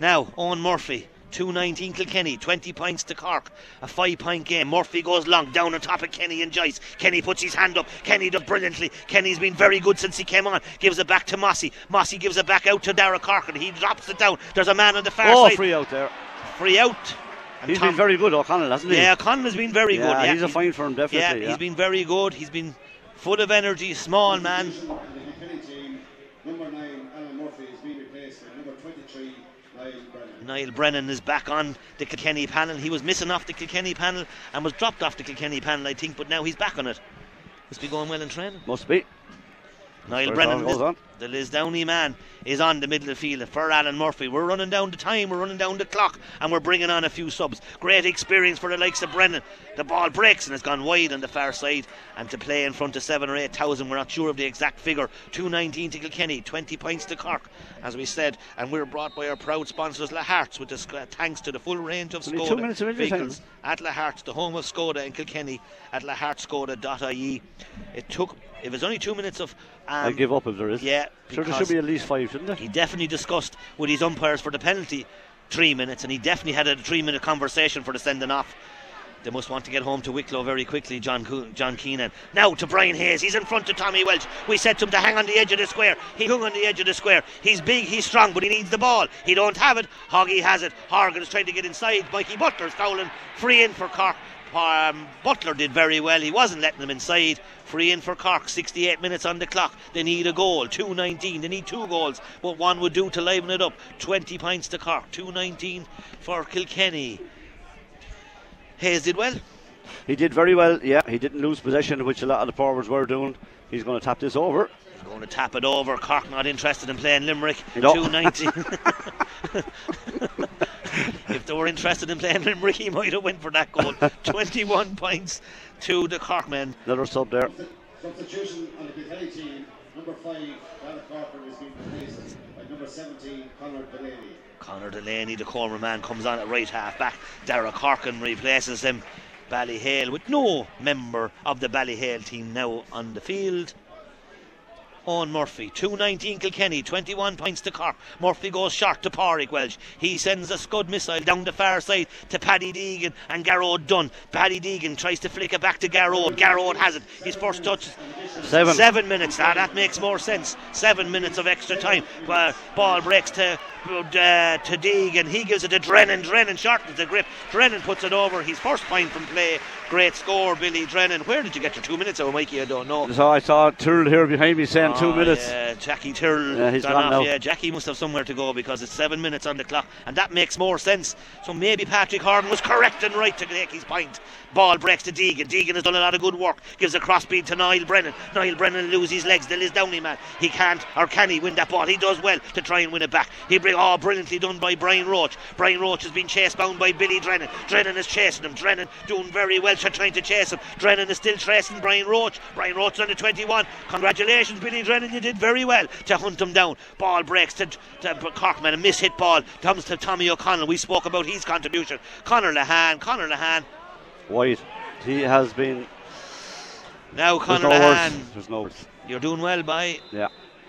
now, Eoin Murphy. 219 Kilkenny, 20 points to Cork, a 5 point game. Murphy goes long, down on top of Kenny and Joyce. Kenny puts his hand up, Kenny does brilliantly. Kenny's been very good since he came on, gives it back to Mossy. Mossy gives it back out to Darragh Corcoran. He drops it down. There's a man on the far oh side. free out there. Free out. And He's Tom- been very good, O'Connell, hasn't he? Yeah, O'Connell has been very Yeah, good. Yeah, he's a fine for him, definitely, Yeah, yeah. he's been very good. He's been full of energy, small man. Decision on the Kilkenny team. Number 9, Alan Murphy is being replaced by number 23, Niall Brennan. Niall Brennan is back on the Kilkenny panel. He was missing off the Kilkenny panel and was dropped off the Kilkenny panel, I think, but now he's back on it. Must be going well in training. Must be. Niall Brennan, all goes Liz- the Lisdowney man, is on the middle of the field for Alan Murphy. We're running down the time, we're running down the clock, and we're bringing on a few subs. Great experience for the likes of Brennan. The ball breaks and has gone wide on the far side, and to play in front of seven or eight thousand, we're not sure of the exact figure. 219 to Kilkenny, 20 points to Cork, as we said, and we're brought by our proud sponsors, Laharts, with the sc- uh, thanks to the full range of Only Skoda two minutes of vehicles at Laharts, the home of Skoda in Kilkenny, at lahartsskoda.ie. It took, it was only two minutes of. Um, I'll give up if there is. yeah, Sure, there should be at least five, shouldn't there? he definitely discussed with his umpires for the penalty three minutes, and he definitely had a three minute conversation for the sending off. They must want to get home to Wicklow very quickly, John Co- John Keenan. Now to Brian Hayes. He's in front of Tommy Walsh. We said to him to hang on the edge of the square. He hung on the edge of the square. He's big, he's strong, but he needs the ball. He don't have it. Hoggy has it. Horgan is trying to get inside. Mikey Butler's fouling. Free in for Cork. Um, Butler did very well. He wasn't letting them inside. Free in for Cork. 68 minutes on the clock. They need a goal. 219. They need two goals, but one would do to liven it up. 20 points to Cork. 219 for Kilkenny. Hayes did well. He did very well, yeah. He didn't lose possession, which a lot of the forwards were doing. He's going to tap this over. Going to tap it over. Cork not interested in playing Limerick. No. 219. if they were interested in playing Limerick, he might have went for that goal. 21 points to the Cork men. Another sub there. Substitution on the Kilkenny team. Number 5, Dara Corker is being replaced by number 17, Conor Delaney. Conor Delaney, the corner man, comes on at right half back. Darragh Corcoran replaces him. Ballyhale with no member of the Ballyhale team now on the field. Eoin Murphy, 219 Kilkenny, 21 points to Cork. Murphy goes short to Pádraig Walsh. He sends a scud missile down the far side to Paddy Deegan and Gearóid Dunne. Paddy Deegan tries to flick it back to Gearóid. Gearóid has it. His first touch. Seven. Seven minutes. Ah, that makes more sense. Seven minutes of extra time. Well, ball breaks to uh, to Deegan. He gives it to Drennan. Drennan shortens the grip. Drennan puts it over. His first point from play. Great score, Billy Drennan. Where did you get your two minutes, oh Mikey? I don't know. So I saw Tyrrell here behind me saying two Oh, minutes. Yeah, Jackie Tyrrell. Yeah, he's gone off. now. Yeah, Jackie must have somewhere to go because it's seven minutes on the clock, and that makes more sense. So maybe Patrick Horgan was correct and right to take his point. Ball breaks to Deegan. Deegan has done a lot of good work. Gives a cross beat to Niall Brennan. Niall Brennan loses his legs. The Lisdowney man. He can't or can he win that ball? He does well to try and win it back. He bring oh brilliantly done by Brian Roche. Brian Roche has been chased down by Billy Drennan. Drennan is chasing him. Drennan doing very well to trying to chase him. Drennan is still chasing Brian Roche. Brian Roche on the 21. Congratulations, Billy Drennan. You did very well to hunt him down. Ball breaks to, to Corkman. A miss hit ball comes to Tommy O'Connell. We spoke about his contribution. Conor Lehane. Conor Lehane. Wide. He has been. Now There's no There's no words. You're doing well, by. Yeah.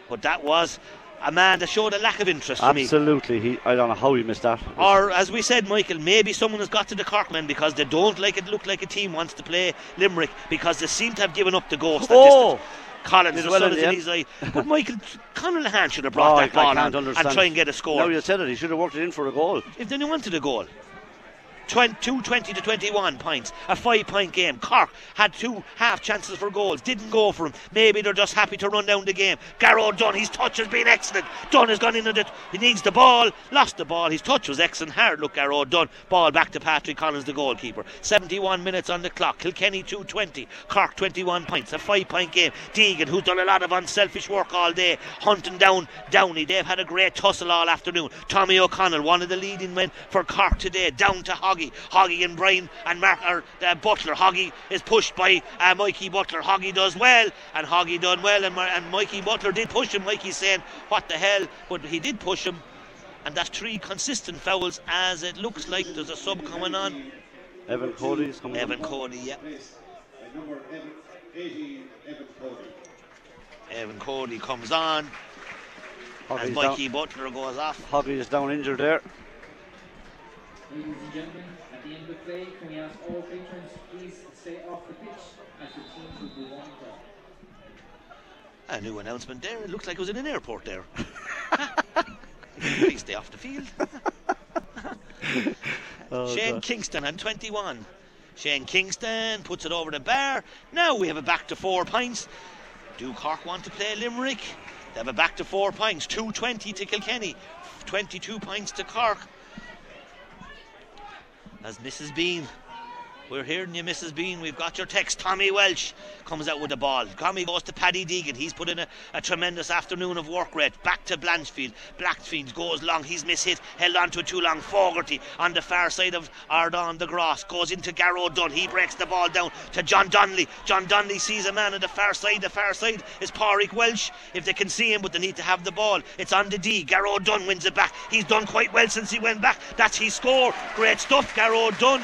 But that was a man that showed a lack of interest. Absolutely. He, I don't know how he missed that. Or, as we said, Michael, maybe someone has got to the Corkmen because they don't like it look like a team wants to play Limerick because they seem to have given up the ghost. Oh! Collins, the well sun in is the in end. his eye. But Michael, Conor Lehane should have brought Oh, that ball on and try and get a score. Now you said it, he should have worked it in for a goal. if they knew wanted a goal. 20, 220 to 21 points, a five point game. Cork had two half chances for goals, didn't go for them. Maybe they're just happy to run down the game. Gearóid Dunne, his touch has been excellent. Dunne has gone in into it, he needs the ball, lost the ball. His touch was excellent. Hard look, Gearóid Dunne. Ball back to Patrick Collins, the goalkeeper. 71 minutes on the clock. Kilkenny 220, Cork 21 points, a five point game. Deegan, who's done a lot of unselfish work all day, hunting down Downey. They've had a great tussle all afternoon. Tommy O'Connell, one of the leading men for Cork today, down to Hoggy. Hoggy and Brian and Mark or, uh, Butler. Hoggy is pushed by uh, Mikey Butler. Hoggy does well, and Hoggy done well, and, and Mikey Butler did push him. Mikey's saying, "What the hell?" But he did push him, and that's three consistent fouls. As it looks like there's a sub coming on. Eoin Cody's coming Evan on. Cody, yeah. Place by number Evan, 18, Cody. Comes on as Hoggy's Mikey down, Butler goes off. Hoggy is down injured there. Ladies and gentlemen, at the end of the play, can we ask all patrons please stay off the pitch as the teams will be warming up. A new announcement there. It looks like it was in an airport there. Please stay off the field. Oh, Shane God. Kingston on 21. Shane Kingston puts it over the bar. Now we have a back to four pints. Do Cork want to play Limerick? They have a back to four pints. 220 to Kilkenny, 22 pints to Cork. As Mrs. Bean, we're hearing you, Mrs. Bean. We've got your text. Tommy Walsh comes out with the ball. Tommy goes to Paddy Deegan. He's put in a, a tremendous afternoon of work rate. Back to Blanchfield. Blackfield goes long. He's mishit. Held on to it too long. Fogarty on the far side of Ardon the Grass. Goes into Gearóid Dunne. He breaks the ball down to John Donnelly. John Donnelly sees a man on the far side. The far side is Pádraig Walsh. If they can see him, but they need to have the ball. It's on the D. Gearóid Dunne wins it back. He's done quite well since he went back. That's his score. Great stuff, Gearóid Dunne.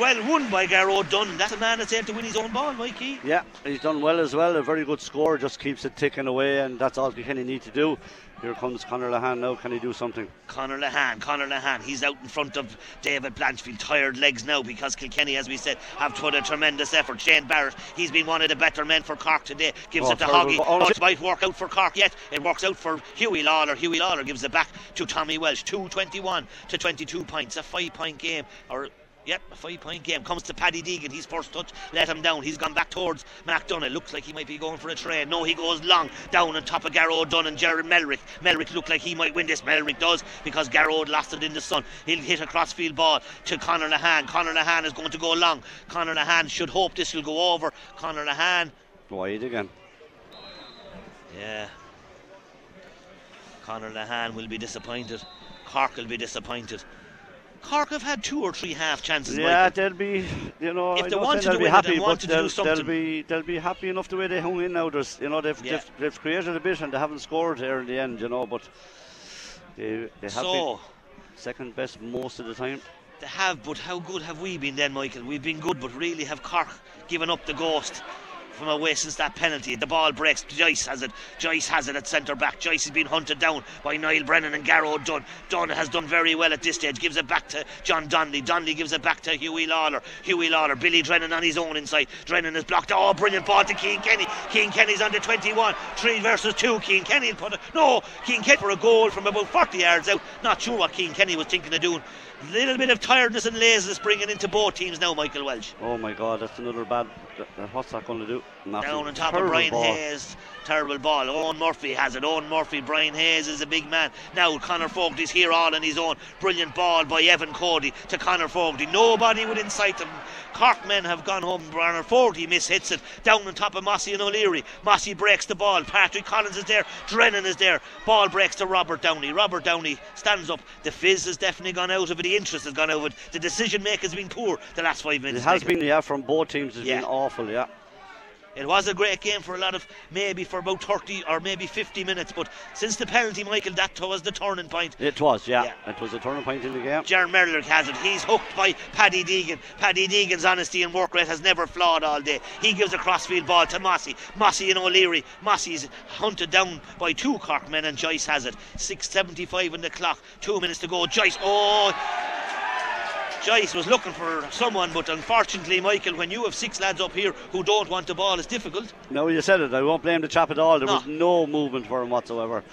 Well won by Gearóid Dunne. That's a man that's able to win his own ball, Mikey. Yeah, he's done well as well. A very good score, just keeps it ticking away, and that's all Kilkenny need to do. Here comes Conor Lehane now. Can he do something? Conor Lehane, Conor Lehane, he's out in front of David Blanchfield, tired legs now because Kilkenny, as we said, have put a tremendous effort. Shane Barrett, he's been one of the better men for Cork today, gives Oh, it to Hoggy. Oh, it might work out for Cork yet. It works out for Huey Lawlor. Huey Lawlor gives it back to Tommy Walsh. 221 to 22 points, a five point game. Or Yep, a five point game. Comes to Paddy Deegan. His first touch let him down. He's gone back towards Mac Dunn. It looks like he might be going for a train. No, he goes long down on top of Gearóid Dunne and Jared Millerick. Millerick looked like he might win this. Millerick does because Gearóid lost it in the sun. He'll hit a crossfield ball to Conor Lehane. Conor Lehane is going to go long. Conor Lehane should hope this will go over. Conor Lehane. Wide again. Yeah. Conor Lehane will be disappointed. Cork will be disappointed. Cork have had two or three half chances. Yeah, Michael. they'll be, you know, If I they wanted they'll to be happy, but wanted to do they'll, they'll be they'll be happy enough the way they hung in now. There's, you know, they've, Yeah. they've they've created a bit and they haven't scored there in the end, you know, but they they have So- been second best most of the time. They have, but how good have we been then, Michael? We've been good, but really have Cork given up the ghost from away since that penalty. The ball breaks. Joyce has it. Joyce has it at centre back. Joyce has been hunted down by Niall Brennan and Gearóid Dunne. Dunne has done very well at this stage. Gives it back to John Donnelly. Donnelly gives it back to Huey Lawlor. Huey Lawlor. Billy Drennan on his own inside. Drennan is blocked. Oh, brilliant ball to Cian Kenny. Cian Kenny's under 21. Three versus two. Cian Kenny put it. No, Cian Kenny for a goal from about 40 yards out. Not sure what Cian Kenny was thinking of doing. Little bit of tiredness and laziness bringing into both teams now, Michael Walsh. Oh my God, that's another bad. What's that going to do? Nothing. Down on top of Brian ball. Hayes. Terrible ball. Eoin Murphy has it. Eoin Murphy. Brian Hayes is a big man. Now Conor Fogarty's here all on his own. Brilliant ball by Eoin Cody to Conor Fogarty. Nobody would incite him. Cork men have gone home. Conor Fogarty mishits it. Down on top of Mossy and O'Leary. Mossy breaks the ball. Patrick Collins is there. Drennan is there. Ball breaks to Robert Downey. Robert Downey stands up. The fizz has definitely gone out of it. The interest has gone out of it. The decision making has been poor the last five minutes. It has been, yeah, from both teams. It's Yeah. been awful, yeah. It was a great game for a lot of maybe for about 30 or maybe 50 minutes, but since the penalty, Michael, that was the turning point. It was, yeah. yeah. It was a turning point in the game. Jaron Merlick has it. He's hooked by Paddy Deegan. Paddy Deegan's honesty and work rate has never flawed all day. He gives a crossfield ball to Mossy. Mossy and O'Leary. Mossy's hunted down by two Cork men and Joyce has it. 6.75 in the clock. Two minutes to go. Joyce, oh, Joyce was looking for someone, but unfortunately, Michael, when you have six lads up here who don't want the ball, it's difficult. No, you said it. I won't blame the chap at all. There No. was no movement for him whatsoever.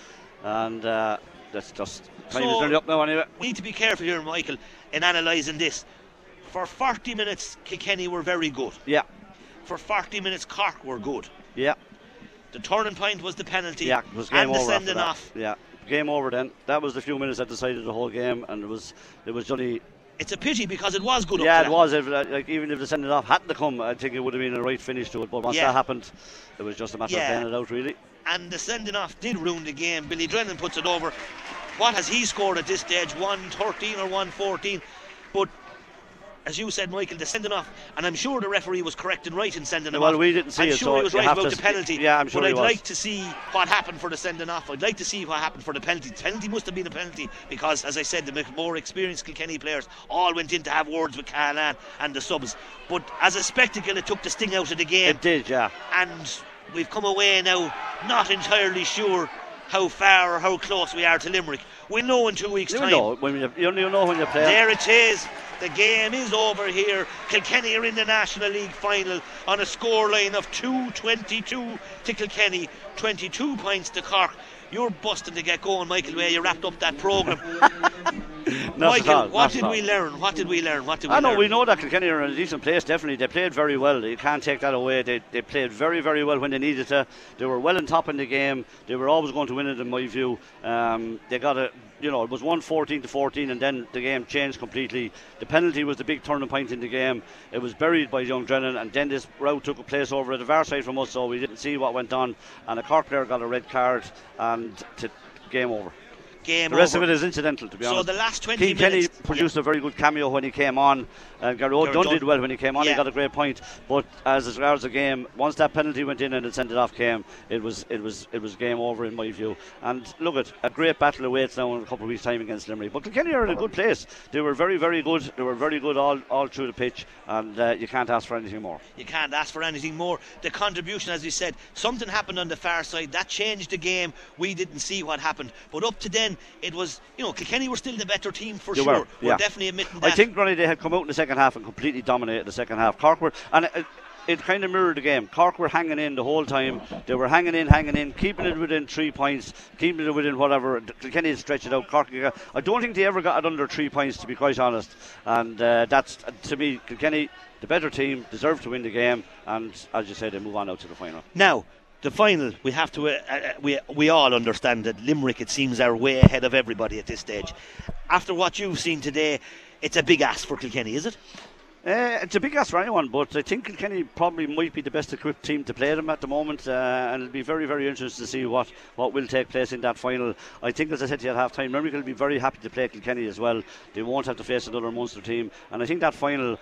And uh, that's just time is So- nearly up now anyway. We need to be careful here, Michael, in analysing this. For 40 minutes, Kilkenny were very good. Yeah, For 40 minutes, Cork were good. yeah, The turning point was the penalty yeah. It was game and the over sending off. Yeah, game over then. That was the few minutes that decided the whole game, and it was it was only It's a pity because it was good. yeah, it to was. If, uh, like even if the sending off hadn't come, I think it would have been a right finish to it. But once Yeah. that happened, it was just a matter Yeah. of playing it out, really. And the sending off did ruin the game. Billy Drennan puts it over. What has he scored at this stage? 113 or 114? But as you said, Michael, the sending off, and I'm sure the referee was correct and right in sending him Well, off. Well, we didn't see I'm it, sure so he was right about the penalty. yeah, I'm sure But I'd was. like to see what happened for the sending off. I'd like to see what happened for the penalty. The penalty must have been a penalty because, as I said, the more experienced Kilkenny players all went in to have words with Callahan and the subs. But as a spectacle, it took the sting out of the game It did, yeah. and we've come away now not entirely sure how far or how close we are to Limerick. We'll know in two weeks' You time. know when you, you know when you play. There it is. The game is over here. Kilkenny are in the National League final on a scoreline of 2-22 to Kilkenny, 22 points to Cork. You're busting to get going, Michael. Where you wrapped up that programme. Michael, what did we learn? What did we learn? What did we I know learn? we know that Kilkenny are in a decent place. Definitely, they played very well. You can't take that away. They, they played very, very well when they needed to. They were well on top in the game. They were always going to win it, in my view. Um, they got a, you know, it was one 14 to 14, and then the game changed completely. The penalty was the big turning point in the game. It was buried by Young Drennan, and then this route took a place over at the far side from us, so we didn't see what went on. And a Cork player got a red card, and to, game over. Game the rest over. of it is incidental, to be So honest. the last 20 Cian Kenny minutes- produced a very good cameo when he came on. And Gary Gary Dunn Dunn. did well when he came on. Yeah. He got a great point. But as regards the game, once that penalty went in and it sent it off came, it was it was it was game over in my view. And look at a great battle awaits now in a couple of weeks' time against Limerick. But Kilkenny are in a good place. They were very very good. They were very good all all through the pitch, and uh, you can't ask for anything more. You can't ask for anything more. The contribution, as we said, something happened on the far side that changed the game. We didn't see what happened, but up to then, it was you know Kilkenny were still the better team for They sure. were, We're definitely admitting that. I think Ronnie they had come out in the second half and completely dominated the second half. Cork were and it, it kind of mirrored the game. Cork were hanging in the whole time. They were hanging in, hanging in, keeping it within three points, keeping it within whatever. Kilkenny had stretched it out. Cork, I don't think they ever got it under three points, to be quite honest. And uh, that's to me, Kilkenny, the better team, deserved to win the game. And as you said, they move on out to the final. Now, the final, we have to, uh, uh, we, we all understand that Limerick, it seems, are way ahead of everybody at this stage. After what you've seen today, it's a big ask for Kilkenny, is it? Uh, it's a big ask for anyone, but I think Kilkenny probably might be the best equipped team to play them at the moment, uh, and it'll be very, very interesting to see what, what will take place in that final. I think, as I said to you at half time, Limerick will be very happy to play Kilkenny as well. They won't have to face another Munster team, and I think that final,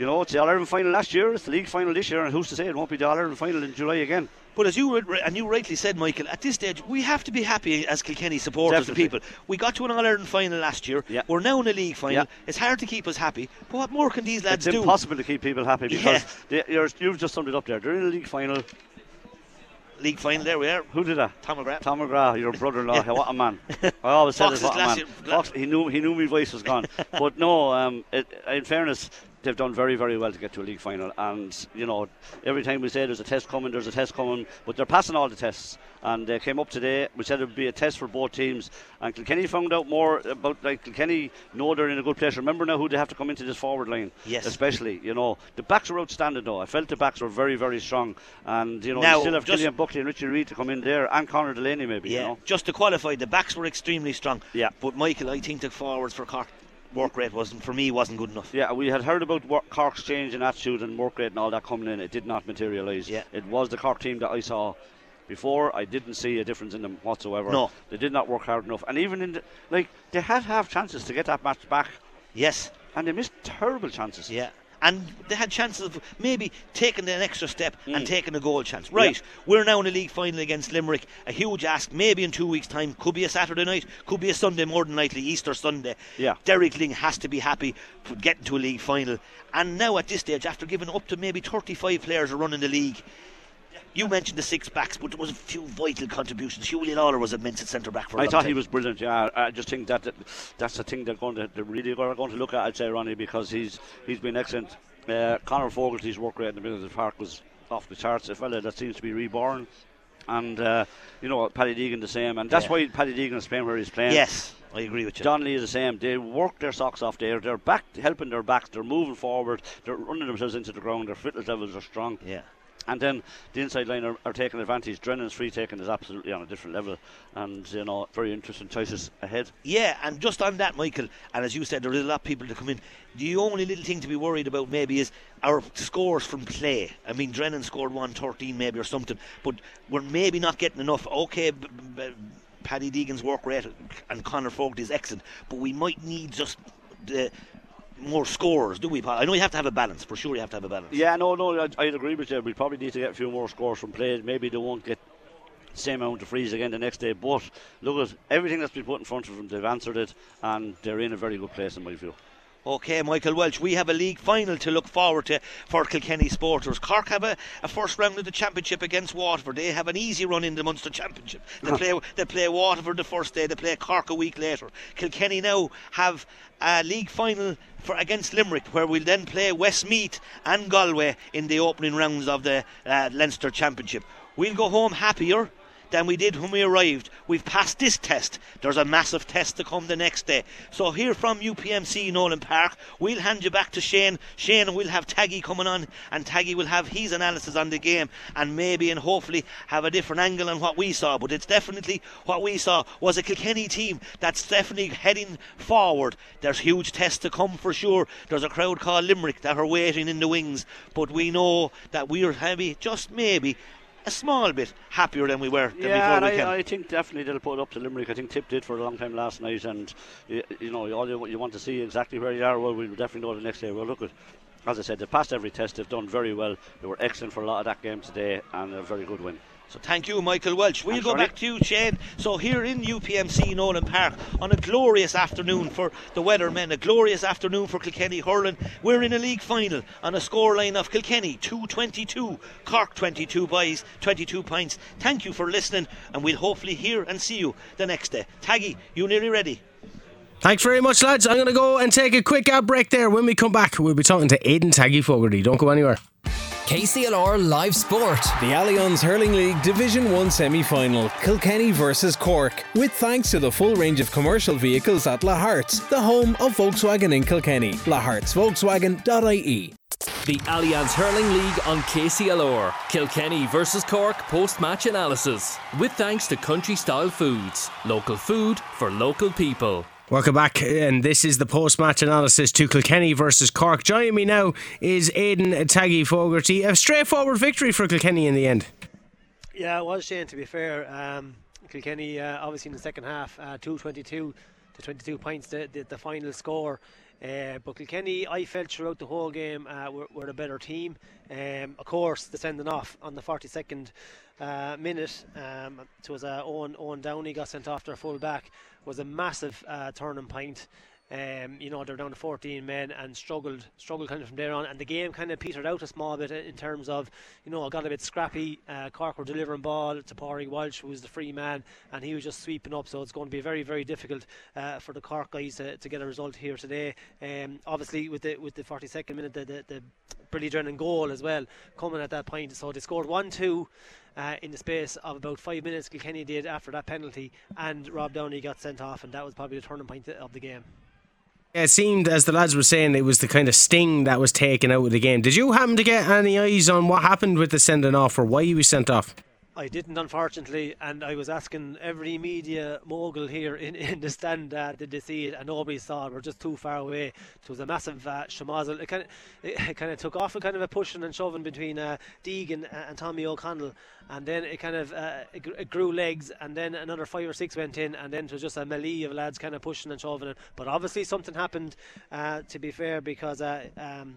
you know, it's the All Ireland final last year, it's the league final this year, and who's to say it won't be the All Ireland final in July again? But as you and you rightly said, Michael, at this stage we have to be happy as Kilkenny supporters Definitely. and people. We got to an All Ireland final last year. Yeah. We're now in a league final. Yeah. It's hard to keep us happy. But what more can these lads it's do? It's impossible to keep people happy because Yeah. they, you're, you've just summed it up there. They're in a league final. League final. There we are. Who did that? Tom McGrath. Tom McGrath, your brother-in-law. what a man! I always said what a man. Fox, he knew he knew my voice was gone. but no, um, it, in fairness, they've done very very well to get to a league final. And you know, every time we say there's a test coming, there's a test coming. But they're passing all the tests. And they came up today. We said it would be a test for both teams. And Kilkenny found out more about like Kilkenny know they're in a good place. Remember now who they have to come into this forward line. Yes. Especially, you know, the backs were outstanding though. I felt the backs were very very strong. And you know, Now, you still have Killian Buckley and Richie Reid to come in there, and Conor Delaney maybe. Yeah. You know. Just to qualify, the backs were extremely strong. Yeah. But Michael, I think the forwards for Cork work rate wasn't for me wasn't good enough. Yeah, we had heard about work, Cork's change in attitude and work rate and all that coming in. It did not materialise. Yeah. It was the Cork team that I saw before. I didn't see a difference in them whatsoever. No. They did not work hard enough. And even in the, like, they had half chances to get that match back, Yes. and they missed terrible chances. Yeah. And they had chances of maybe taking an extra step Mm. and taking a goal chance. Right, we're now in a league final against Limerick. A huge ask, maybe in two weeks' time. Could be a Saturday night, could be a Sunday, more than likely Easter Sunday. Yeah. Derek Lyng has to be happy for getting to a league final. And now at this stage, after giving up to maybe 35 players a run in the league, you mentioned the six backs, but there was a few vital contributions. Julian Lawlor was immense at centre back for a I thought time. he was brilliant. Yeah, I just think that that- that's the thing they're going to they're really are going to look at. I'd say Ronnie because he's he's been excellent. Uh, Conor Fogarty's work rate in the middle of the park was off the charts. A fella that seems to be reborn, and uh, you know Paddy Deegan the same, and that's Yeah. why Paddy Deegan is playing where he's playing. Yes, I agree with you. Lee is the same. They work their socks off there. They're back, helping their backs. They're moving forward. They're running themselves into the ground. Their fitness levels are strong. Yeah. And then the inside line are, are taking advantage. Drennan's free taking is absolutely on a different level, and you know very interesting choices ahead. Yeah, and just on that, Michael, and as you said, there is a lot of people to come in. The only little thing to be worried about maybe is our scores from play. I mean, Drennan scored 113 maybe or something, but we're maybe not getting enough. Okay, b- b- Paddy Deegan's work rate and Conor Fogarty is excellent, but we might need just the more scores, do we? I know you have to have a balance. For sure, you have to have a balance. Yeah, no, no, I'd, I'd agree with you. We probably need to get a few more scores from play. Maybe they won't get same amount of frees again the next day. But look at everything that's been put in front of them. They've answered it, and they're in a very good place in my view. Okay, Michael Walsh, we have a league final to look forward to for Kilkenny Sporters. Cork have a, a first round of the championship against Waterford. They have an easy run in the Munster Championship. They play they play Waterford the first day, they play Cork a week later. Kilkenny now have a league final for against Limerick, where we'll then play Westmeath and Galway in the opening rounds of the uh, Leinster Championship. We'll go home happier than we did when we arrived. We've passed this test. There's a massive test to come the next day. So here from UPMC Nowlan Park, we'll hand you back to Shane. Shane will have Taggy coming on, and Taggy will have his analysis on the game, and maybe and hopefully have a different angle on what we saw. But it's definitely what we saw was a Kilkenny team that's definitely heading forward. There's huge tests to come for sure. There's a crowd called Limerick that are waiting in the wings, but we know that we're heavy, just maybe, a small bit happier than we were than Yeah, before we I, came. I think definitely they'll put it up to Limerick. I think Tip did for a long time last night, and you, you know all you, you want to see exactly where you are. Well, we'll definitely know the next day. Well, look at. As I said, they passed every test. They've done very well. They were excellent for a lot of that game today, and a very good win. So thank you, Michael Walsh. We'll Thanks, go Ronnie. back to you, Shane. So here in UPMC Nowlan Park on a glorious afternoon for the Weathermen, a glorious afternoon for Kilkenny hurling. We're in a league final on a scoreline of Kilkenny 222, Cork 22 boys, 22 points. Thank you for listening, and we'll hopefully hear and see you the next day. Taggy, you nearly ready? Thanks very much, lads. I'm going to go and take a quick ad break there. When we come back, we'll be talking to Aidan Taggy Fogarty. Don't go anywhere. KCLR Live Sport. The Allianz Hurling League Division 1 semi final, Kilkenny versus Cork, with thanks to the full range of commercial vehicles at Laharts, the home of Volkswagen in Kilkenny. LaHartzVolkswagen.ie. The Allianz Hurling League on KCLR. Kilkenny versus Cork post match analysis. With thanks to Country Style Foods. Local food for local people. Welcome back, and this is the post-match analysis to Kilkenny versus Cork. Joining me now is Aidan Taggy Fogarty. A straightforward victory for Kilkenny in the end. Yeah, it was Shane. To be fair, um, Kilkenny uh, obviously in the second half, uh, two twenty-two to twenty-two points, the, the, the final score. Uh, but Kilkenny, I felt throughout the whole game, uh, were, were a better team. Um, of course, the sending off on the forty-second uh, minute, um, it was uh, Eoin Eoin Downey got sent off their full back, was a massive uh, turning point. Um, you know, they're down to 14 men and struggled, struggled kind of from there on. And the game kind of petered out a small bit in terms of, you know, it got a bit scrappy. Uh, Cork were delivering ball to Pádraig Walsh, who was the free man, and he was just sweeping up. So it's going to be very, very difficult uh, for the Cork guys to, to get a result here today. Um, obviously, with the with the 42nd minute, the, the, the Drennan goal as well coming at that point. So they scored 1 2. Uh, in the space of about five minutes, Kilkenny did after that penalty, and Rob Downey got sent off, and that was probably the turning point of the game. It seemed, as the lads were saying, it was the kind of sting that was taken out of the game. Did you happen to get any eyes on what happened with the sending off or why he was sent off? I didn't, unfortunately, and I was asking every media mogul here in, in the stand, uh, did they see it? And nobody saw it. We're just too far away. It was a massive uh. It kind of, it, kind of took off a kind of a pushing and shoving between uh, Deegan and Tommy O'Connell, and then it kind of uh, it grew legs, and then another five or six went in, and then it was just a melee of lads kind of pushing and shoving it. But obviously something happened. Uh, to be fair, because uh, um,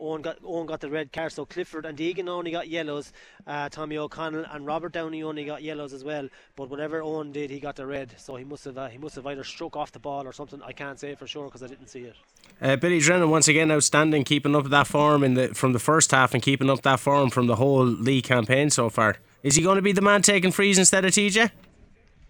Eoin got Eoin got the red card, so Clifford and Deegan only got yellows. Uh, Tommy O'Connell and Robert Downey only got yellows as well. But whatever Eoin did, he got the red. So he must have uh, he must have either struck off the ball or something. I can't say for sure because I didn't see it. Uh, Billy Drennan once again outstanding, keeping up that form in the from the first half and keeping up that form from the whole league campaign so far. Is he going to be the man taking frees instead of TJ?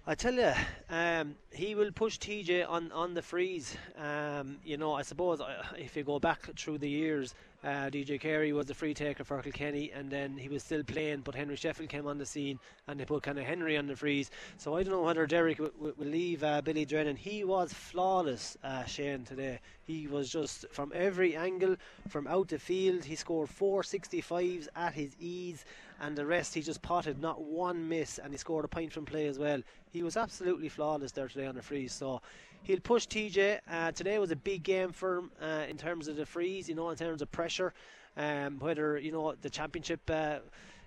I tell you, um, he will push TJ on, on the frees. Um, you know, I suppose uh, if you go back through the years, uh, DJ Carey was the free taker for Kilkenny, and then he was still playing, but Henry Shefflin came on the scene, and they put kind of Henry on the frees. So I don't know whether Derek will leave uh, Billy Drennan. He was flawless, uh, Shane, today. He was just from every angle, from out the field. He scored 465s at his ease, and the rest he just potted, not one miss, and he scored a point from play as well. He was absolutely flawless there today on the frees. So he'll push TJ. Uh, today was a big game for him uh, in terms of the frees, you know, in terms of pressure. Um, whether you know the championship, uh,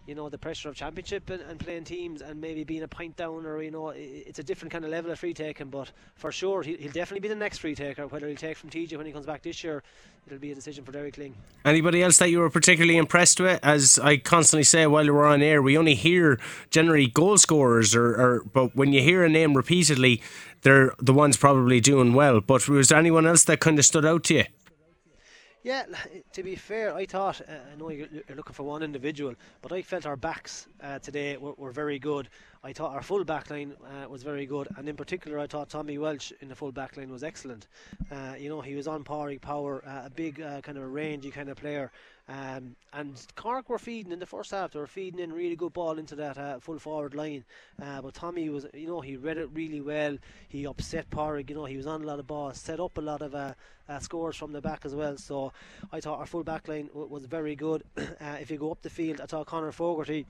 you know, the pressure of championship and, and, playing teams, and maybe being a point down, or you know, it's a different kind of level of free taking. But for sure, he, will definitely be the next free taker. Whether he'll take from TJ when he comes back this year, it'll be a decision for Derek Lyng. Anybody else that you were particularly impressed with? As I constantly say while we're on air, we only hear generally goal scorers, or, or but when you hear a name repeatedly, they're the ones probably doing well. But was there anyone else that kind of stood out to you? Yeah, to be fair, I thought, uh, I know you're, looking for one individual, but I felt our backs uh, today were, were, very good. I thought our full back line uh, was very good, and in particular, I thought Tommy Walsh in the full back line was excellent. Uh, you know, he was on Pádraig Power, uh, a big uh, kind of a rangy kind of player. Um, and Cork were feeding in the first half. They were feeding in really good ball into that uh, full forward line. Uh, but Tommy was, you know, he read it really well. He upset Pádraig. You know, he was on a lot of balls, set up a lot of uh, uh scores from the back as well. So I thought our full back line was very good. Uh, if you go up the field, I thought Conor Fogarty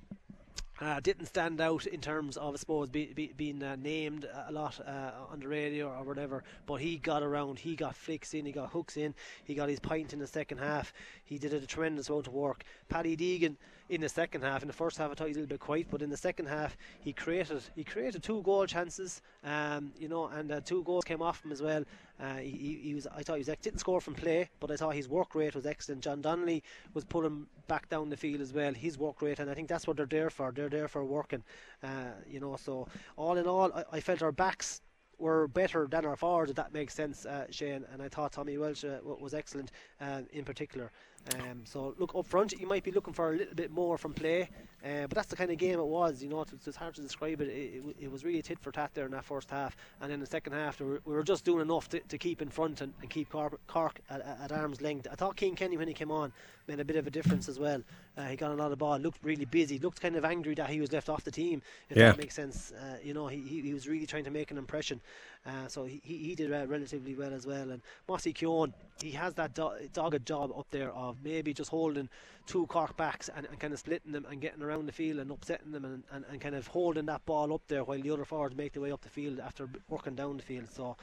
uh, didn't stand out in terms of, I suppose, be, be, being uh, named a lot uh, on the radio or whatever. But he got around, he got flicks in, he got hooks in, he got his pint in the second half. He did a tremendous amount of work. Paddy Deegan in the second half. In the first half, I thought he was a little bit quiet, but in the second half, he created he created two goal chances. Um, you know, and uh, two goals came off him as well. Uh, he, he, was I thought he was didn't score from play, but I thought his work rate was excellent. John Donnelly was pulling back down the field as well. His work rate, and I think that's what they're there for. They're there for working. Uh, you know, so all in all, I, I felt our backs were better than our forwards, if that makes sense, uh, Shane. And I thought Tommy Walsh uh, was excellent uh, in particular. Um, so look up front, you might be looking for a little bit more from play, uh, but that's the kind of game it was. You know, it's, it's hard to describe it. It, it. it, was really tit for tat there in that first half, and in the second half, we were, we were just doing enough to, to keep in front and, and keep Cork, Cork at, at, arm's length. I thought Cian Kenny when he came on made a bit of a difference as well. Uh, he got a lot of ball, looked really busy, looked kind of angry that he was left off the team. If yeah. that makes sense, uh, you know, he, he, he was really trying to make an impression. Uh, so he, he did uh, relatively well as well. And Mossy Keoghan, he has that do- dogged job up there of maybe just holding two Cork backs and, and kind of splitting them and getting around the field and upsetting them and, and, and kind of holding that ball up there while the other forwards make their way up the field after working down the field. So,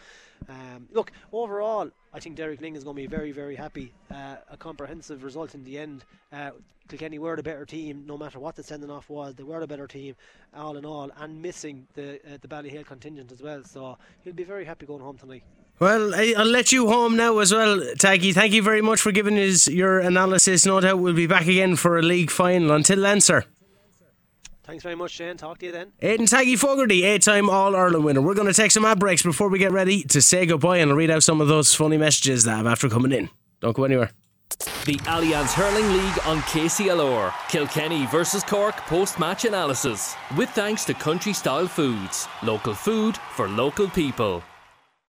um, look, overall, I think Derek Lyng is going to be very, very happy. Uh, a comprehensive result in the end. Uh, Kilkenny were the better team, no matter what the sending off was. They were the better team, all in all, and missing the uh, the Ballyhale contingent as well. So he'll be very happy going home tonight. Well, I'll let you home now as well, Taggy. Thank you very much for giving us your analysis. No doubt we'll be back again for a league final. Until then, sir. Thanks very much, Shane. Talk to you then. Aidan Taggy Fogarty, eight time All Ireland winner. We're going to take some ad breaks before we get ready to say goodbye and I'll read out some of those funny messages that have after coming in. Don't go anywhere. The Allianz Hurling League on KCLR. Kilkenny versus Cork post match analysis. With thanks to Country Style Foods. Local food for local people.